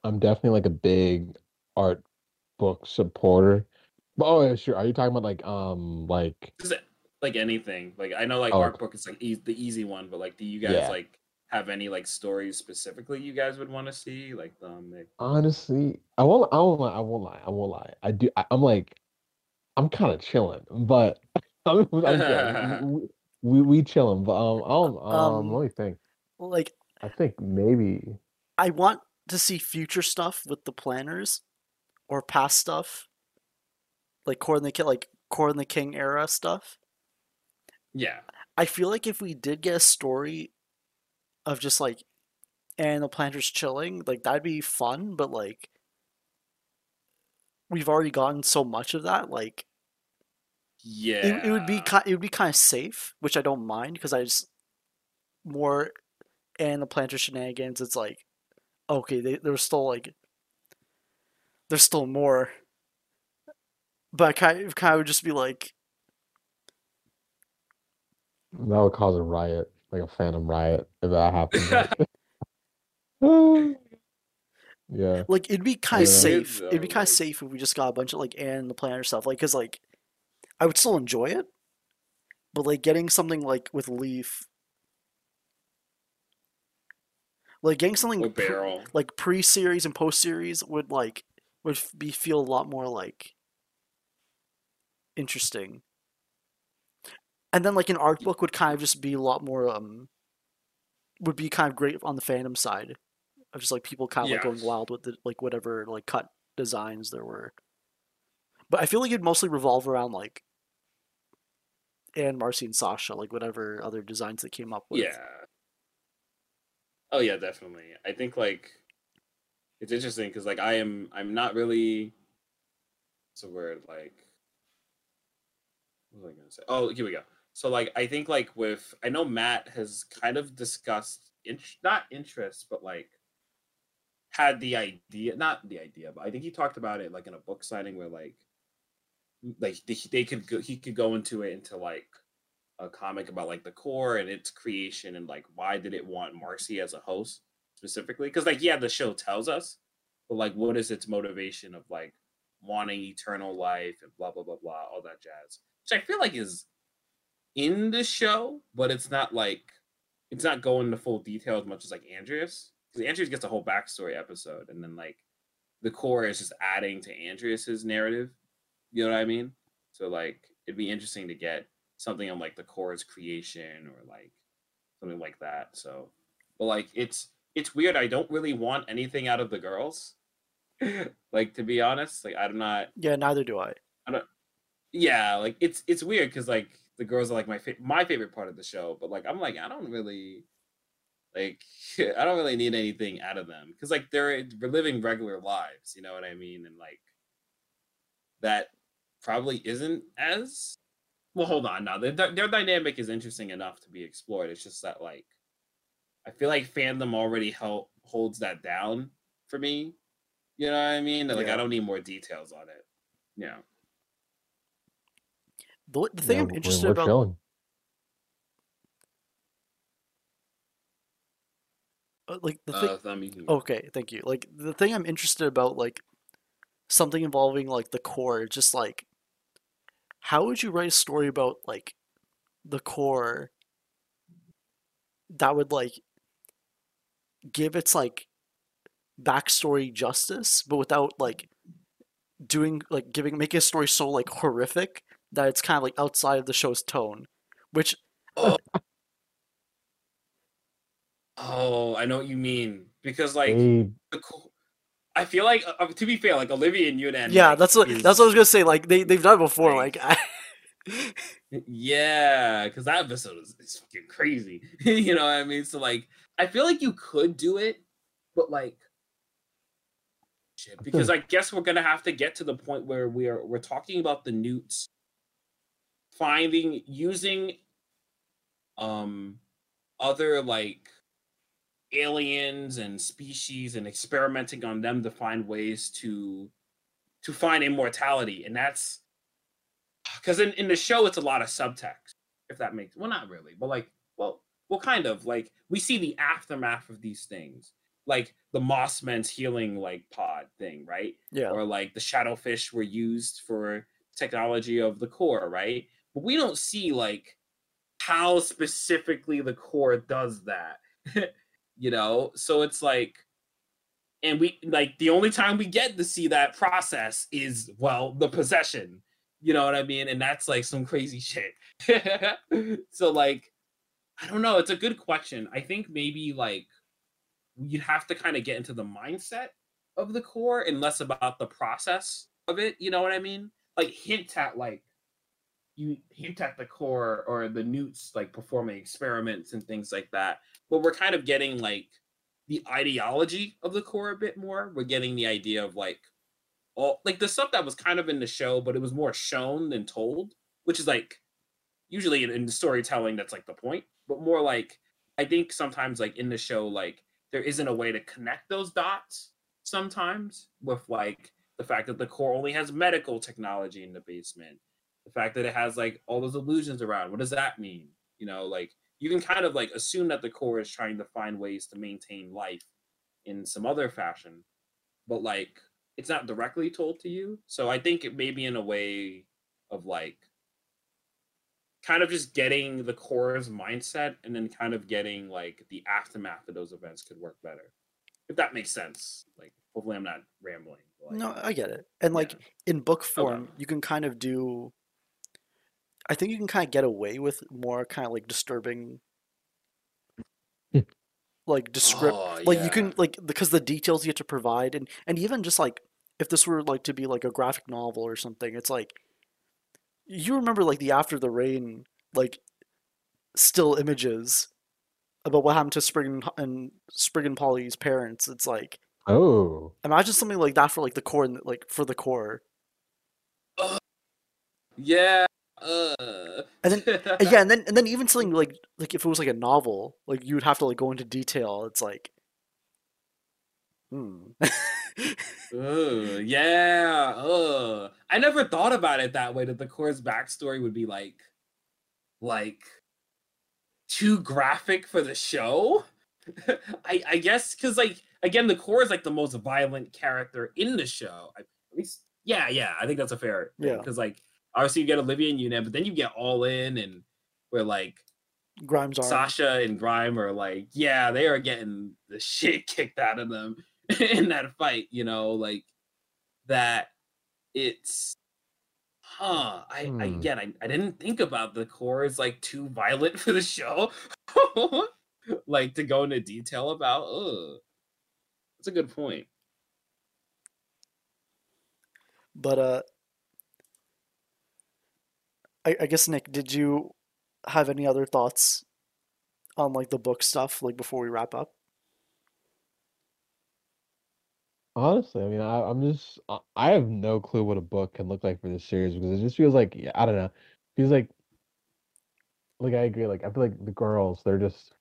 I'm definitely like a big art book supporter. Oh yeah, sure. Are you talking about like um like like anything. Like I know like Oh, art book is like e- the easy one, but like, do you guys Yeah. like have any like stories specifically you guys would want to see? Like, um, like, honestly, I won't I won't lie, I won't lie, I won't lie. I do I, I'm like I'm kind of chilling, but I'm, I'm we, we we chilling, but um I don't um, Um, let me think. like I think maybe I want to see future stuff with the Plantars or past stuff. Like Core and the King like Core and the King era stuff. yeah, I feel like if we did get a story of just like and the Plantars chilling, like that'd be fun, but like we've already gotten so much of that, like yeah. it, it would be kind it would be kind of safe, which I don't mind because I just more and the Plantar shenanigans. It's like okay, they, there's still like there's still more, but I kind of, kind of would just be like that would cause a riot, like a phantom riot if that happened. yeah. like it'd be kind of Yeah. safe. It'd be kind of like- safe if we just got a bunch of like and the Plantar stuff, like because like I would still enjoy it, but like getting something like with Leif, like getting something Or pre- like pre-series and post-series would like would be feel a lot more like interesting. And then like an art book would kind of just be a lot more um would be kind of great on the fandom side of just like people kind of like going wild with the, like whatever like cut designs there were. But I feel like it'd mostly revolve around like and Marcy and Sasha, like whatever other designs they came up with. Yeah. Oh yeah, definitely. I think like it's interesting because like I am I'm not really what's the word like what was I gonna say? Oh, here we go. So like I think like with I know Matt has kind of discussed in, not interest but like had the idea not the idea but I think he talked about it like in a book signing where like like they, they could go he could go into it into like a comic about like the core and its creation and like why did it want Marcy as a host specifically? Because like yeah, the show tells us, but like what is its motivation of like wanting eternal life and blah blah blah blah all that jazz, which I feel like is in the show, but it's not like it's not going into full detail as much as like Andrias because Andrias gets a whole backstory episode and then like the core is just adding to Andrias's narrative. You know what I mean? So like it'd be interesting to get something on like the core's creation or like something like that. So, but like it's it's weird. I don't really want anything out of the girls. like to be honest, like I'm not. Yeah, neither do I. I don't Yeah, like it's it's weird because like the girls are like my fa- my favorite part of the show, but like I'm like I don't really like I don't really need anything out of them because like they're they're living regular lives. You know what I mean? And like that probably isn't as well. Hold on, now their their dynamic is interesting enough to be explored. It's just that like I feel like fandom already held holds that down for me. You know what I mean? Like Yeah. I don't need more details on it. Yeah. The, the thing Yeah, I'm interested we're about chilling. uh, like the thing Uh, Thumb, can. Okay, thank you. Like the thing I'm interested about, like something involving like the core, just like how would you write a story about like the core that would like give its like backstory justice, but without like doing like giving making a story so like horrific that it's kind of like outside of the show's tone, which Oh, oh, I know what you mean because like They- the co- I feel like uh, to be fair, like Olivia and Yunan. yeah, like, that's what is- that's what I was gonna say. Like they they've done it before. like- I, Yeah, because that episode is, is fucking crazy. you know what I mean? So like, I feel like you could do it, but like, shit because I guess we're gonna have to get to the point where we are we're talking about the newts finding using um other like aliens and species and experimenting on them to find ways to to find immortality. And that's because in, in the show it's a lot of subtext if that makes well not really but like well well kind of like we see the aftermath of these things like the mossmen's healing like pod thing right? Yeah. or like the shadowfish were used for technology of the core right? But we don't see like how specifically the core does that you know? So it's like and we like the only time we get to see that process is well the possession you know what i mean? And that's like some crazy shit. So like i don't know it's a good question. I think maybe like you'd have to kind of get into the mindset of the core and less about the process of it you know what i mean? Like hint at like you hint at the core or the newts like performing experiments and things like that but we're kind of getting like the ideology of the core a bit more. We're getting the idea of like all like the stuff that was kind of in the show but it was more shown than told which is like usually in, in storytelling that's like the point but more like i think sometimes like in the show like there isn't a way to connect those dots sometimes with like the fact that the core only has medical technology in the basement the fact that it has like all those illusions around. What does that mean? You know like you can kind of like assume that the core is trying to find ways to maintain life in some other fashion but like it's not directly told to you so i think it may be in a way of like kind of just getting the core's mindset and then kind of getting like the aftermath of those events could work better if that makes sense like hopefully i'm not rambling like, No, I get it. And like yeah. in book form, you can kind of do. I think you can kind of get away with more kind of like disturbing, hmm. like descript. Oh, like you can like because the details you have to provide, and and even just like if this were like to be like a graphic novel or something, it's like you remember like the after the rain like still images about what happened to Sprig and, and Sprig and Polly's parents. It's like Oh, imagine something like that for like the core, and like for the core. Oh, yeah uh And then yeah, and then and then even something like like if it was like a novel, like you would have to like go into detail. It's like, hmm. Ugh, yeah. Ugh. I never thought about it that way. That the core's backstory would be like, like, too graphic for the show. I I guess because like again, the core is like the most violent character in the show. I, at least, yeah, yeah. I think that's a fair. Yeah. Because like obviously you get Olivia and Yunan, but then you get All In and where like Grimes are Sasha and Grime are like, yeah, they are getting the shit kicked out of them in that fight, you know, like that it's huh. I, I Hmm. again I, I didn't think about the core is like too violent for the show. like to go into detail about ugh. That's a good point. But uh, I I guess Nick, did you have any other thoughts on like the book stuff like before we wrap up? honestly, I mean, I, I'm just, I- have no clue what a book can look like for this series because it just feels like, I don't know, feels like, like I agree, like I feel like the girls, they're just,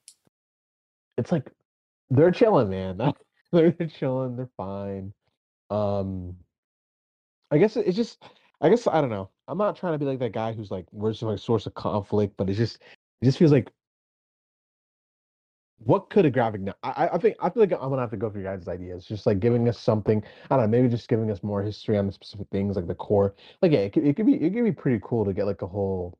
it's like they're chilling, man. they're chilling, they're fine. Um, I guess it's just, I guess I don't know. I'm not trying to be like that guy who's like, where's like, source of conflict, but it's just, it just feels like what could a graphic no- I, I- think I feel like I'm gonna have to go for your guys' ideas. Just like giving us something. I don't know, maybe just giving us more history on the specific things, like the core. Like yeah, it could, it could be it could be pretty cool to get like a whole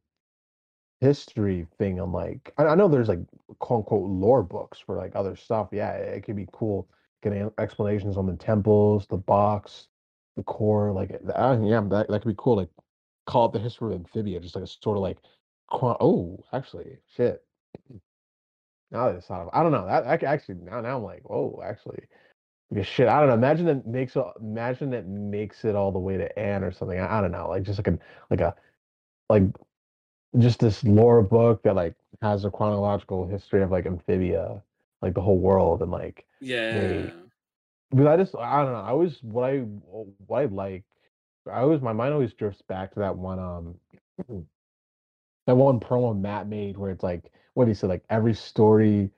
history thing on like I, I know there's like quote unquote lore books for like other stuff. Yeah, it, it could be cool getting explanations on the temples, the box, the core. Like yeah, that that could be cool. Like call it the history of amphibia, just like a sort of like oh actually shit. Now that it's thought of, I don't know. That, that actually now now I'm like, oh, actually, because shit, I don't know. Imagine that makes it. Imagine it makes it all the way to Anne or something. I, I don't know, like just like a like a like just this lore book that like has a chronological history of like amphibia, like the whole world, and like Yeah. Because I just I don't know. I always what I what I like. I always my mind always drifts back to that one um that one promo Matt made where it's like what he said like every story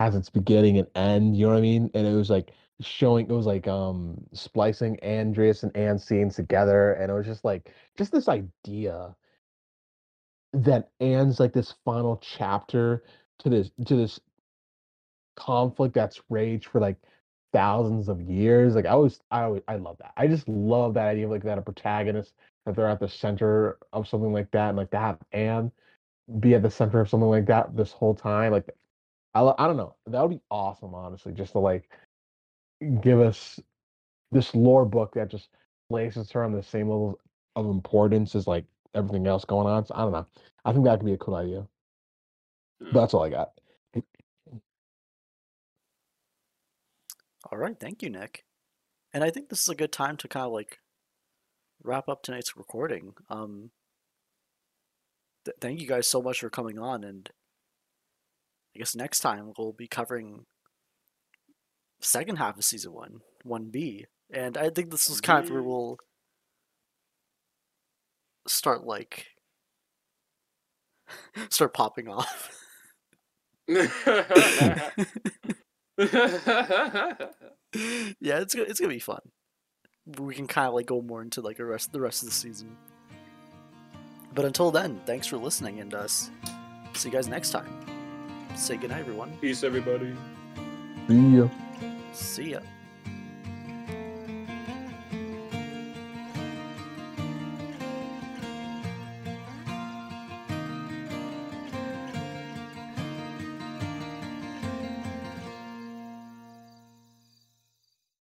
has its beginning and end. You know what I mean? And it was like showing it was like um splicing Andrias and Anne scenes together, and it was just like just this idea that Anne's like this final chapter to this to this conflict that's raged for like thousands of years. Like I always, I always, I love that. I just love that idea of like that a protagonist that they're at the center of something like that, and like that and be at the center of something like that this whole time. Like I, I don't know, that would be awesome, honestly, just to like give us this lore book that just places her on the same level of importance as like everything else going on. So I don't know. I think that could be a cool idea. But Hmm. that's all I got. All right, thank you, Nick. And I think this is a good time to kind of like wrap up tonight's recording. Um, th- thank you guys so much for coming on, and I guess next time we'll be covering second half of season one, one B, and I think this is kind of where we'll start like start popping off. yeah, it's gonna it's gonna be fun. We can kind of like go more into like the rest the rest of the season. But until then, thanks for listening, and uh, see you guys next time. Say goodnight, everyone. Peace, everybody. See ya. See ya.